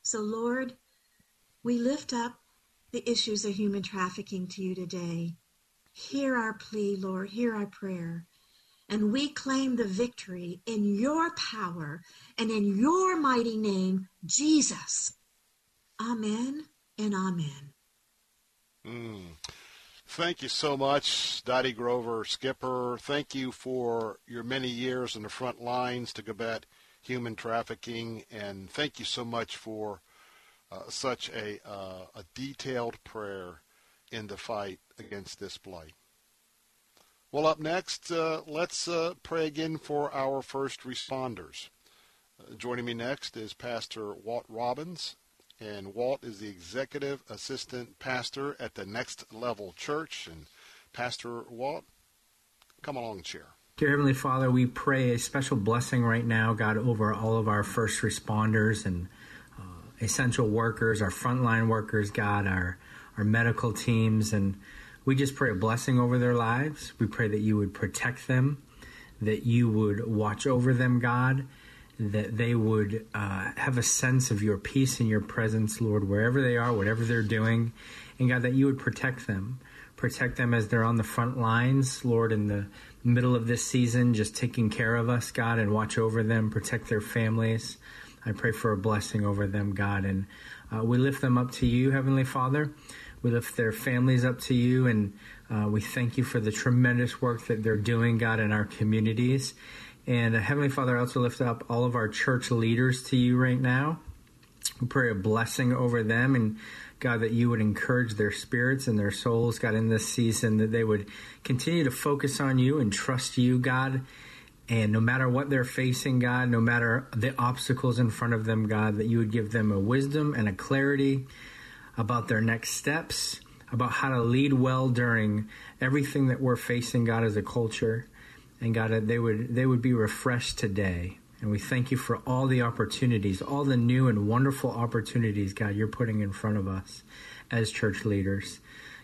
So, Lord, we lift up the issues of human trafficking to you today. Hear our plea, Lord. Hear our prayer. And we claim the victory in your power and in your mighty name, Jesus. Amen and amen. Mm. Thank you so much, Dottie Groover, Skipper. Thank you for your many years in the front lines to combat human trafficking, and thank you so much for uh, such a, uh, a detailed prayer in the fight against this blight. Well, up next, uh, let's uh, pray again for our first responders. Uh, joining me next is Pastor Walt Robbins, and Walt is the executive assistant pastor at the Next Level Church. And Pastor Walt, come along, chair. Dear Heavenly Father, we pray a special blessing right now, God, over all of our first responders and uh, essential workers, our frontline workers, God, our our medical teams, and we just pray a blessing over their lives. We pray that you would protect them, that you would watch over them, God that they would uh, have a sense of your peace and your presence, Lord, wherever they are, whatever they're doing. And God, that you would protect them. Protect them as they're on the front lines, Lord, in the middle of this season, just taking care of us, God, and watch over them, protect their families. I pray for a blessing over them, God. And uh, we lift them up to you, Heavenly Father. We lift their families up to you, and uh, we thank you for the tremendous work that they're doing, God, in our communities. And uh, Heavenly Father, I also lift up all of our church leaders to you right now. We pray a blessing over them and God, that you would encourage their spirits and their souls, God, in this season, that they would continue to focus on you and trust you, God. And no matter what they're facing, God, no matter the obstacles in front of them, God, that you would give them a wisdom and a clarity about their next steps, about how to lead well during everything that we're facing, God, as a culture and God, they would they would be refreshed today. And we thank you for all the opportunities, all the new and wonderful opportunities, God, you're putting in front of us as church leaders.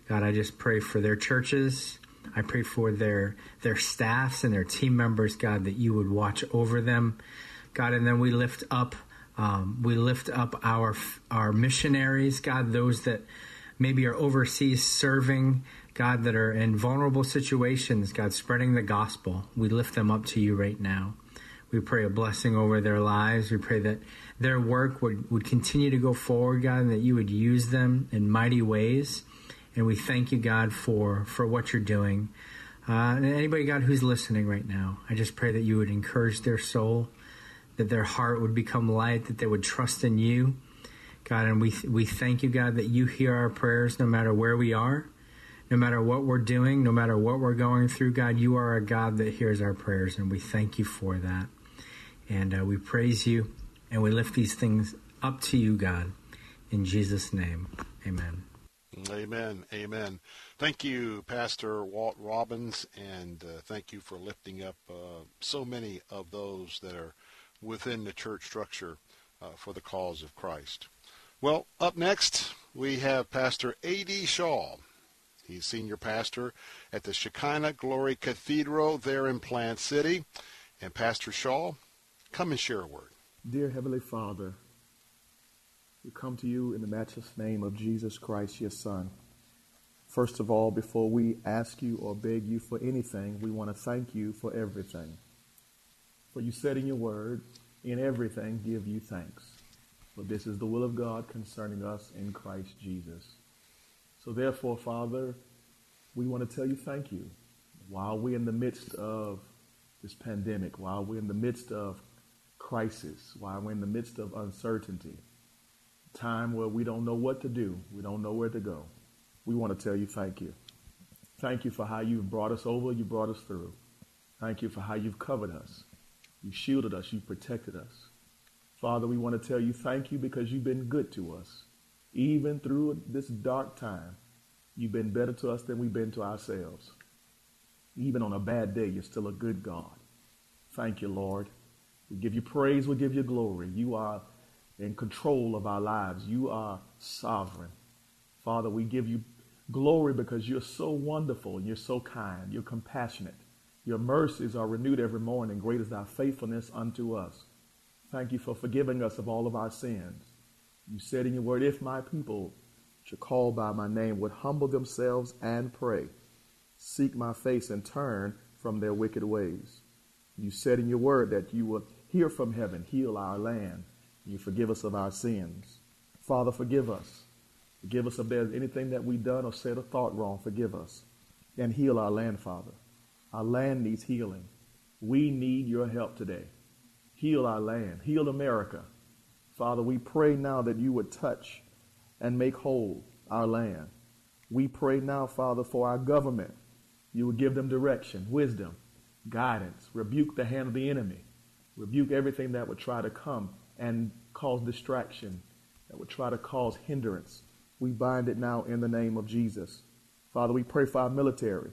God, I just pray for their churches. I pray for their their staffs and their team members, God, that you would watch over them, God. And then we lift up um, we lift up our our missionaries, God, those that maybe are overseas serving, God, that are in vulnerable situations, God, spreading the gospel. We lift them up to you right now. We pray a blessing over their lives. We pray that their work would, would continue to go forward, God, and that you would use them in mighty ways. And we thank you, God, for, for what you're doing. Uh, and anybody, God, who's listening right now, I just pray that you would encourage their soul, that their heart would become light, that they would trust in you. God, and we, we thank you, God, that you hear our prayers no matter where we are no matter what we're doing, no matter what we're going through, God, you are a God that hears our prayers, and we thank you for that. And uh, we praise you and we lift these things up to you, God. In Jesus' name, amen. Amen. Amen. Thank you, Pastor Walt Robbins, and uh, thank you for lifting up uh, so many of those that are within the church structure uh, for the cause of Christ. Well, up next, we have Pastor A.D. Shaw. Senior pastor at the Shekinah Glory Cathedral there in Plant City. And Pastor Shaw, come and share a word. Dear Heavenly Father, we come to you in the matchless name of Jesus Christ, your Son. First of all, before we ask you or beg you for anything, we want to thank you for everything. For you said in your word, in everything give you thanks. For this is the will of God concerning us in Christ Jesus. So therefore, Father, we want to tell you thank you. While we're in the midst of this pandemic, while we're in the midst of crisis, while we're in the midst of uncertainty, time where we don't know what to do, we don't know where to go, we want to tell you thank you. Thank you for how you've brought us over, you brought us through. Thank you for how you've covered us. You shielded us, you protected us. Father, we want to tell you thank you because you've been good to us. Even through this dark time, you've been better to us than we've been to ourselves. Even on a bad day, you're still a good God. Thank you, Lord. We give you praise, we give you glory. You are in control of our lives. You are sovereign. Father, we give you glory because you're so wonderful and you're so kind. You're compassionate. Your mercies are renewed every morning. Great is thy faithfulness unto us. Thank you for forgiving us of all of our sins. You said in your word, if my people should call by my name, would humble themselves and pray, seek my face and turn from their wicked ways. You said in your word that you would hear from heaven, heal our land, you forgive us of our sins. Father, forgive us. Forgive us if there's anything that we've done or said or thought wrong. Forgive us. And heal our land, Father. Our land needs healing. We need your help today. Heal our land. Heal America. Father, we pray now that you would touch and make whole our land. We pray now, Father, for our government. You would give them direction, wisdom, guidance, rebuke the hand of the enemy, rebuke everything that would try to come and cause distraction, that would try to cause hindrance. We bind it now in the name of Jesus. Father, we pray for our military.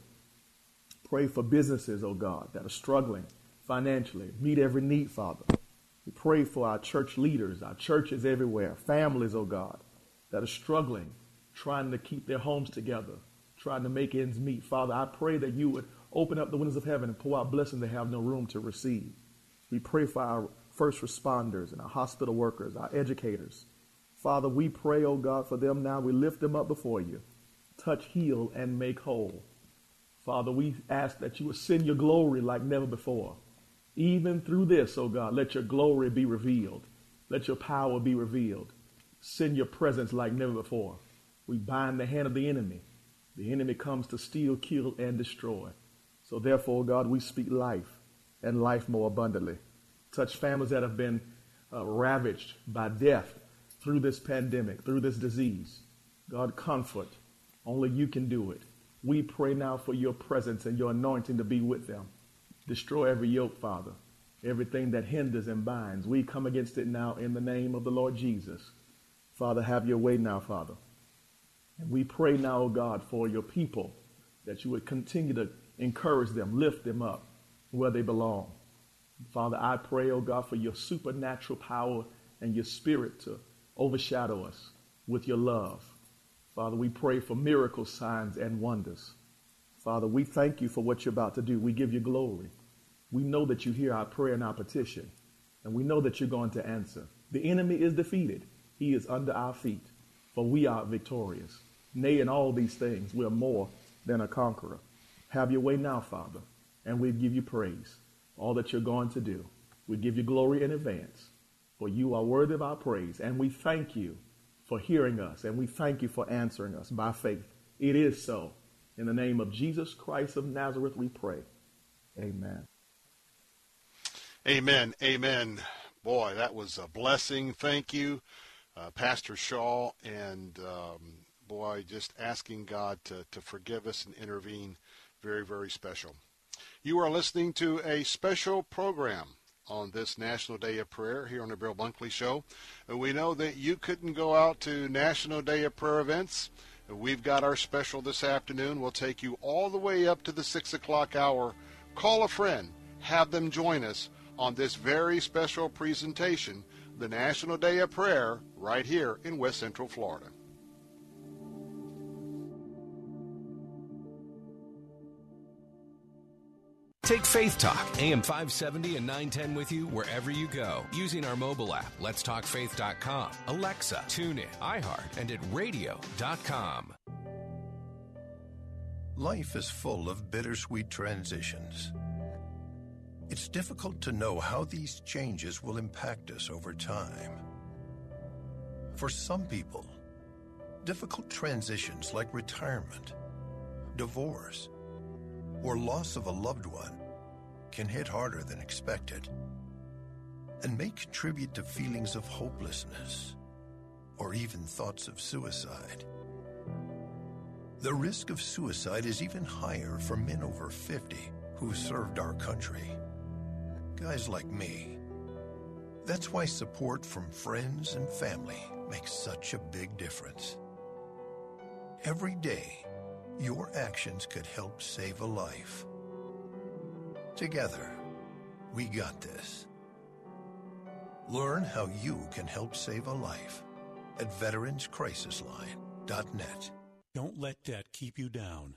Pray for businesses, oh God, that are struggling financially. Meet every need, Father. We pray for our church leaders, our churches everywhere, families, oh God, that are struggling, trying to keep their homes together, trying to make ends meet. Father, I pray that you would open up the windows of heaven and pour out blessing they have no room to receive. We pray for our first responders and our hospital workers, our educators. Father, we pray, oh God, for them now. We lift them up before you. Touch, heal, and make whole. Father, we ask that you would send your glory like never before. Even through this, oh God, let your glory be revealed. Let your power be revealed. Send your presence like never before. We bind the hand of the enemy. The enemy comes to steal, kill, and destroy. So therefore, God, we speak life and life more abundantly touch families that have been uh, ravaged by death through this pandemic, through this disease. God, comfort. Only you can do it. We pray now for your presence and your anointing to be with them. Destroy every yoke, Father, everything that hinders and binds. We come against it now in the name of the Lord Jesus. Father, have your way now, Father. And we pray now, O God, for your people that you would continue to encourage them, lift them up where they belong. Father, I pray, oh God, for your supernatural power and your spirit to overshadow us with your love. Father, we pray for miracles, signs, and wonders. Father, we thank you for what you're about to do. We give you glory. We know that you hear our prayer and our petition, and we know that you're going to answer. The enemy is defeated. He is under our feet, for we are victorious. Nay, in all these things, we're more than a conqueror. Have your way now, Father, and we give you praise all that you're going to do. We give you glory in advance, for you are worthy of our praise. And we thank you for hearing us, and we thank you for answering us by faith. It is so. In the name of Jesus Christ of Nazareth, we pray. Amen. Amen. Amen. Boy, that was a blessing. Thank you, uh, Pastor Shaw. And um, boy, just asking God to, to forgive us and intervene. Very, very special. You are listening to a special program on this National Day of Prayer here on the Bill Bunkley Show. We know that you couldn't go out to National Day of Prayer events. We've got our special this afternoon. We'll take you all the way up to the 6 o'clock hour. Call a friend. Have them join us on this very special presentation, the National Day of Prayer, right here in West Central Florida. Take Faith Talk, AM 570 and 910 with you wherever you go using our mobile app, letstalkfaith.com, Alexa, TuneIn, iHeart, and at radio.com. Life is full of bittersweet transitions. It's difficult to know how these changes will impact us over time. For some people, difficult transitions like retirement, divorce, or loss of a loved one can hit harder than expected and may contribute to feelings of hopelessness or even thoughts of suicide. The risk of suicide is even higher for men over 50 who served our country. Guys like me. That's why support from friends and family makes such a big difference. Every day, your actions could help save a life. Together, we got this. Learn how you can help save a life at veteranscrisisline.net. Don't let debt keep you down.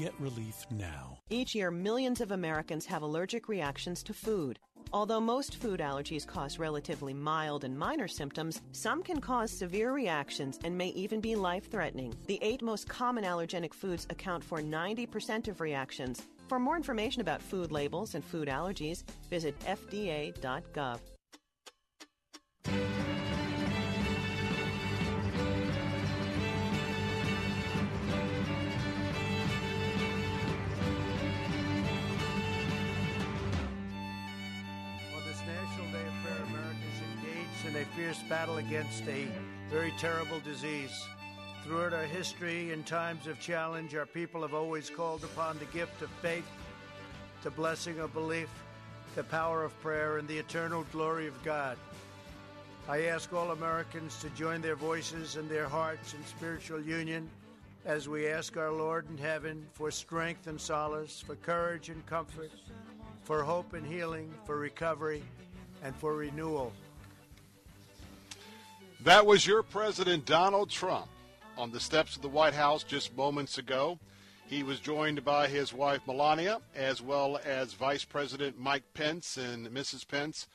Get relief now. Each year, millions of Americans have allergic reactions to food. Although most food allergies cause relatively mild and minor symptoms, some can cause severe reactions and may even be life threatening. The eight most common allergenic foods account for 90% of reactions. For more information about food labels and food allergies, visit FDA.gov. a fierce battle against a very terrible disease. Throughout our history, in times of challenge, our people have always called upon the gift of faith, the blessing of belief, the power of prayer, and the eternal glory of God. I ask all Americans to join their voices and their hearts in spiritual union as we ask our Lord in heaven for strength and solace, for courage and comfort, for hope and healing, for recovery, and for renewal. That was your President Donald Trump on the steps of the White House just moments ago. He was joined by his wife Melania, as well as Vice President Mike Pence and Mrs. Pence,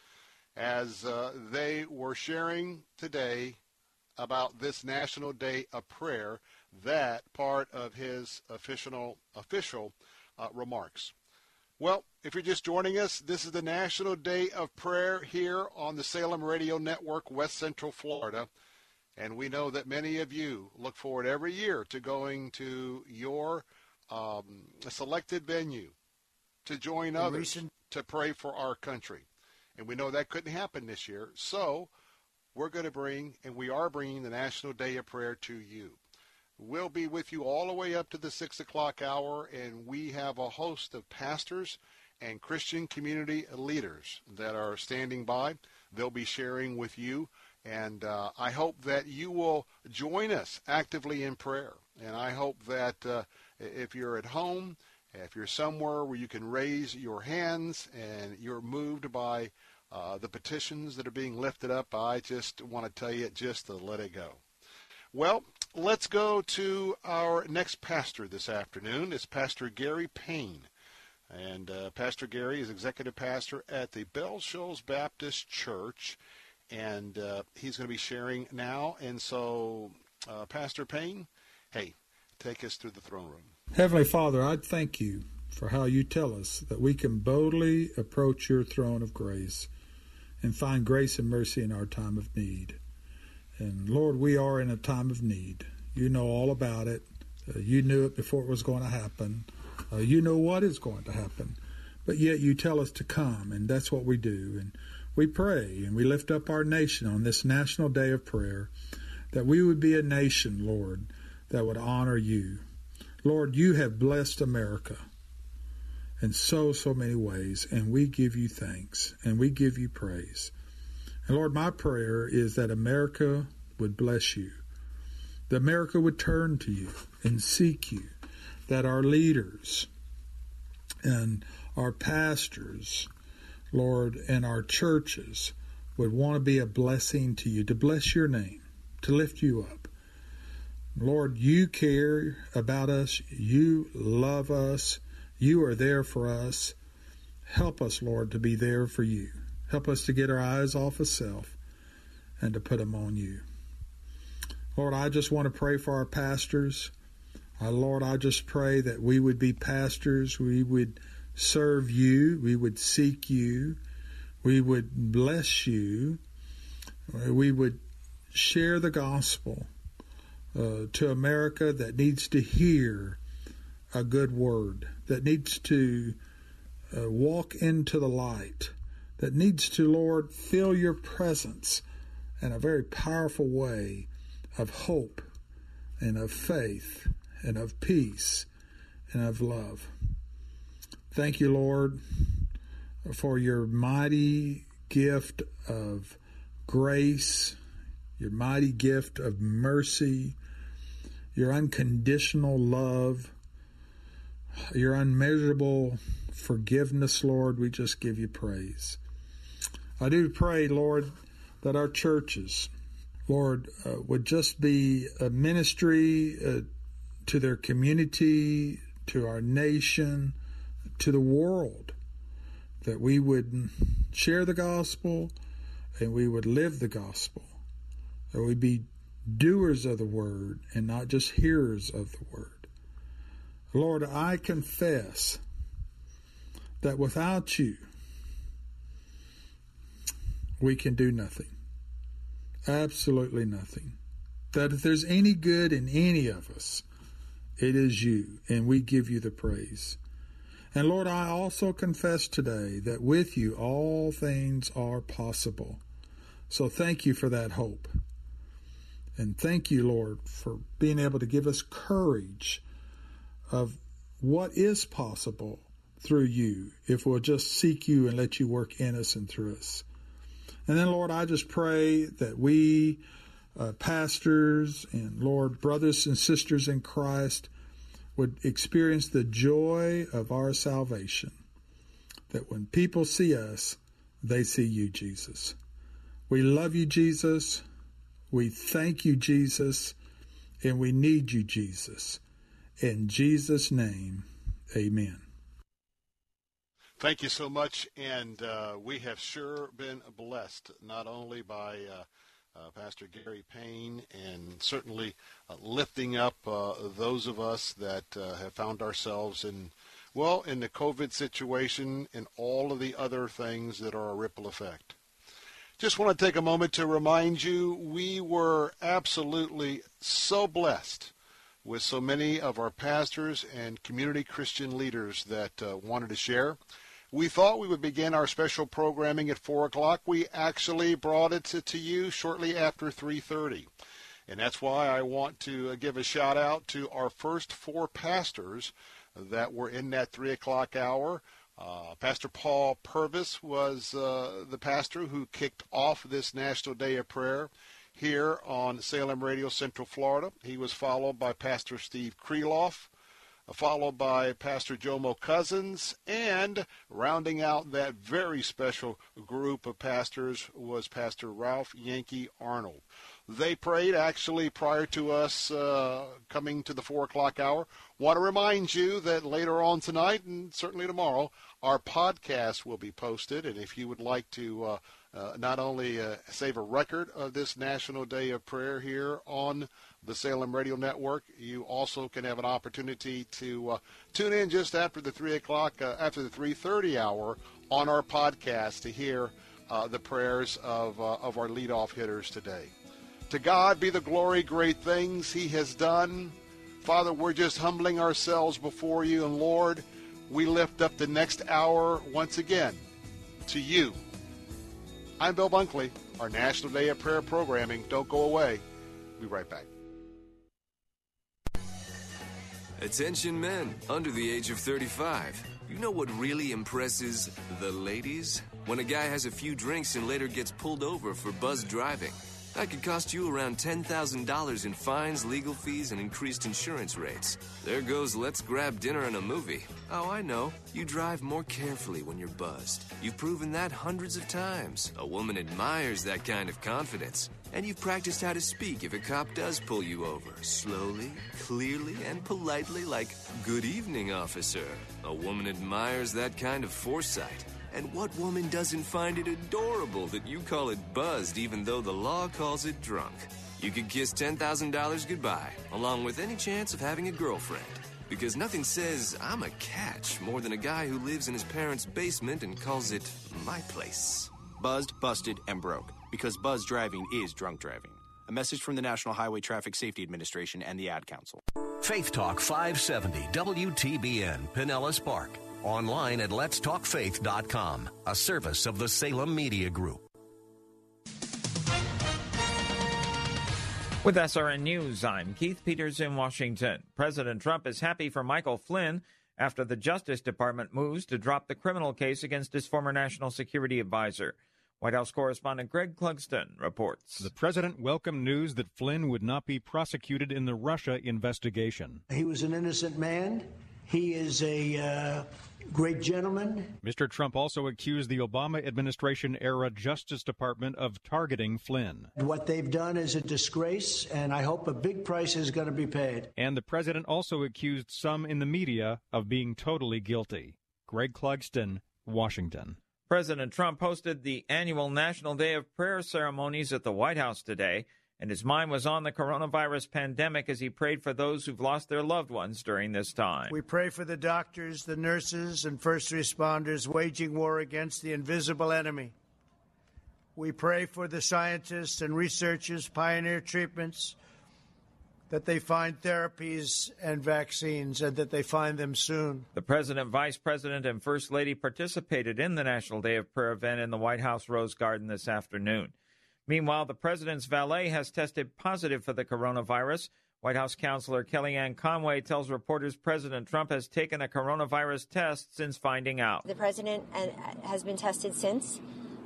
as uh, they were sharing today about this National Day of Prayer, that part of his official, official uh, remarks. Well, if you're just joining us, this is the National Day of Prayer here on the Salem Radio Network, West Central Florida. And we know that many of you look forward every year to going to your um, selected venue to join others recent- to pray for our country. And we know that couldn't happen this year. So we're going to bring, and we are bringing the National Day of Prayer to you. We'll be with you all the way up to the 6 o'clock hour, and we have a host of pastors and Christian community leaders that are standing by. They'll be sharing with you, and uh, I hope that you will join us actively in prayer. And I hope that uh, if you're at home, if you're somewhere where you can raise your hands and you're moved by uh, the petitions that are being lifted up, I just want to tell you just to let it go. Well, let's go to our next pastor this afternoon. It's Pastor Gary Payne. And uh, Pastor Gary is executive pastor at the Bell Shoals Baptist Church. And uh, he's going to be sharing now. And so, uh, Pastor Payne, hey, take us through the throne room. Heavenly Father, I thank you for how you tell us that we can boldly approach your throne of grace and find grace and mercy in our time of need. And Lord, we are in a time of need. You know all about it. Uh, you knew it before it was going to happen. Uh, you know what is going to happen. But yet you tell us to come, and that's what we do. And we pray and we lift up our nation on this National Day of Prayer that we would be a nation, Lord, that would honor you. Lord, you have blessed America in so, so many ways, and we give you thanks and we give you praise. And Lord, my prayer is that America would bless you, that America would turn to you and seek you, that our leaders and our pastors, Lord, and our churches would want to be a blessing to you, to bless your name, to lift you up. Lord, you care about us. You love us. You are there for us. Help us, Lord, to be there for you. Help us to get our eyes off of self and to put them on you. Lord, I just want to pray for our pastors. Uh, Lord, I just pray that we would be pastors. We would serve you. We would seek you. We would bless you. We would share the gospel uh, to America that needs to hear a good word, that needs to uh, walk into the light, that needs to, Lord, feel your presence in a very powerful way of hope and of faith and of peace and of love. Thank you, Lord, for your mighty gift of grace, your mighty gift of mercy, your unconditional love, your unmeasurable forgiveness, Lord. We just give you praise. I do pray, Lord, that our churches, Lord, uh, would just be a ministry uh, to their community, to our nation, to the world, that we would share the gospel and we would live the gospel, that we be doers of the word and not just hearers of the word. Lord, I confess that without you, we can do nothing. Absolutely nothing. That if there's any good in any of us, it is you, and we give you the praise. And Lord, I also confess today that with you all things are possible. So thank you for that hope. And thank you, Lord, for being able to give us courage of what is possible through you if we'll just seek you and let you work in us and through us. And then, Lord, I just pray that we, uh, pastors and Lord, brothers and sisters in Christ, would experience the joy of our salvation. That when people see us, they see you, Jesus. We love you, Jesus. We thank you, Jesus. And we need you, Jesus. In Jesus' name, amen. Thank you so much. And uh, we have sure been blessed, not only by. Uh, uh, Pastor Gary Payne, and certainly uh, lifting up uh, those of us that have found ourselves in, well, in the COVID situation and all of the other things that are a ripple effect. Just want to take a moment to remind you we were absolutely so blessed with so many of our pastors and community Christian leaders that uh, wanted to share. We thought we would begin our special programming at 4 o'clock. We actually brought it to, to you shortly after 3.30. And that's why I want to uh, give a shout out to our first four pastors that were in that 3 o'clock hour. Uh, pastor Paul Purvis was uh, the pastor who kicked off this National Day of Prayer here on Salem Radio Central Florida. He was followed by Pastor Steve Kreloff followed by Pastor Jomo Cousins, and rounding out that very special group of pastors was Pastor Ralph Yankee Arnold. They prayed actually prior to us uh, coming to the 4 o'clock hour. Want to remind you that later on tonight and certainly tomorrow, our podcast will be posted. And if you would like to uh, uh, not only uh, save a record of this National Day of Prayer here on the Salem Radio Network. You also can have an opportunity to uh, tune in just after the three o'clock, uh, after the three thirty hour, on our podcast to hear uh, the prayers of uh, of our leadoff hitters today. To God be the glory, great things He has done. Father, we're just humbling ourselves before you, and Lord, we lift up the next hour once again to you. I'm Bill Bunkley, our National Day of Prayer programming. Don't go away. Be right back. Attention men under the age of 35. You know what really impresses the ladies? When a guy has a few drinks and later gets pulled over for buzz driving. That could cost you around $10,000 in fines, legal fees, and increased insurance rates. There goes let's grab dinner and a movie. Oh, I know. You drive more carefully when you're buzzed. You've proven that hundreds of times. A woman admires that kind of confidence. And you've practiced how to speak if a cop does pull you over. Slowly, clearly, and politely, like, Good evening, officer. A woman admires that kind of foresight. And what woman doesn't find it adorable that you call it buzzed even though the law calls it drunk? You could kiss $10,000 goodbye, along with any chance of having a girlfriend. Because nothing says I'm a catch more than a guy who lives in his parents' basement and calls it my place. Buzzed, busted, and broke. Because buzz driving is drunk driving. A message from the National Highway Traffic Safety Administration and the Ad Council. Faith Talk 570 WTBN Pinellas Park. Online at letstalkfaith.com, a service of the Salem Media Group. With SRN News, I'm Keith Peters in Washington. President Trump is happy for Michael Flynn after the Justice Department moves to drop the criminal case against his former national security advisor. White House correspondent Greg Clugston reports. The president welcomed news that Flynn would not be prosecuted in the Russia investigation. He was an innocent man. He is a uh, great gentleman. Mr. Trump also accused the Obama administration era Justice Department of targeting Flynn. What they've done is a disgrace, and I hope a big price is going to be paid. And the president also accused some in the media of being totally guilty. Greg Clugston, Washington. President Trump hosted the annual National Day of Prayer ceremonies at the White House today and his mind was on the coronavirus pandemic as he prayed for those who've lost their loved ones during this time. We pray for the doctors, the nurses, and first responders waging war against the invisible enemy. We pray for the scientists and researchers pioneer treatments that they find therapies and vaccines and that they find them soon. The President, Vice President, and First Lady participated in the National Day of Prayer event in the White House Rose Garden this afternoon. Meanwhile, the president's valet has tested positive for the coronavirus. White House counselor Kellyanne Conway tells reporters President Trump has taken a coronavirus test since finding out. The president uh, has been tested since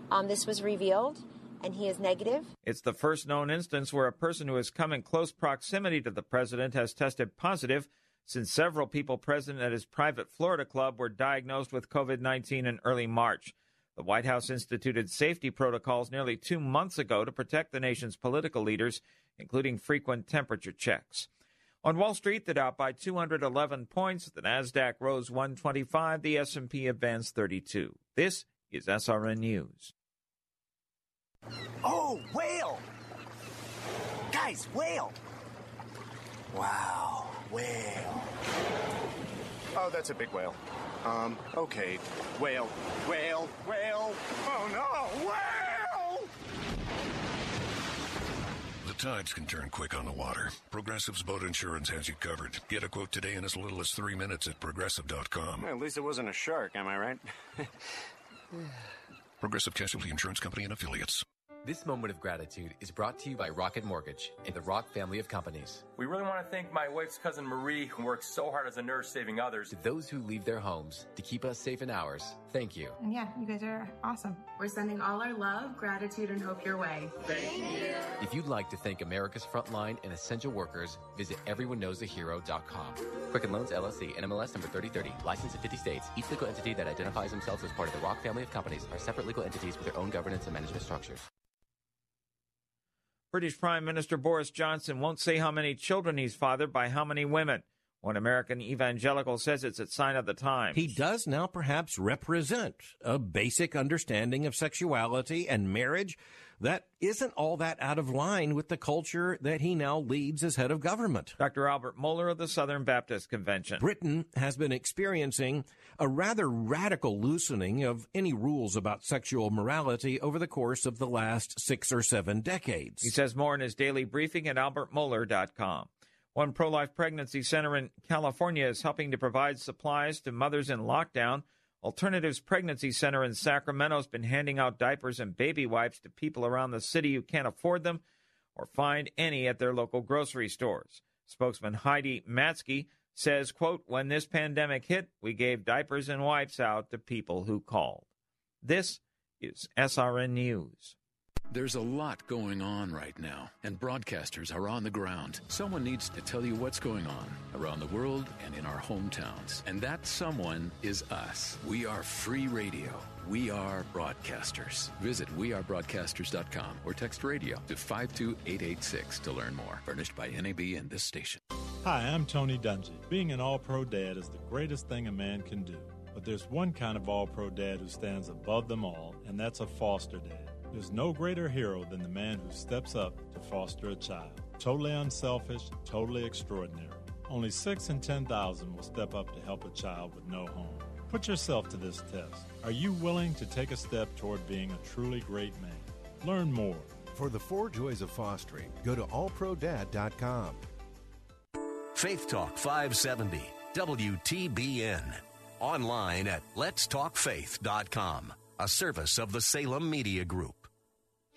um, this was revealed, and he is negative. It's the first known instance where a person who has come in close proximity to the president has tested positive since several people present at his private Florida club were diagnosed with COVID 19 in early March. The White House instituted safety protocols nearly two months ago to protect the nation's political leaders, including frequent temperature checks. On Wall Street, the Dow by 211 points, the Nasdaq rose 125, the S&P advanced 32. This is SRN News. Oh, whale! Guys, whale! Wow, whale. Oh, that's a big whale. Um, okay. Whale. Whale. Whale. Oh no! Whale! The tides can turn quick on the water. Progressive's boat insurance has you covered. Get a quote today in as little as three minutes at progressive.com. Well, at least it wasn't a shark, am I right? Progressive Casualty Insurance Company and Affiliates. This moment of gratitude is brought to you by Rocket Mortgage and the Rock family of companies. We really want to thank my wife's cousin Marie, who works so hard as a nurse saving others. To those who leave their homes to keep us safe in ours, thank you. And yeah, you guys are awesome. We're sending all our love, gratitude, and hope your way. Thank you. If you'd like to thank America's frontline and essential workers, visit everyoneknowsahero.com. Quicken Loans LLC, NMLS number 3030, licensed in 50 states. Each legal entity that identifies themselves as part of the Rock family of companies are separate legal entities with their own governance and management structures. British Prime Minister Boris Johnson won't say how many children he's fathered by how many women. One American evangelical says it's a sign of the times. He does now perhaps represent a basic understanding of sexuality and marriage that isn't all that out of line with the culture that he now leads as head of government. Dr. Albert Mohler of the Southern Baptist Convention. Britain has been experiencing a rather radical loosening of any rules about sexual morality over the course of the last six or seven decades. He says more in his daily briefing at albertmohler.com. One pro life pregnancy center in California is helping to provide supplies to mothers in lockdown. Alternatives Pregnancy Center in Sacramento has been handing out diapers and baby wipes to people around the city who can't afford them or find any at their local grocery stores. Spokesman Heidi Matzke says, quote, when this pandemic hit, we gave diapers and wipes out to people who called. This is SRN News. There's a lot going on right now, and broadcasters are on the ground. Someone needs to tell you what's going on around the world and in our hometowns. And that someone is us. We are free radio. We are broadcasters. Visit wearebroadcasters.com or text radio to 52886 to learn more. Furnished by NAB and this station. Hi, I'm Tony Dungy. Being an all pro dad is the greatest thing a man can do. But there's one kind of all pro dad who stands above them all, and that's a foster dad. There's no greater hero than the man who steps up to foster a child. Totally unselfish, totally extraordinary. Only 6 in 10,000 will step up to help a child with no home. Put yourself to this test. Are you willing to take a step toward being a truly great man? Learn more. For the four joys of fostering, go to allprodad.com. Faith Talk 570, WTBN. Online at letstalkfaith.com, a service of the Salem Media Group.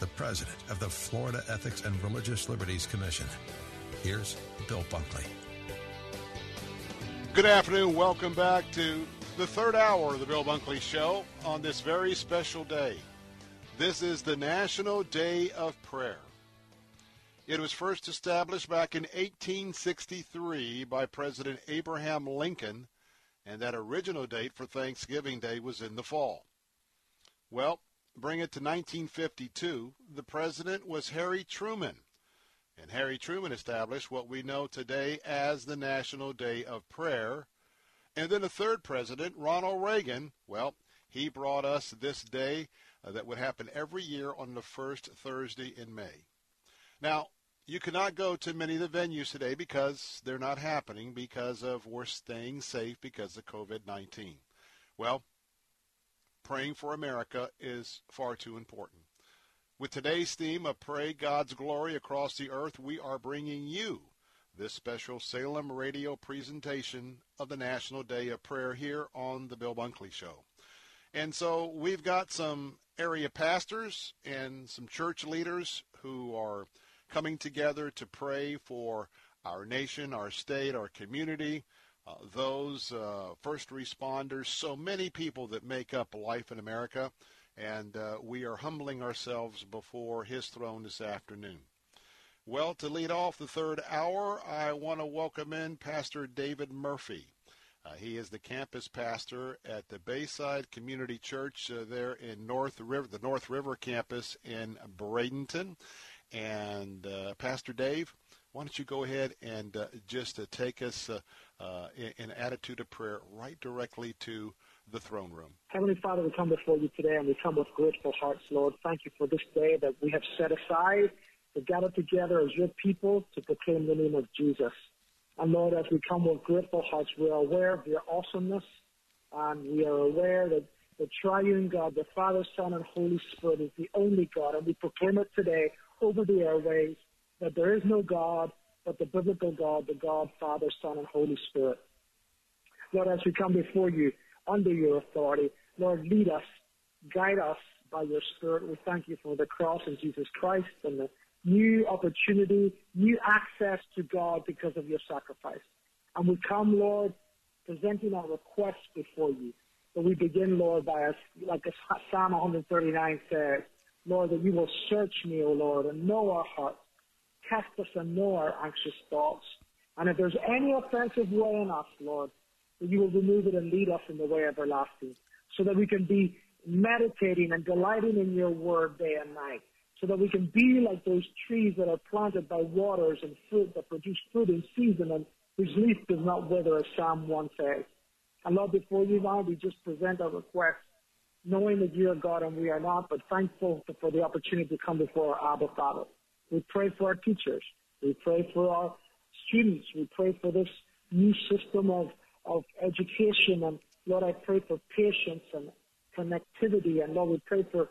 the president of the Florida Ethics and Religious Liberties Commission. Here's Bill Bunkley. Good afternoon. Welcome back to the third hour of the Bill Bunkley Show on this very special day. This is the National Day of Prayer. It was first established back in 1863 by President Abraham Lincoln, and that original date for Thanksgiving Day was in the fall. Well, bring it to 1952, the president was Harry Truman, and Harry Truman established what we know today as the National Day of Prayer. And then a third president, Ronald Reagan, well, he brought us this day uh, that would happen every year on the first Thursday in May. Now, you cannot go to many of the venues today because they're not happening because of we're staying safe because of COVID-19. Well, praying for America is far too important. With today's theme of Pray God's Glory Across the Earth, we are bringing you this special Salem radio presentation of the National Day of Prayer here on the Bill Bunkley Show. And so we've got some area pastors and some church leaders who are coming together to pray for our nation, our state, our community, uh, those uh, first responders, so many people that make up life in America. And uh, we are humbling ourselves before his throne this afternoon. Well, to lead off the third hour, I want to welcome in Pastor David Murphy. Uh, he is the campus pastor at the Bayside Community Church uh, there in North River, the North River campus in Bradenton. And Pastor Dave, why don't you go ahead and uh, just uh, take us uh, uh, in, in attitude of prayer right directly to the throne room. Heavenly Father, we come before you today and we come with grateful hearts, Lord. Thank you for this day that we have set aside to gather together as your people to proclaim the name of Jesus. And Lord, as we come with grateful hearts, we are aware of your awesomeness And we are aware that the triune God, the Father, Son, and Holy Spirit is the only God. And we proclaim it today over the airways that there is no God but the biblical God, the God, Father, Son, and Holy Spirit. Lord, as we come before you under your authority, Lord, lead us, guide us by your Spirit. We thank you for the cross of Jesus Christ and the new opportunity, new access to God because of your sacrifice. And we come, Lord, presenting our requests before you. But we begin, Lord, by us, like Psalm 139 says, Lord, that you will search me, O Lord, and know our hearts. Test us and know our anxious thoughts. And if there's any offensive way in us, Lord, that you will remove it and lead us in the way everlasting, so that we can be meditating and delighting in your word day and night, so that we can be like those trees that are planted by waters and fruit that produce fruit in season and whose leaf does not wither, as Psalm 1 says. And Lord, before you now, we just present our request, knowing that you are God and we are not, but thankful for the opportunity to come before our Abba Father. We pray for our teachers. We pray for our students. We pray for this new system of, of education. And Lord, I pray for patience and connectivity. And Lord, we pray for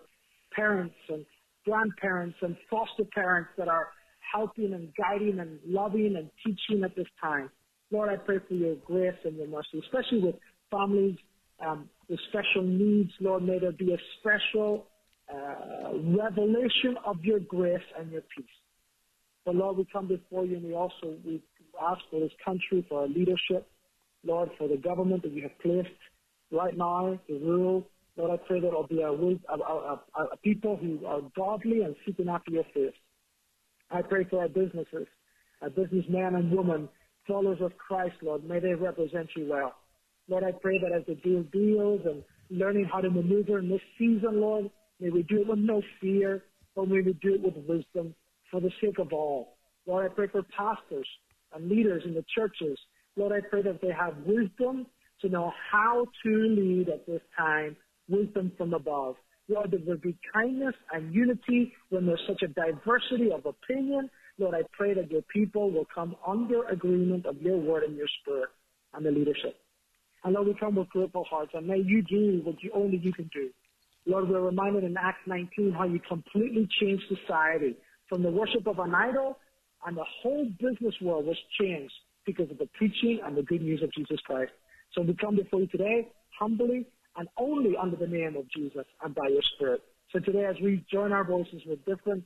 parents and grandparents and foster parents that are helping and guiding and loving and teaching at this time. Lord, I pray for your grace and your mercy, especially with families um, with special needs. Lord, may there be a special uh, revelation of your grace and your peace. But Lord, we come before you and we also we ask for this country, for our leadership, Lord, for the government that you have placed right now to rule. Lord, I pray that it'll be a people who are godly and seeking after your face. I pray for our businesses, our businessmen and women, followers of Christ, Lord. May they represent you well. Lord, I pray that as they do deals and learning how to maneuver in this season, Lord, may we do it with no fear, but may we do it with wisdom for the sake of all. Lord, I pray for pastors and leaders in the churches. Lord, I pray that they have wisdom to know how to lead at this time, wisdom from above. Lord, that there be kindness and unity when there's such a diversity of opinion. Lord, I pray that your people will come under agreement of your word and your spirit and the leadership. And Lord, we come with grateful hearts, and may you do what you only you can do. Lord, we're reminded in Acts 19 how you completely changed society from the worship of an idol, and the whole business world was changed because of the preaching and the good news of Jesus Christ. So we come before you today humbly and only under the name of Jesus and by your Spirit. So today, as we join our voices with different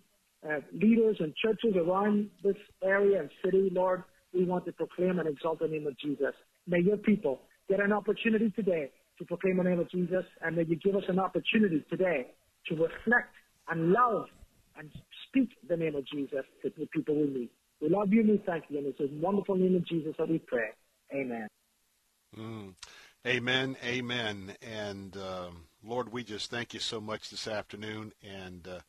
uh, leaders and churches around this area and city, Lord, we want to proclaim and exalt the name of Jesus. May your people get an opportunity today to proclaim the name of Jesus, and may you give us an opportunity today to reflect and love and speak the name of Jesus to the people we meet. We love you and we thank you, and it's the wonderful name of Jesus that we pray. Amen. Mm. Amen, amen. And um, Lord, we just thank you so much this afternoon, and uh,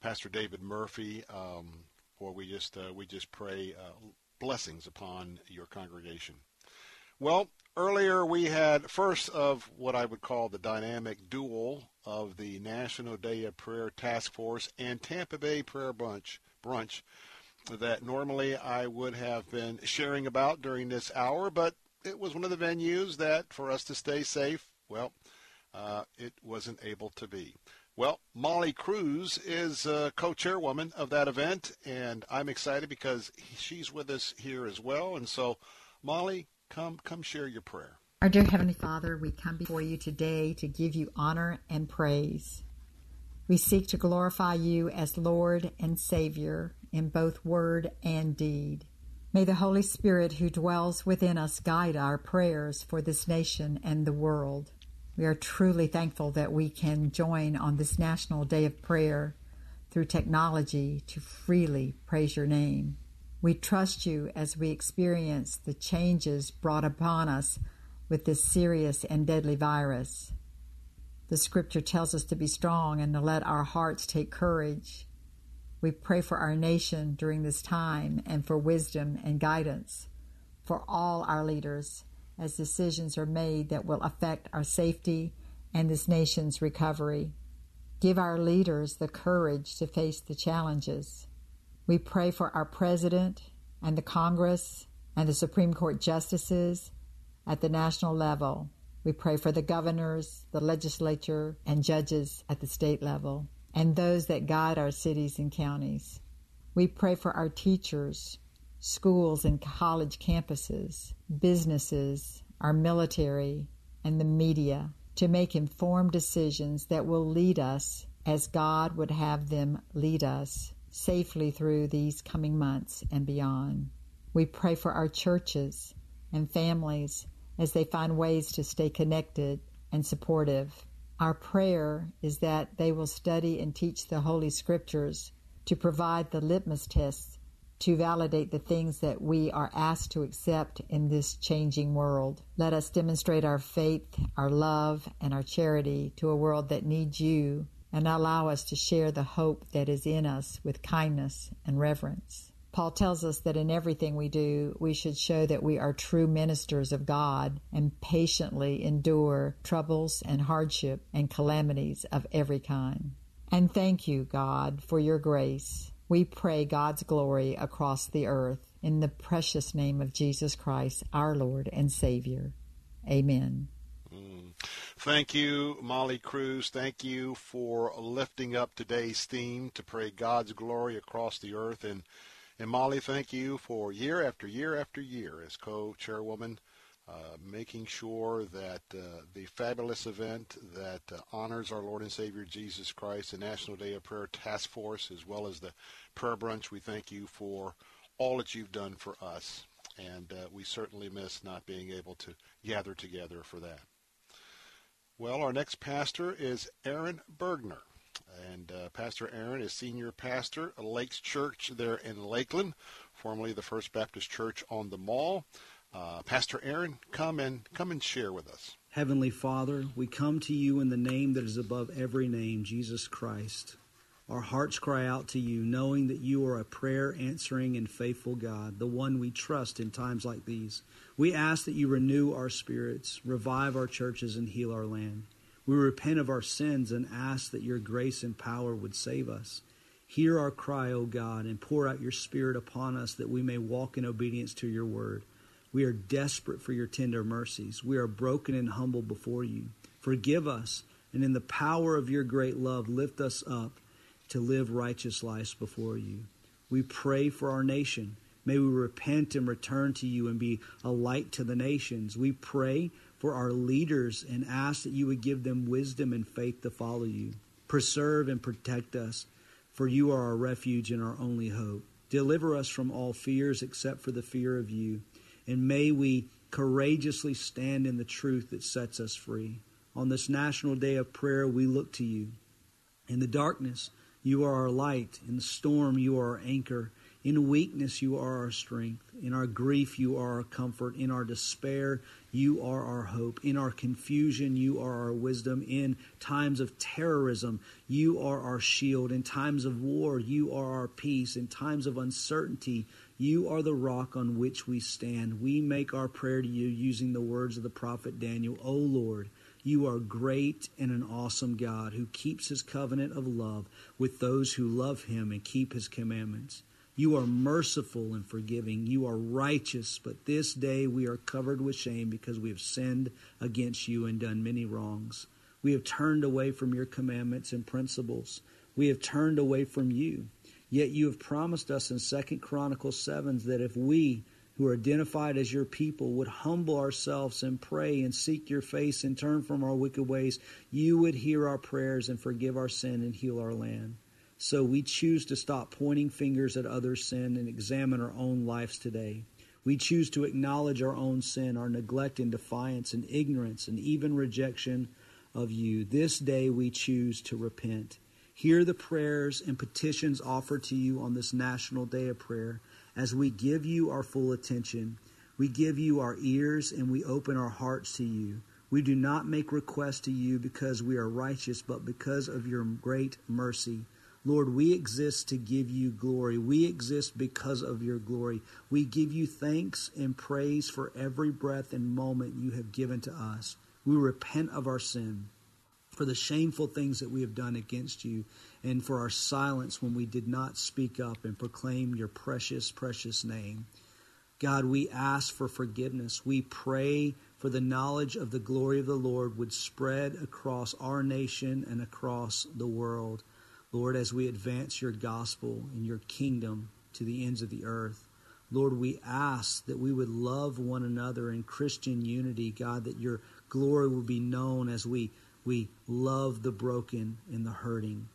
Pastor David Murphy, um, for we just uh, we just pray uh, blessings upon your congregation. Well, earlier we had first of what I would call the dynamic duel of the National Day of Prayer Task Force and Tampa Bay Prayer Brunch. Brunch that normally I would have been sharing about during this hour, but it was one of the venues that, for us to stay safe, well, uh, it wasn't able to be. Well, Molly Cruz is uh, co-chairwoman of that event, and I'm excited because she's with us here as well. And so, Molly, come come share your prayer. Our dear Heavenly Father, we come before you today to give you honor and praise. We seek to glorify you as Lord and Savior in both word and deed. May the Holy Spirit who dwells within us guide our prayers for this nation and the world. We are truly thankful that we can join on this National Day of Prayer through technology to freely praise your name. We trust you as we experience the changes brought upon us with this serious and deadly virus. The scripture tells us to be strong and to let our hearts take courage. We pray for our nation during this time and for wisdom and guidance for all our leaders as decisions are made that will affect our safety and this nation's recovery. Give our leaders the courage to face the challenges. We pray for our president and the Congress and the Supreme Court justices at the national level. We pray for the governors, the legislature, and judges at the state level, and those that guide our cities and counties. We pray for our teachers, schools and college campuses, businesses, our military, and the media to make informed decisions that will lead us as God would have them lead us safely through these coming months and beyond. We pray for our churches and families as they find ways to stay connected and supportive. Our prayer is that they will study and teach the Holy Scriptures to provide the litmus tests to validate the things that we are asked to accept in this changing world. Let us demonstrate our faith, our love, and our charity to a world that needs you, and allow us to share the hope that is in us with kindness and reverence. Paul tells us that in everything we do, we should show that we are true ministers of God and patiently endure troubles and hardship and calamities of every kind. And thank you, God, for your grace. We pray God's glory across the earth in the precious name of Jesus Christ, our Lord and Savior. Amen. Thank you, Molly Cruz. Thank you for lifting up today's theme to pray God's glory across the earth. And, and Molly, thank you for year after year after year as co-chairwoman uh, making sure that uh, the fabulous event that uh, honors our Lord and Savior Jesus Christ, the National Day of Prayer Task Force, as well as the prayer brunch, we thank you for all that you've done for us. And uh, we certainly miss not being able to gather together for that. Well, our next pastor is Aaron Bergner. And uh, Pastor Aaron is senior pastor at Lakes Church there in Lakeland, formerly the First Baptist Church on the Mall. Uh, Pastor Aaron, come and come and share with us. Heavenly Father, we come to you in the name that is above every name, Jesus Christ. Our hearts cry out to you, knowing that you are a prayer answering and faithful God, the one we trust in times like these. We ask that you renew our spirits, revive our churches, and heal our land. We repent of our sins and ask that your grace and power would save us. Hear our cry, O God, and pour out your Spirit upon us that we may walk in obedience to your word. We are desperate for your tender mercies. We are broken and humble before you. Forgive us, and in the power of your great love, lift us up to live righteous lives before you. We pray for our nation. May we repent and return to you and be a light to the nations. We pray for our leaders and ask that you would give them wisdom and faith to follow you. Preserve and protect us, for you are our refuge and our only hope. Deliver us from all fears except for the fear of you and may we courageously stand in the truth that sets us free. On this National Day of Prayer, we look to you. In the darkness, you are our light. In the storm, you are our anchor. In weakness, you are our strength. In our grief, you are our comfort. In our despair, you are our hope. In our confusion, you are our wisdom. In times of terrorism, you are our shield. In times of war, you are our peace. In times of uncertainty, you are the rock on which we stand. We make our prayer to you using the words of the prophet Daniel. O Lord, you are great and an awesome God who keeps his covenant of love with those who love him and keep his commandments. You are merciful and forgiving. You are righteous, but this day we are covered with shame because we have sinned against you and done many wrongs. We have turned away from your commandments and principles. We have turned away from you. Yet you have promised us in Second Chronicles 7 that if we, who are identified as your people, would humble ourselves and pray and seek your face and turn from our wicked ways, you would hear our prayers and forgive our sin and heal our land. So we choose to stop pointing fingers at others' sin and examine our own lives today. We choose to acknowledge our own sin, our neglect and defiance and ignorance and even rejection of you. This day we choose to repent. Hear the prayers and petitions offered to you on this National Day of Prayer as we give you our full attention. We give you our ears and we open our hearts to you. We do not make requests to you because we are righteous, but because of your great mercy. Lord, we exist to give you glory. We exist because of your glory. We give you thanks and praise for every breath and moment you have given to us. We repent of our sin for the shameful things that we have done against you, and for our silence when we did not speak up and proclaim your precious, precious name. God, we ask for forgiveness. We pray for the knowledge of the glory of the Lord would spread across our nation and across the world. Lord, as we advance your gospel and your kingdom to the ends of the earth. Lord, we ask that we would love one another in Christian unity, God, that your glory will be known as we, we love the broken and the hurting.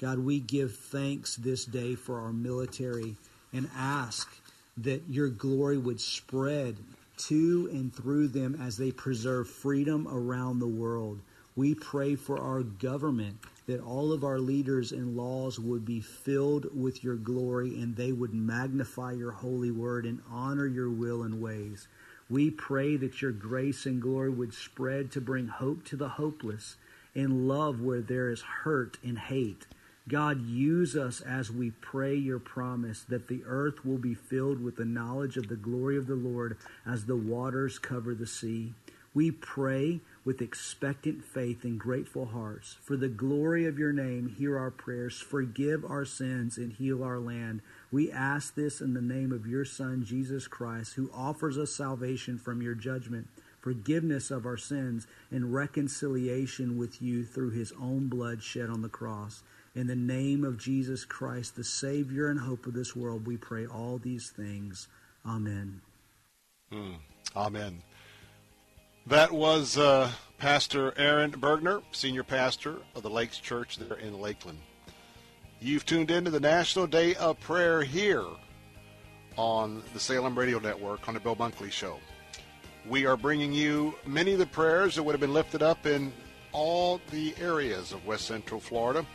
God, we give thanks this day for our military and ask that your glory would spread to and through them as they preserve freedom around the world. We pray for our government that all of our leaders and laws would be filled with your glory and they would magnify your holy word and honor your will and ways. We pray that your grace and glory would spread to bring hope to the hopeless and love where there is hurt and hate. God, use us as we pray your promise that the earth will be filled with the knowledge of the glory of the Lord as the waters cover the sea. We pray with expectant faith and grateful hearts. For the glory of your name, hear our prayers, forgive our sins, and heal our land. We ask this in the name of your Son, Jesus Christ, who offers us salvation from your judgment, forgiveness of our sins, and reconciliation with you through his own blood shed on the cross. In the name of Jesus Christ, the Savior and hope of this world, we pray all these things. Amen. Mm, amen. That was uh, Pastor Aaron Bergner, senior pastor of the Lakes Church there in Lakeland. You've tuned into the National Day of Prayer here on the Salem Radio Network on the Bill Bunkley Show. We are bringing you many of the prayers that would have been lifted up in all the areas of West Central Florida,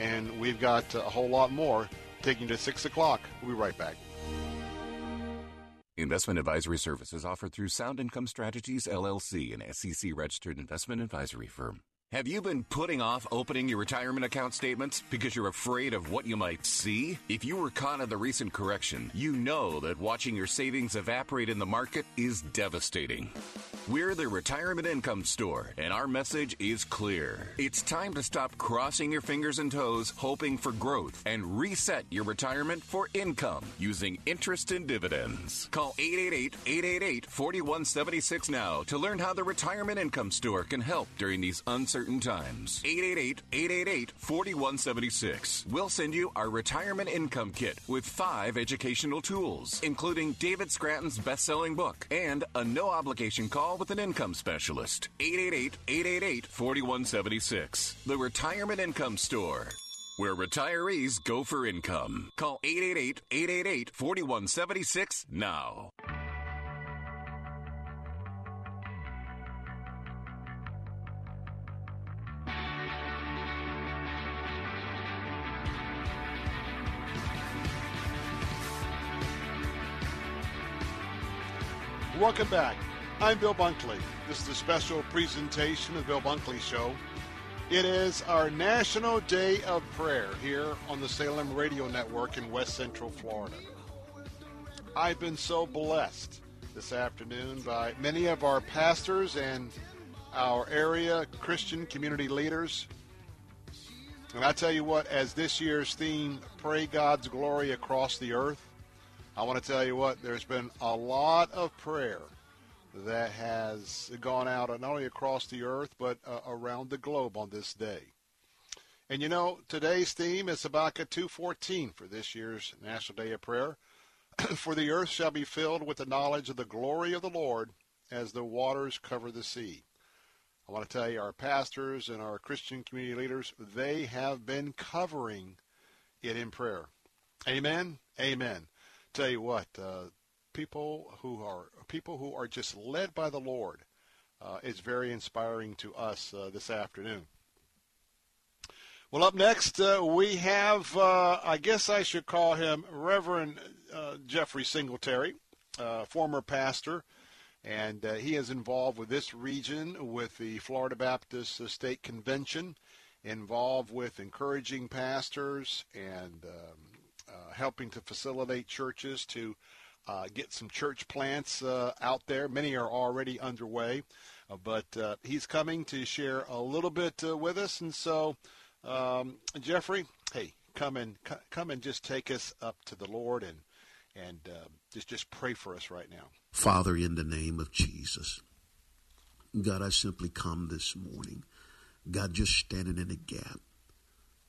and we've got a whole lot more taking to 6 o'clock. We'll be right back. Investment advisory services offered through Sound Income Strategies LLC, an SEC registered investment advisory firm. Have you been putting off opening your retirement account statements because you're afraid of what you might see? If you were caught in the recent correction, you know that watching your savings evaporate in the market is devastating. We're the Retirement Income Store, and our message is clear. It's time to stop crossing your fingers and toes hoping for growth and reset your retirement for income using interest and dividends. Call 888 888 4176 now to learn how the Retirement Income Store can help during these uncertain times. 888 888 4176. We'll send you our Retirement Income Kit with five educational tools, including David Scranton's best selling book and a no obligation call with an income specialist. 888 888 4176. The Retirement Income Store. Where retirees go for income. Call 888 888 4176 now. Welcome back. I'm Bill Bunkley. This is a special presentation of the Bill Bunkley Show. It is our National Day of Prayer here on the Salem Radio Network in West Central Florida. I've been so blessed this afternoon by many of our pastors and our area Christian community leaders. And I tell you what, as this year's theme, Pray God's Glory Across the Earth, I want to tell you what, there's been a lot of prayer that has gone out not only across the earth, but uh, around the globe on this day. And you know, today's theme is Habakkuk 2.14 for this year's National Day of Prayer. for the earth shall be filled with the knowledge of the glory of the Lord as the waters cover the sea. I want to tell you, our pastors and our Christian community leaders, they have been covering it in prayer. Amen? Amen tell you what, uh, people who are people who are just led by the Lord uh, is very inspiring to us uh, this afternoon. Well, up next uh, we have, uh, I guess I should call him Reverend uh, Jeffrey Singletary, former pastor, and he is involved with this region with the Florida Baptist State Convention, involved with encouraging pastors and um, uh, helping to facilitate churches to uh, get some church plants uh, out there. Many are already underway, uh, but uh, he's coming to share a little bit with us. And so, um, Jeffrey, hey, come and come and just take us up to the Lord and and just just pray for us right now. Father, in the name of Jesus, God, I simply come this morning, God, just standing in the gap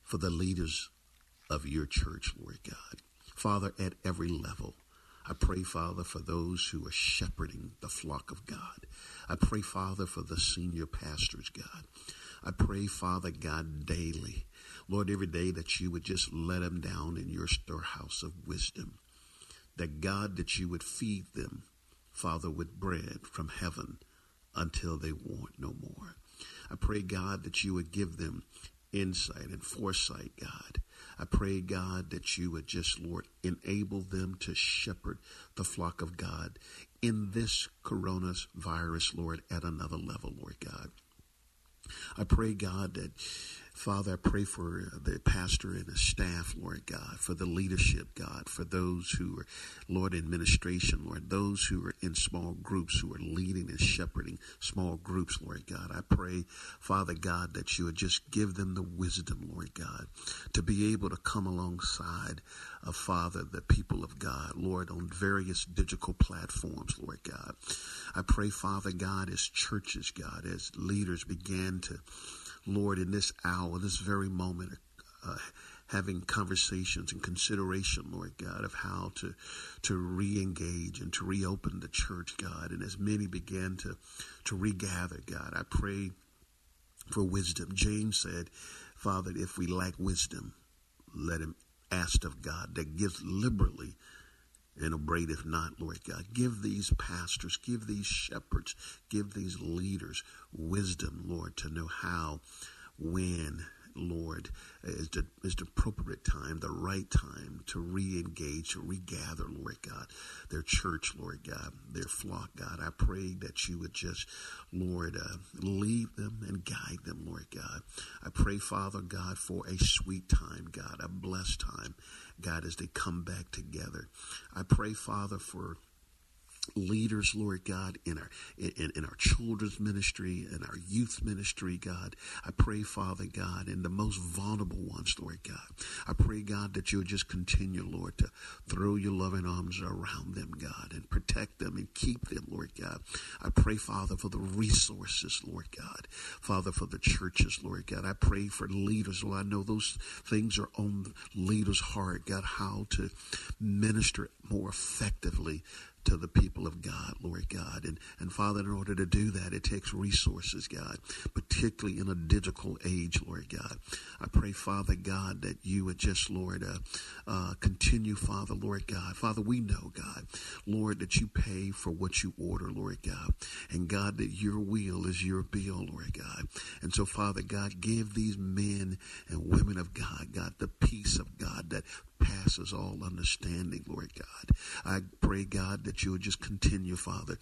for the leaders of your church, Lord God. Father, at every level. I pray, Father, for those who are shepherding the flock of God. I pray, Father, for the senior pastors, God. I pray, Father God, daily, Lord, every day that you would just let them down in your storehouse of wisdom. That God, that you would feed them, Father, with bread from heaven until they want no more. I pray, God, that you would give them insight and foresight, God. I pray, God, that you would just, Lord, enable them to shepherd the flock of God in this coronavirus, Lord, at another level, Lord God. I pray, God, that Father, I pray for uh, the pastor and the staff, Lord God, for the leadership, God, for those who are, Lord, administration, Lord, those who are in small groups, who are leading and shepherding small groups, Lord God. I pray, Father God, that you would just give them the wisdom, Lord God, to be able to come alongside of, Father, the people of God, Lord, on various digital platforms, Lord God. I pray, Father God, as churches, God, as leaders began to Lord, in this hour, this very moment, uh, having conversations and consideration, Lord God, of how to to re-engage and to reopen the church, God. And as many began to to regather, God, I pray for wisdom. James said, Father, if we lack wisdom, let him ask of God that gives liberally and upbraideth not, Lord God. Give these pastors, give these shepherds, give these leaders wisdom, Lord, to know how, when, Lord, is the, is the appropriate time, the right time to re-engage, to regather, Lord God, their church, Lord God, their flock, God. I pray that you would just, Lord, uh, lead them and guide them, Lord God. I pray, Father God, for a sweet time, God, a blessed time, God, as they come back together. I pray, Father, for leaders, Lord God, in our in, in our children's ministry and our youth ministry, God. I pray, Father God, in the most vulnerable ones, Lord God. I pray, God, that you'll just continue, Lord, to throw your loving arms around them, God, and protect them and keep them, Lord God. I pray, Father, for the resources, Lord God. Father, for the churches, Lord God. I pray for leaders. Lord, I know those things are on the leaders' heart, God, how to minister more effectively to the people of God, Lord God. And, and Father, in order to do that, it takes resources, God, particularly in a digital age, Lord God. I pray, Father God, that you would just, Lord, uh, uh, continue, Father, Lord God. Father, we know, God, Lord, that you pay for what you order, Lord God. And God, that your will is your bill, Lord God. And so, Father God, give these men and women of God, God, the peace of God that passes all understanding, Lord God. I pray, God, that you would just continue, Father,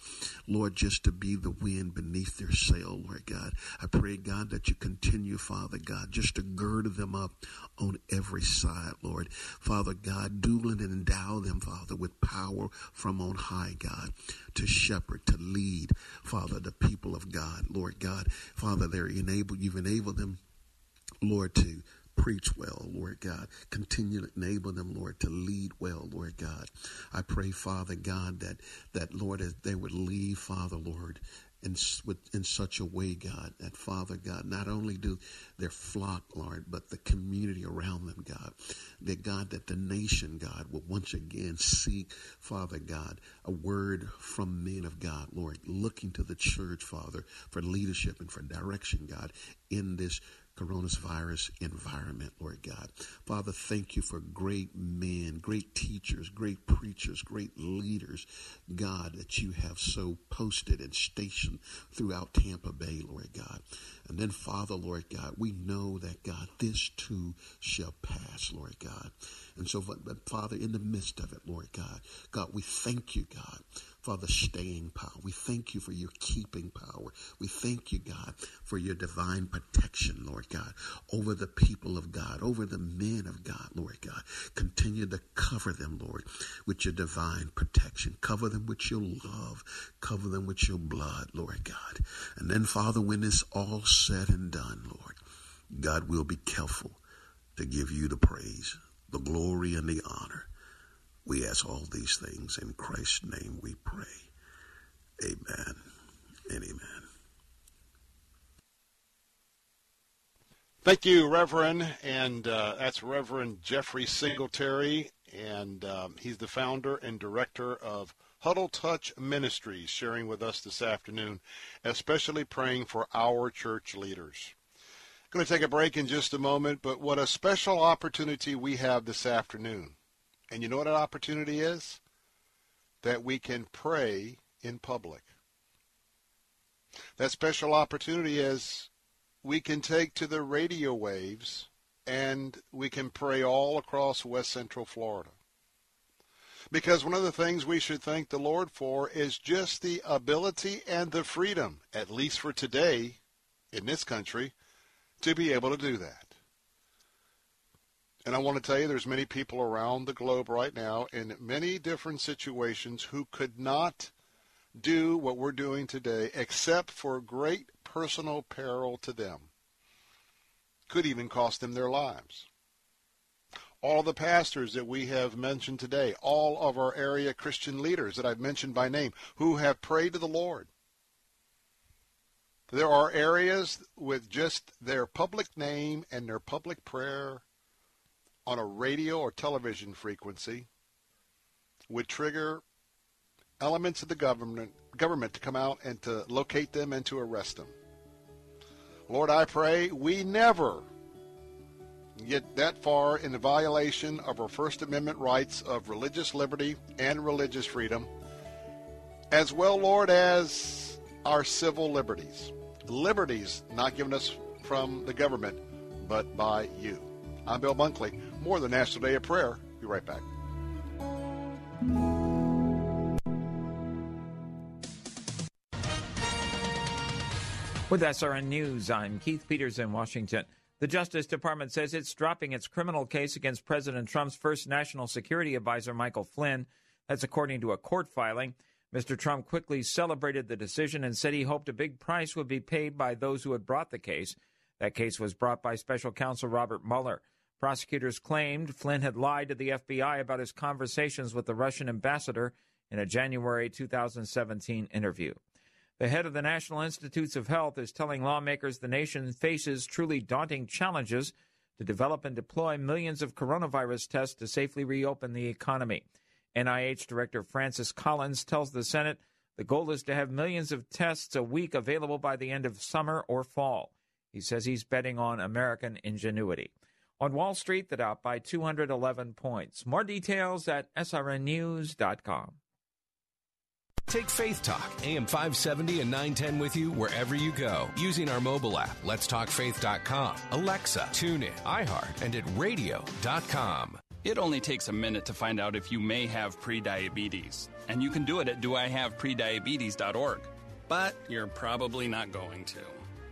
Lord, just to be the wind beneath their sail, Lord God. I pray, God, that you continue, Father God, just to gird them up on every side, Lord. Father God, do and endow them, Father, with power from on high, God, to shepherd, to lead, Father, the people of God, Lord God. Father, they're enabled, you've enabled them, Lord, to preach well, Lord God. Continue to enable them, Lord, to lead well, Lord God. I pray, Father God, that, that Lord, as they would lead, Father, Lord, in, in such a way, God, that Father God, not only do their flock, Lord, but the community around them, God, that God, that the nation, God, will once again seek, Father God, a word from men of God, Lord, looking to the church, Father, for leadership and for direction, God, in this coronavirus environment, Lord God. Father, thank you for great men, great teachers, great preachers, great leaders, God, that you have so posted and stationed throughout Tampa Bay, Lord God. And then, Father, Lord God, we know that, God, this too shall pass, Lord God. And so, but Father, in the midst of it, Lord God, God, we thank you, God, for the staying power. We thank you for your keeping power. We thank you, God, for your divine protection, Lord God, over the people of God, over the men of God, Lord God. Continue to cover them, Lord, with your divine protection. Cover them with your love. Cover them with your blood, Lord God. And then, Father, when it's all said and done, Lord, God will be careful to give you the praise, the glory, and the honor We ask all these things in Christ's name we pray. Amen and amen. Thank you, Reverend. And uh, that's Reverend Jeffrey Singletary, and um, he's the founder and director of Huddle Touch Ministries, sharing with us this afternoon, especially praying for our church leaders. Going to take a break in just a moment, but what a special opportunity we have this afternoon. And you know what that opportunity is? That we can pray in public. That special opportunity is we can take to the radio waves and we can pray all across West Central Florida. Because one of the things we should thank the Lord for is just the ability and the freedom, at least for today in this country, to be able to do that. And I want to tell you there's many people around the globe right now in many different situations who could not do what we're doing today except for great personal peril to them. Could even cost them their lives. All the pastors that we have mentioned today, all of our area Christian leaders that I've mentioned by name, who have prayed to the Lord. There are areas with just their public name and their public prayer on a radio or television frequency would trigger elements of the government government to come out and to locate them and to arrest them. Lord, I pray we never get that far in the violation of our First Amendment rights of religious liberty and religious freedom, as well, Lord, as our civil liberties. Liberties not given us from the government, but by you. I'm Bill Bunkley. More than National Day of Prayer. Be right back. With SRN News, I'm Keith Peters in Washington. The Justice Department says it's dropping its criminal case against President Trump's first national security advisor, Michael Flynn. That's according to a court filing. Mr. Trump quickly celebrated the decision and said he hoped a big price would be paid by those who had brought the case. That case was brought by special counsel Robert Mueller. Prosecutors claimed Flynn had lied to the FBI about his conversations with the Russian ambassador in a January 2017 interview. The head of the National Institutes of Health is telling lawmakers the nation faces truly daunting challenges to develop and deploy millions of coronavirus tests to safely reopen the economy. NIH Director Francis Collins tells the Senate the goal is to have millions of tests a week available by the end of summer or fall. He says he's betting on American ingenuity. On Wall Street, the Dow by 211 points. More details at srnnews.com. Take Faith Talk, AM 570 and 910 with you wherever you go using our mobile app, Let's Talk letstalkfaith.com, Alexa, TuneIn, iHeart, and at radio.com. It only takes a minute to find out if you may have prediabetes, and you can do it at doihaveprediabetes.org. But you're probably not going to.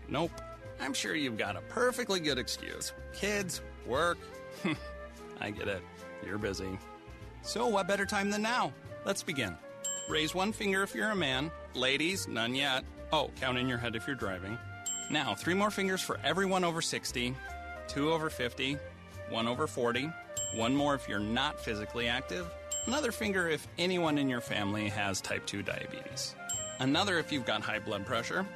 Nope. I'm sure you've got a perfectly good excuse. Kids, work. I get it. You're busy. So, what better time than now? Let's begin. Raise one finger if you're a man. Ladies, none yet. Oh, count in your head if you're driving. Now, three more fingers for everyone over 60, two over 50, one over 40, one more if you're not physically active, another finger if anyone in your family has type 2 diabetes, another if you've got high blood pressure.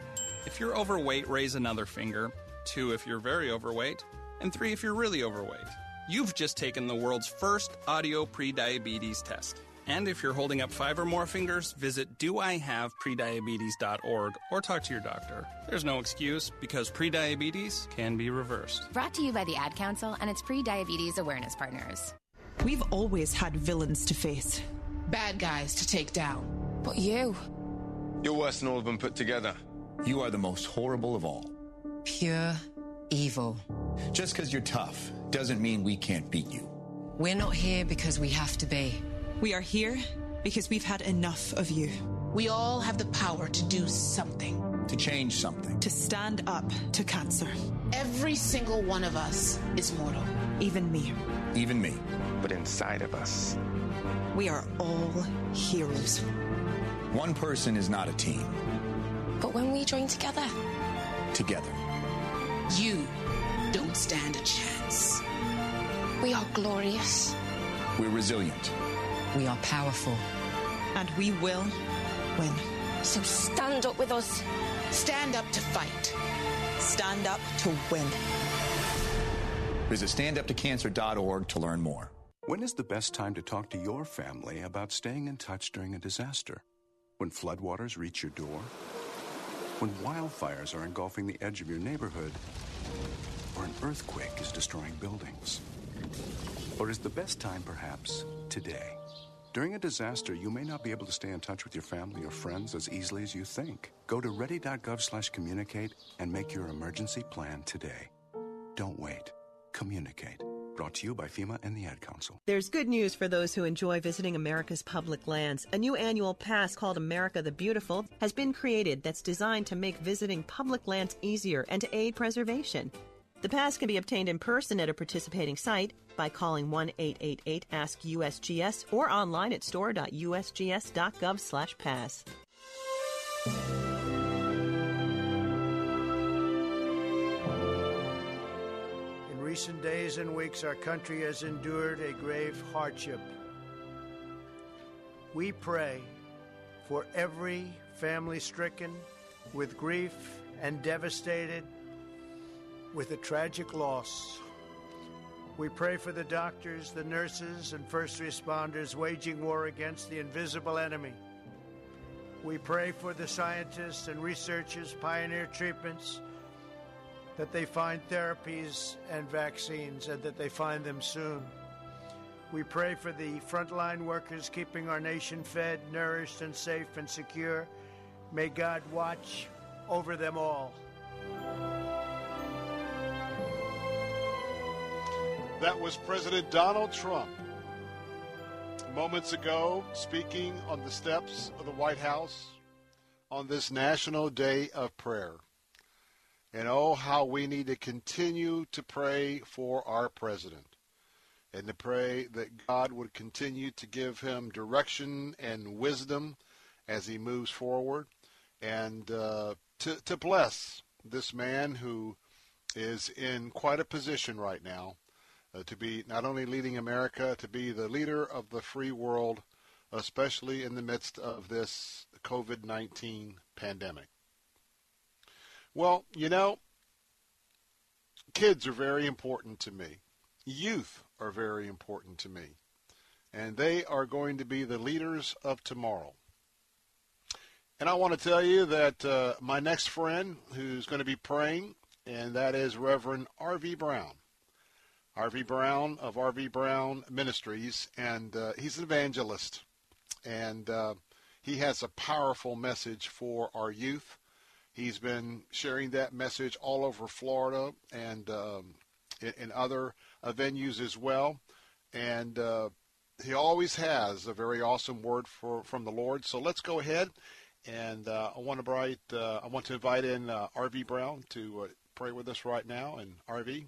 If you're overweight, raise another finger, two if you're very overweight, and three if you're really overweight. You've just taken the world's first audio prediabetes test. And if you're holding up five or more fingers, visit doihaveprediabetes.org or talk to your doctor. There's no excuse because prediabetes can be reversed. Brought to you by the Ad Council and its pre-diabetes awareness partners. We've always had villains to face, bad guys to take down. But you. You're worse than all of them put together. You are the most horrible of all. Pure evil. Just because you're tough doesn't mean we can't beat you. We're not here because we have to be. We are here because we've had enough of you. We all have the power to do something. To change something. To stand up to cancer. Every single one of us is mortal. Even me. Even me. But inside of us, we are all heroes. One person is not a team. But when we join together, together, you don't stand a chance. We are glorious. We're resilient. We are powerful. And we will win. So stand up with us. Stand up to fight. Stand up to win. Visit standuptocancer.org to learn more. When is the best time to talk to your family about staying in touch during a disaster? When floodwaters reach your door? When wildfires are engulfing the edge of your neighborhood? Or an earthquake is destroying buildings? Or is the best time perhaps today? During a disaster, you may not be able to stay in touch with your family or friends as easily as you think. Go to ready.gov/communicate and make your emergency plan today. Don't wait. Communicate. Brought to you by FEMA and the Ad Council. There's good news for those who enjoy visiting America's public lands. A new annual pass called America the Beautiful has been created that's designed to make visiting public lands easier and to aid preservation. The pass can be obtained in person at a participating site by calling 1-888-ASK-USGS or online at store.usgs.gov/pass. recent days and weeks, our country has endured a grave hardship. We pray for every family stricken with grief and devastated with a tragic loss. We pray for the doctors, the nurses, and first responders waging war against the invisible enemy. We pray for the scientists and researchers pioneer treatments that they find therapies and vaccines and that they find them soon. We pray for the frontline workers keeping our nation fed, nourished, and safe and secure. May God watch over them all. That was President Donald Trump moments ago speaking on the steps of the White House on this National Day of Prayer. And oh, how we need to continue to pray for our president and to pray that God would continue to give him direction and wisdom as he moves forward and uh, to, to bless this man who is in quite a position right now uh, to be not only leading America, to be the leader of the free world, especially in the midst of this COVID 19 pandemic. Well, you know, kids are very important to me. Youth are very important to me. And they are going to be the leaders of tomorrow. And I want to tell you that uh, my next friend who's going to be praying, and that is Reverend R.V. Brown. R.V. Brown of R.V. Brown Ministries, and uh, he's an evangelist. And uh, he has a powerful message for our youth. He's been sharing that message all over Florida and um, in, in, other uh, venues as well. And uh, he always has a very awesome word for from the Lord. So let's go ahead, and uh, I want to invite uh, I want to invite in R.V. Brown to pray with us right now. And R.V.,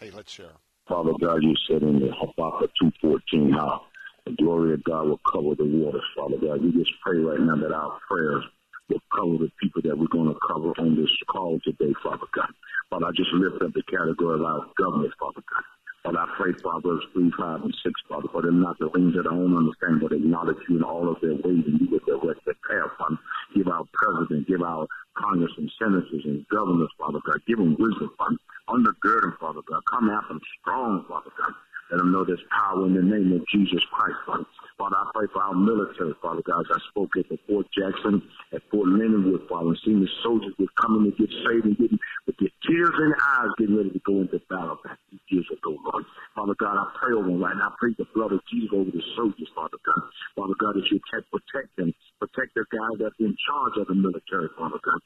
hey, let's share. Father God, you said in the Habakkuk 2.14 how the glory of God will cover the waters, Father God. We just pray right now that our prayers will cover the people that we're going to cover on this call today, Father God. Father, I just lift up the category of our government, Father God. Father, I pray Proverbs 3, 5, and 6, Father, for them not to lean to their own understanding, but acknowledge you in all of their ways, and you will direct their path, Father. Give our president, give our Congress and senators and governors, Father God, give them wisdom, Father. Undergird them, Father God. Come after them strong, Father God. Let them know there's power in the name of Jesus Christ, Father. Father, I pray for our military, Father God. I spoke at the Fort Jackson, at Fort Leonard Wood, Father, and seeing the soldiers were coming to get saved and getting, with their tears in their eyes, getting ready to go into battle back years ago, oh Lord. Father God, I pray over them right now. I pray the blood of Jesus over the soldiers, Father God. Father God, that you protect, protect them. Protect the guys that's in charge of the military, Father God.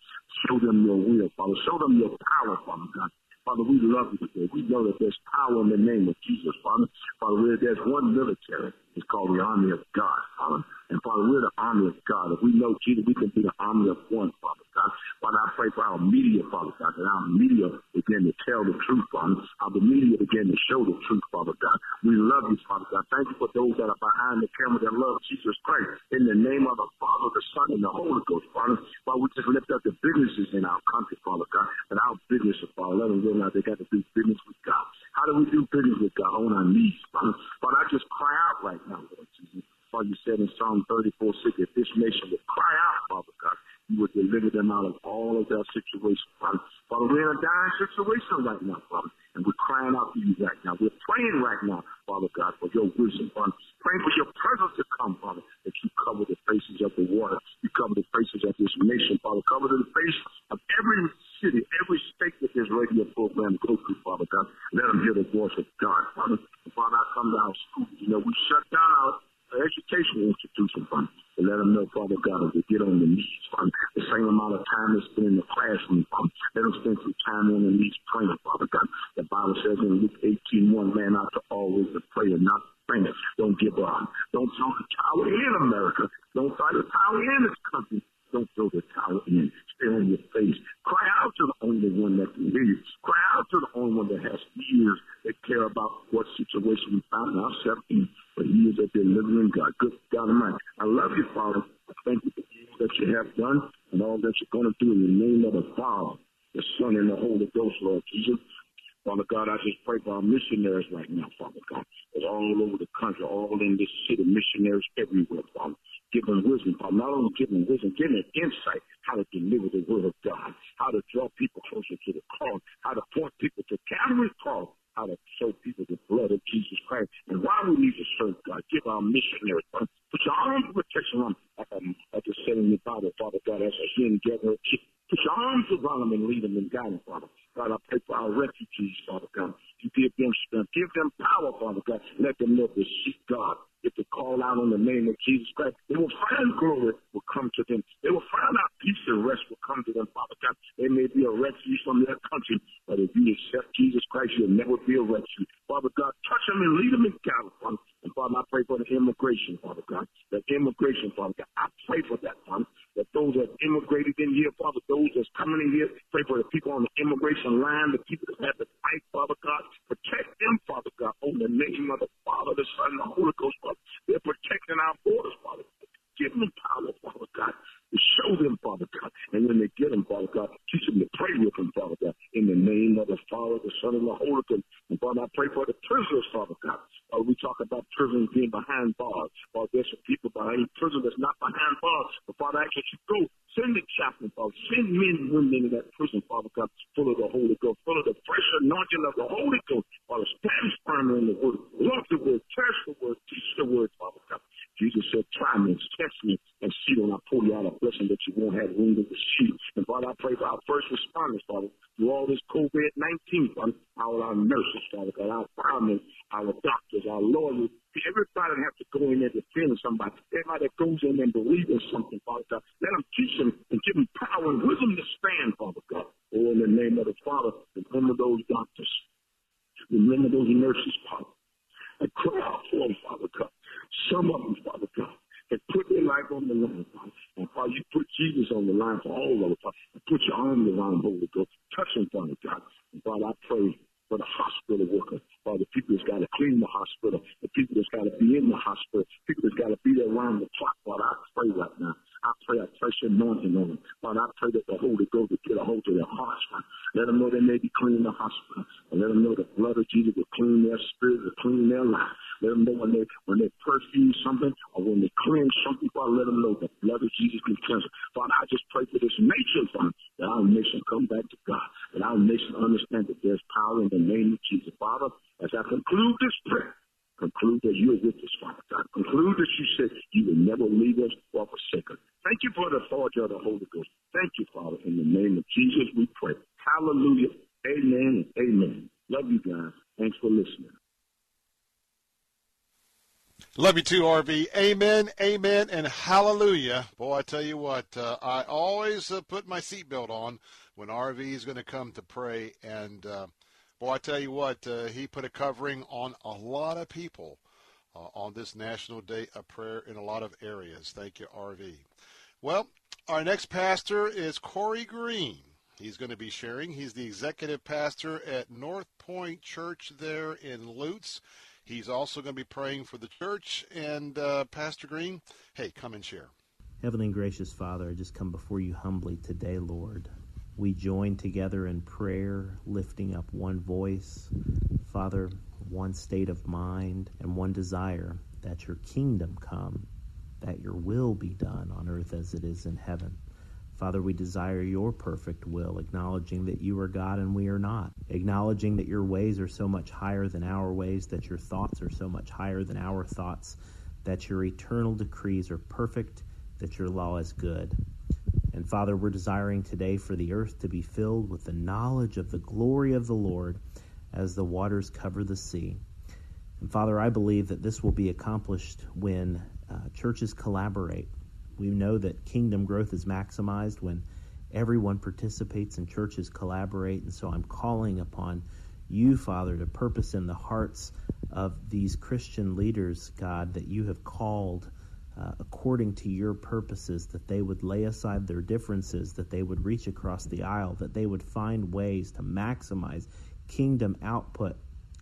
Show them your will, Father. Show them your power, Father God. Father, we love you today. We know that there's power in the name of Jesus, Father. Father, there's one military. It's called the army of God, Father. And Father, we're the army of God. If we know Jesus, we can be the army of one, Father God. Father, I pray for our media, Father God, that our media begin to tell the truth, Father. Our media begin to show the truth, Father God. We love you, Father God. Thank you for those that are behind the camera that love Jesus Christ. In the name of the Father, the Son, and the Holy Ghost, Father. Father, we just lift up the businesses in our country, Father God. Our businesses, Father, let them realize they got to do business with God. How do we do business with God? On our knees. Father, I just cry out right now, Lord Jesus. Father, you said in Psalm 34 6, if this nation would cry out, Father God, you would deliver them out of all of their situations, Father. Father, we're in a dying situation right now, Father, and we're crying out to you right now. We're praying right now, Father God, for your wisdom, Father. Praying for your presence to come, Father, that you cover the faces of the water. You cover the faces of this nation, Father. Cover the face of every goes through, Father God. Let them hear the voice of God, Father. And Father, I come to our schools. You know, we shut down our educational institution, Father, to let them know, Father God, to get on the knees, Father. The same amount of time they spend in the classroom, Father. Let them spend some time on the knees praying, Father God. The Bible says in Luke 18, one man ought to always to pray and not faint. Don't give up. Don't throw the towel in America. Don't throw the towel in this country. Don't throw the towel in. Stay on your face. Cry out to the only one that can hear you. Cry out to the only one that has ears that care about what situation we find ourselves in. But he is a delivering God. Good God Almighty. I love you, Father. Thank you for all that you have done and all that you're going to do in the name of the Father, the Son, and the Holy Ghost, Lord Jesus. Father God, I just pray for our missionaries right now, Father God. It's all over the country, all in this city, missionaries everywhere, Father. Give them wisdom, Father. Not only give them wisdom, give them insight how to deliver the word of God, how to draw people closer to the cross, how to point people to Calvary's cross, how to show people the blood of Jesus Christ. And why we need to serve God, give our missionaries, Put your arms of protection on them, um, like I said in the Bible, Father God, as a hen gather Put your arms around them and lead them and guide Father. God, I pray for our refugees, Father God. You give them strength. Give them power, Father God. Let them know to seek God. If they call out on the name of Jesus Christ, they will find glory will come to them. They will find out peace and rest will come to them, Father God. They may be a refugee from their country, but if you accept Jesus Christ, you'll never be a refugee. Father God, touch them and lead them in Father. And Father, I pray for the immigration, Father God. The immigration, Father God. I pray for that, Father. That those that immigrated in here, Father, those that's coming in here, pray for the people on the immigration line, the people that have to fight, Father God. Protect them, Father God, on the name of the Father, the Son, and the Holy Ghost, Father. They're protecting our borders, Father. Give them power, Father God, to show them, Father God. And when they get them, Father God, teach them to pray with them, Father God, in the name of the Father, the Son, and the Holy Ghost. And Father, I pray for the prisoners, Father God. Uh, we talk about prisoners being behind bars. Father, there's some people behind prison that's not behind bars. But Father, I ask that you go, send the chaplain, Father. Send men and women into that prison, Father God, full of the Holy Ghost, full of the fresh anointing of the Holy Ghost. Father, stand firm in the word. Love the word, cherish the word, teach the word, Father God. Jesus said, try me, test me, and I pull you out a blessing that you won't have room to receive. And Father, I pray for our first responders, Father, through all this COVID-19, Father, all our nurses, Father God, our firemen, our doctors, our lawyers, everybody have to go in there defend somebody, everybody that goes in there and believes in something, Father God, let them teach them and give them power and wisdom to stand, Father God. Oh, in the name of the Father, remember those doctors. Remember those nurses, Father. I cry out for them, Father God. Some of them, Father God, have put their life on the line, Father. Father, you put Jesus on the line for all of us, Father. Put your arms around the Holy Ghost. Touch them, Father God. And Father, I pray for the hospital workers, Father, the people that's got to clean the hospital, the people that's got to be in the hospital, people that's got to be there around the clock, Father, I pray right now. I pray a fresh anointing on them. Father, I pray that the Holy Ghost will get a hold of their hearts, Father. Let them know they may be clean in the hospital. And let them know the blood of Jesus will clean their spirit, will clean their life. Let them know when they when they perfume something cleanse something, Father, let them know the blood of Jesus can cleanse it. Father, I just pray for this nation, Father, that our nation come back to God, that our nation understand that there's power in the name of Jesus. Father, as I conclude this prayer, conclude that you're with us, Father God. Conclude that you said you will never leave us or forsake us. Thank you for the authority of the Holy Ghost. Thank you, Father. In the name of Jesus, we pray. Hallelujah. Amen amen. Love you guys. Thanks for listening. Love you too, RV. Amen, amen, and hallelujah. Boy, I tell you what, uh, I always uh, put my seatbelt on when RV is going to come to pray. And uh, boy, I tell you what, uh, he put a covering on a lot of people uh, on this National Day of Prayer in a lot of areas. Thank you, RV. Well, our next pastor is Corey Green. He's going to be sharing. He's the executive pastor at North Point Church there in Lutz. He's also going to be praying for the church. And uh, Pastor Green, hey, come and share. Heavenly and gracious Father, I just come before you humbly today, Lord. We join together in prayer, lifting up one voice, Father, one state of mind, and one desire that your kingdom come that your will be done on earth as it is in heaven. Father, we desire your perfect will, acknowledging that you are God and we are not, acknowledging that your ways are so much higher than our ways, that your thoughts are so much higher than our thoughts, that your eternal decrees are perfect, that your law is good. And Father, we're desiring today for the earth to be filled with the knowledge of the glory of the Lord as the waters cover the sea. And Father, I believe that this will be accomplished when uh, churches collaborate. We know that kingdom growth is maximized when everyone participates and churches collaborate. And so I'm calling upon you, Father, to purpose in the hearts of these Christian leaders, God, that you have called uh, according to your purposes, that they would lay aside their differences, that they would reach across the aisle, that they would find ways to maximize kingdom output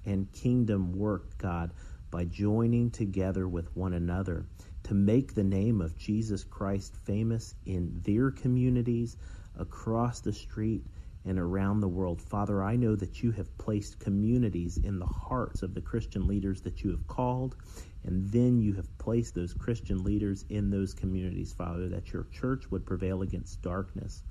and kingdom work, God, by joining together with one another to make the name of Jesus Christ famous in their communities, across the street, and around the world. Father, I know that you have placed communities in the hearts of the Christian leaders that you have called, and then you have placed those Christian leaders in those communities, Father, that your church would prevail against darkness.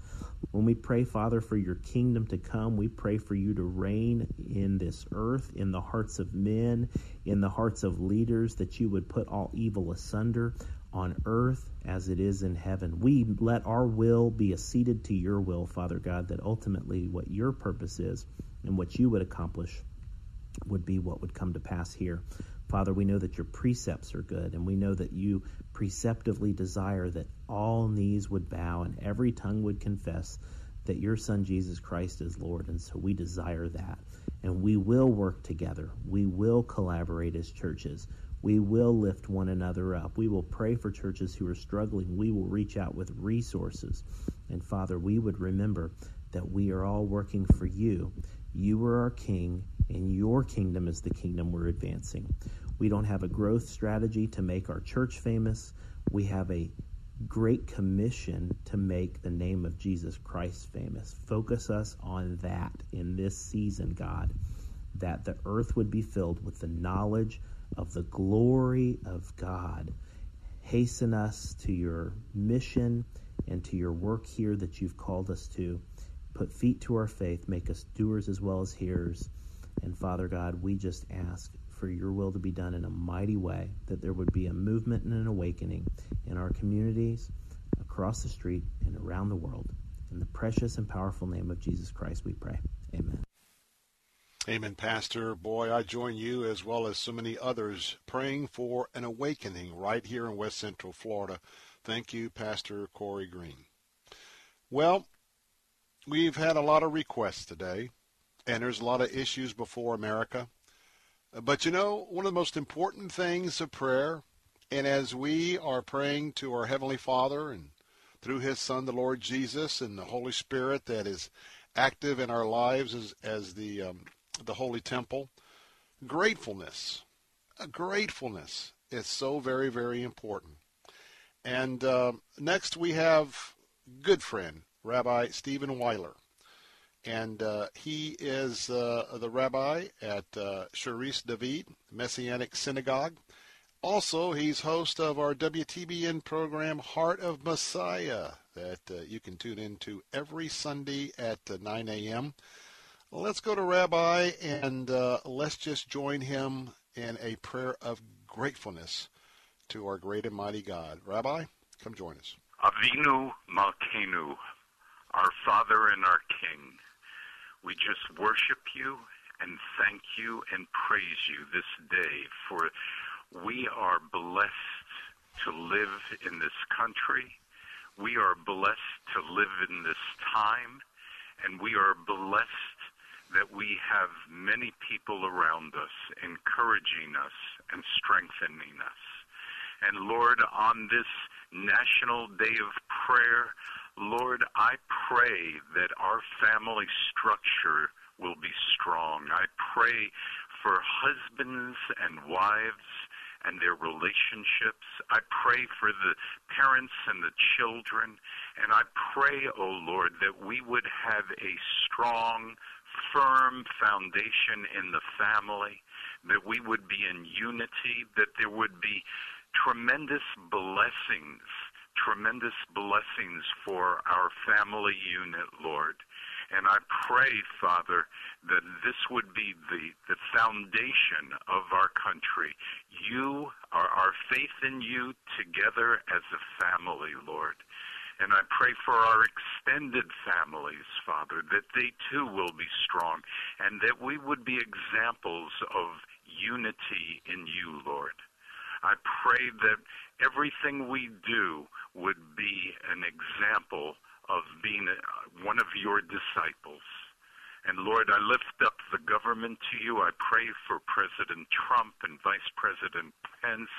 When we pray, Father, for your kingdom to come, we pray for you to reign in this earth, in the hearts of men, in the hearts of leaders, that you would put all evil asunder on earth as it is in heaven. We let our will be acceded to your will, Father God, that ultimately what your purpose is and what you would accomplish would be what would come to pass here. Father, we know that your precepts are good, and we know that you preceptively desire that all knees would bow and every tongue would confess that your Son Jesus Christ is Lord. And so we desire that. And we will work together. We will collaborate as churches. We will lift one another up. We will pray for churches who are struggling. We will reach out with resources. And Father, we would remember that we are all working for you. You are our King, and your kingdom is the kingdom we're advancing. We don't have a growth strategy to make our church famous. We have a great commission to make the name of Jesus Christ famous. Focus us on that in this season, God, that the earth would be filled with the knowledge of the glory of God. Hasten us to your mission and to your work here that you've called us to. Put feet to our faith, make us doers as well as hearers. And Father God, we just ask for your will to be done in a mighty way, that there would be a movement and an awakening in our communities, across the street, and around the world. In the precious and powerful name of Jesus Christ, we pray. Amen. Amen, Pastor. Boy, I join you as well as so many others praying for an awakening right here in West Central Florida. Thank you, Pastor Corey Green. Well, we've had a lot of requests today, and there's a lot of issues before America. But you know, one of the most important things of prayer, and as we are praying to our Heavenly Father and through His Son, the Lord Jesus, and the Holy Spirit that is active in our lives as, as the um, the Holy Temple, gratefulness, gratefulness is so very very important. And uh, next we have good friend Rabbi Stephen Weiler and uh, he is uh, the rabbi at uh, David Messianic Synagogue. Also, he's host of our WTBN program Heart of Messiah that uh, you can tune into every Sunday at uh, 9 a.m. Let's go to Rabbi and uh, let's just join him in a prayer of gratefulness to our great and mighty God. Rabbi, come join us. Avinu Malkeinu, our Father and our King we just worship you and thank you and praise you this day for we are blessed to live in this country. We are blessed to live in this time. And we are blessed that we have many people around us encouraging us and strengthening us. And Lord, on this National Day of Prayer, Lord, I pray that our family structure will be strong. I pray for husbands and wives and their relationships. I pray for the parents and the children. And I pray, O oh Lord, that we would have a strong, firm foundation in the family, that we would be in unity, that there would be tremendous blessings, tremendous blessings for our family unit, Lord. And I pray, Father, that this would be the, the foundation of our country. You, our, our faith in you together as a family, Lord. And I pray for our extended families, Father, that they too will be strong and that we would be examples of unity in you, Lord. I pray that everything we do would be an example of being one of your disciples. And Lord, I lift up the government to you. I pray for President Trump and Vice President Pence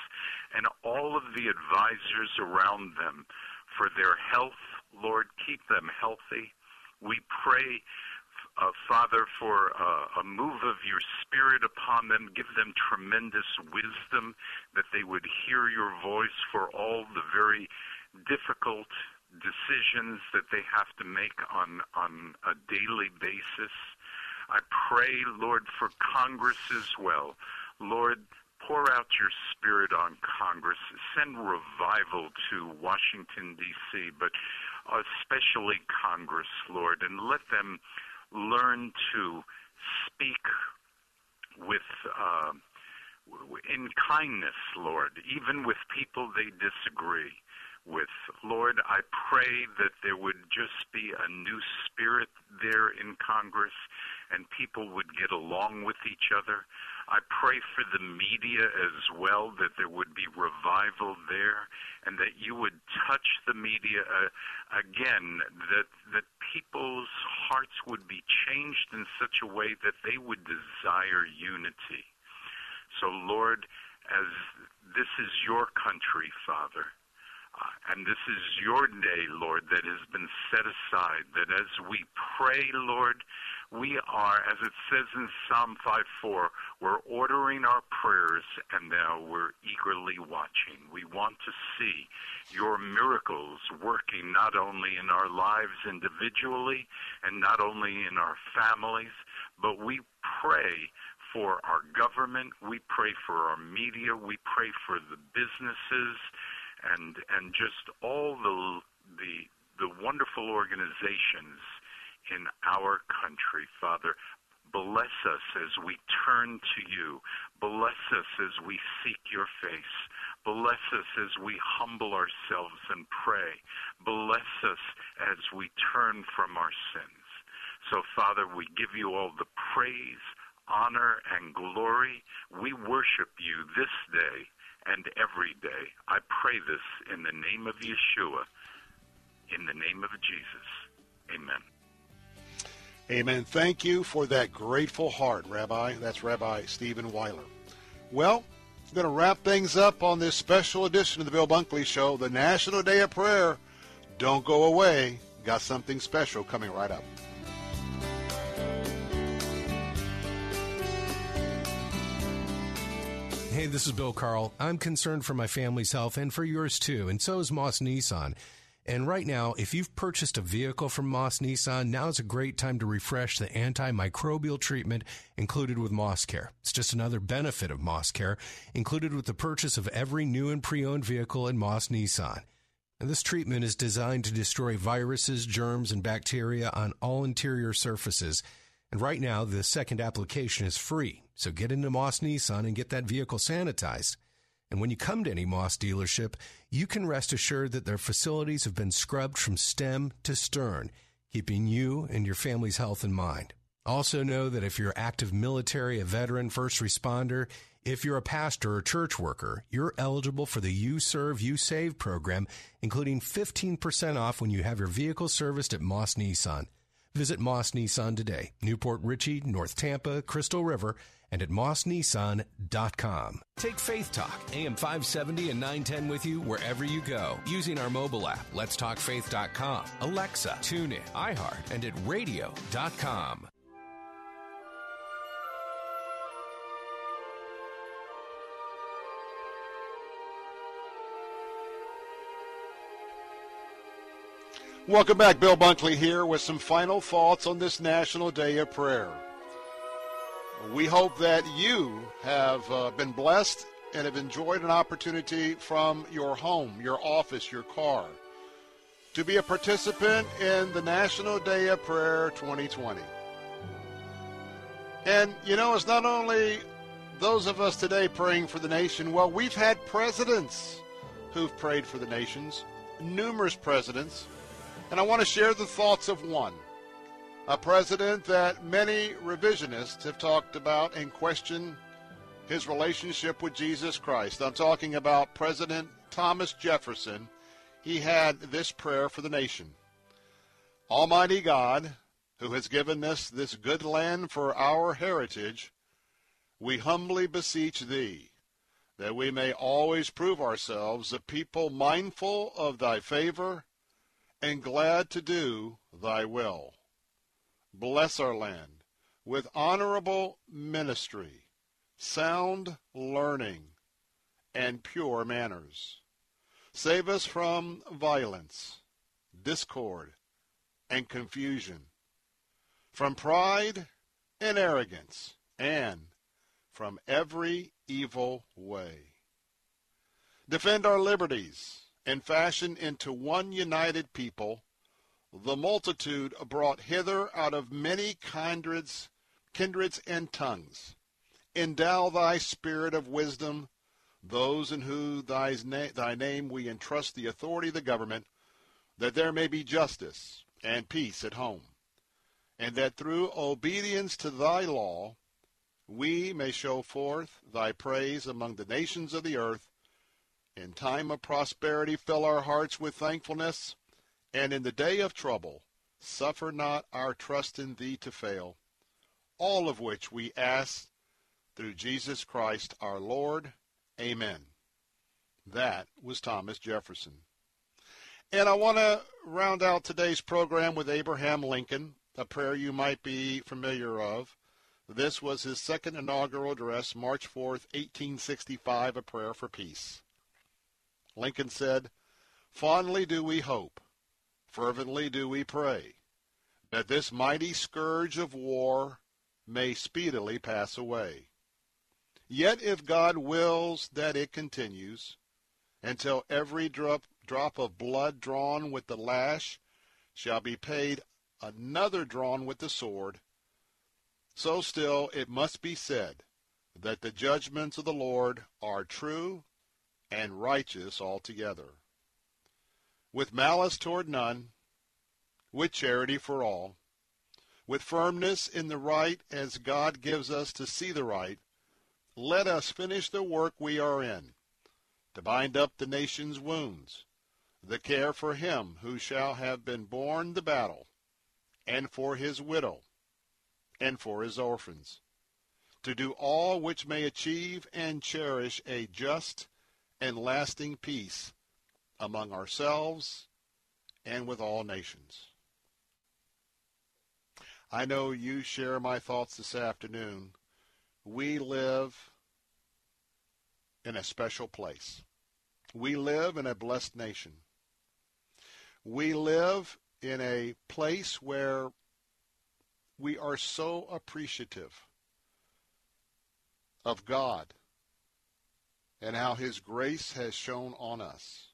and all of the advisors around them for their health. Lord, keep them healthy. We pray, uh, Father, for uh, a move of your Spirit upon them. Give them tremendous wisdom that they would hear your voice for all the very difficult decisions that they have to make on on a daily basis. I pray, Lord, for Congress as well. Lord, pour out your spirit on Congress. Send revival to Washington, D.C., but especially Congress, Lord, and let them learn to speak with. Uh, in kindness, Lord, even with people they disagree with. Lord, I pray that there would just be a new spirit there in Congress and people would get along with each other. I pray for the media as well, that there would be revival there, and that you would touch the media uh, again, that, that people's hearts would be changed in such a way that they would desire unity. So, Lord, as this is your country, Father, and this is your day, Lord, that has been set aside, that as we pray, Lord, we are, as it says in Psalm 5:4, we're ordering our prayers and now we're eagerly watching. We want to see your miracles working not only in our lives individually and not only in our families, but we pray for our government, we pray for our media, we pray for the businesses and and just all the the the wonderful organizations in our country, Father. Bless us as we turn to you. Bless us as we seek your face. Bless us as we humble ourselves and pray. Bless us as we turn from our sins. So, Father, we give you all the praise, honor, and glory. We worship you this day and every day. I pray this in the name of Yeshua, in the name of Jesus. Amen. Amen. Thank you for that grateful heart, Rabbi. That's Rabbi Stephen Weiler. Well, I'm going to wrap things up on this special edition of the Bill Bunkley Show, the National Day of Prayer. Don't go away. Got something special coming right up. Hey, this is Bill Carl. I'm concerned for my family's health and for yours too, and so is Moss Nissan. And right now, if you've purchased a vehicle from Moss Nissan, now is a great time to refresh the antimicrobial treatment included with Moss Care. It's just another benefit of Moss Care, included with the purchase of every new and pre-owned vehicle in Moss Nissan. And this treatment is designed to destroy viruses, germs, and bacteria on all interior surfaces. And right now, the second application is free. So get into Moss Nissan and get that vehicle sanitized. And when you come to any Moss dealership, you can rest assured that their facilities have been scrubbed from stem to stern, keeping you and your family's health in mind. Also know that if you're active military, a veteran, first responder, if you're a pastor or church worker, you're eligible for the You Serve, You Save program, including 15% off when you have your vehicle serviced at Moss Nissan. Visit Moss Nissan today, New Port Richey, North Tampa, Crystal River, and at mossnissan.com. Take Faith Talk, AM 570 and 910 with you wherever you go using our mobile app, Let's Talk letstalkfaith.com, Alexa, TuneIn, iHeart, and at radio.com. Welcome back. Bill Bunkley here with some final thoughts on this National Day of Prayer. We hope that you have uh, been blessed and have enjoyed an opportunity from your home, your office, your car, to be a participant in the National Day of Prayer 2020. And, you know, it's not only those of us today praying for the nation, well, we've had presidents who've prayed for the nations, numerous presidents. And I want to share the thoughts of one. A president that many revisionists have talked about and questioned his relationship with Jesus Christ. I'm talking about President Thomas Jefferson. He had this prayer for the nation Almighty God, who has given us this good land for our heritage, we humbly beseech thee that we may always prove ourselves a people mindful of thy favor and glad to do thy will. Bless our land with honorable ministry, sound learning, and pure manners. Save us from violence, discord, and confusion, from pride and arrogance, and from every evil way. Defend our liberties and fashion into one united people the multitude brought hither out of many kindreds, kindreds and tongues. Endow thy spirit of wisdom, those in whose thy, thy name we entrust the authority of the government, that there may be justice and peace at home, and that through obedience to thy law we may show forth thy praise among the nations of the earth. In time of prosperity, fill our hearts with thankfulness, and in the day of trouble, suffer not our trust in thee to fail. All of which we ask through Jesus Christ our Lord. Amen. That was Thomas Jefferson. And I want to round out today's program with Abraham Lincoln, a prayer you might be familiar of. This was his second inaugural address, March 4, 1865, a prayer for peace. Lincoln said, Fondly do we hope, fervently do we pray, that this mighty scourge of war may speedily pass away. Yet if God wills that it continues, until every drop, drop of blood drawn with the lash shall be paid another drawn with the sword, so still it must be said that the judgments of the Lord are true and righteous altogether. With malice toward none, with charity for all, with firmness in the right as God gives us to see the right, let us finish the work we are in, to bind up the nation's wounds, the care for him who shall have been born the battle, and for his widow, and for his orphans, to do all which may achieve and cherish a just and lasting peace among ourselves and with all nations. I know you share my thoughts this afternoon. We live in a special place. We live in a blessed nation. We live in a place where we are so appreciative of God and how His grace has shown on us.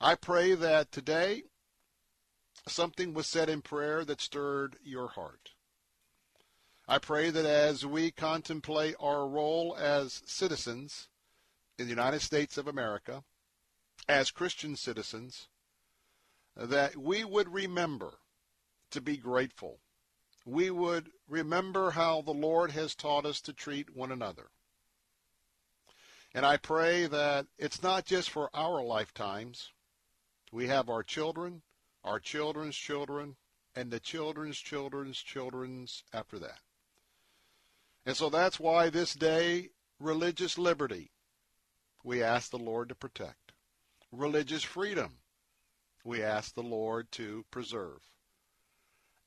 I pray that today something was said in prayer that stirred your heart. I pray that as we contemplate our role as citizens in the United States of America, as Christian citizens, that we would remember to be grateful we would remember how the Lord has taught us to treat one another. And I pray that it's not just for our lifetimes. We have our children, our children's children, and the children's children's children's after that. And so that's why this day, religious liberty, we ask the Lord to protect. Religious freedom, we ask the Lord to preserve.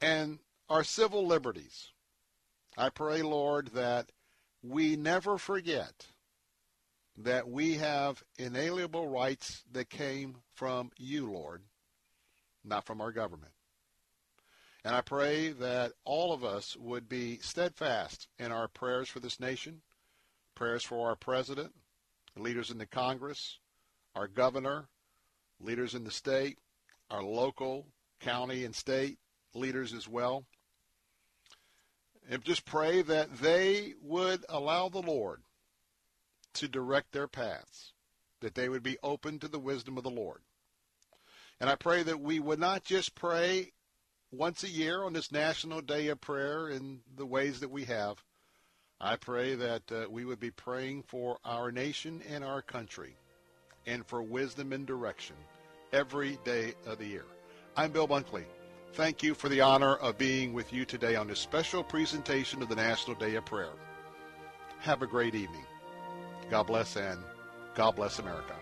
And our civil liberties. I pray, Lord, that we never forget that we have inalienable rights that came from you, Lord, not from our government. And I pray that all of us would be steadfast in our prayers for this nation, prayers for our president, leaders in the Congress, our governor, leaders in the state, our local, county, and state leaders as well. And just pray that they would allow the Lord to direct their paths, that they would be open to the wisdom of the Lord. And I pray that we would not just pray once a year on this National Day of Prayer in the ways that we have. I pray that uh, we would be praying for our nation and our country and for wisdom and direction every day of the year. I'm Bill Bunkley. Thank you for the honor of being with you today on this special presentation of the National Day of Prayer. Have a great evening. God bless and God bless America.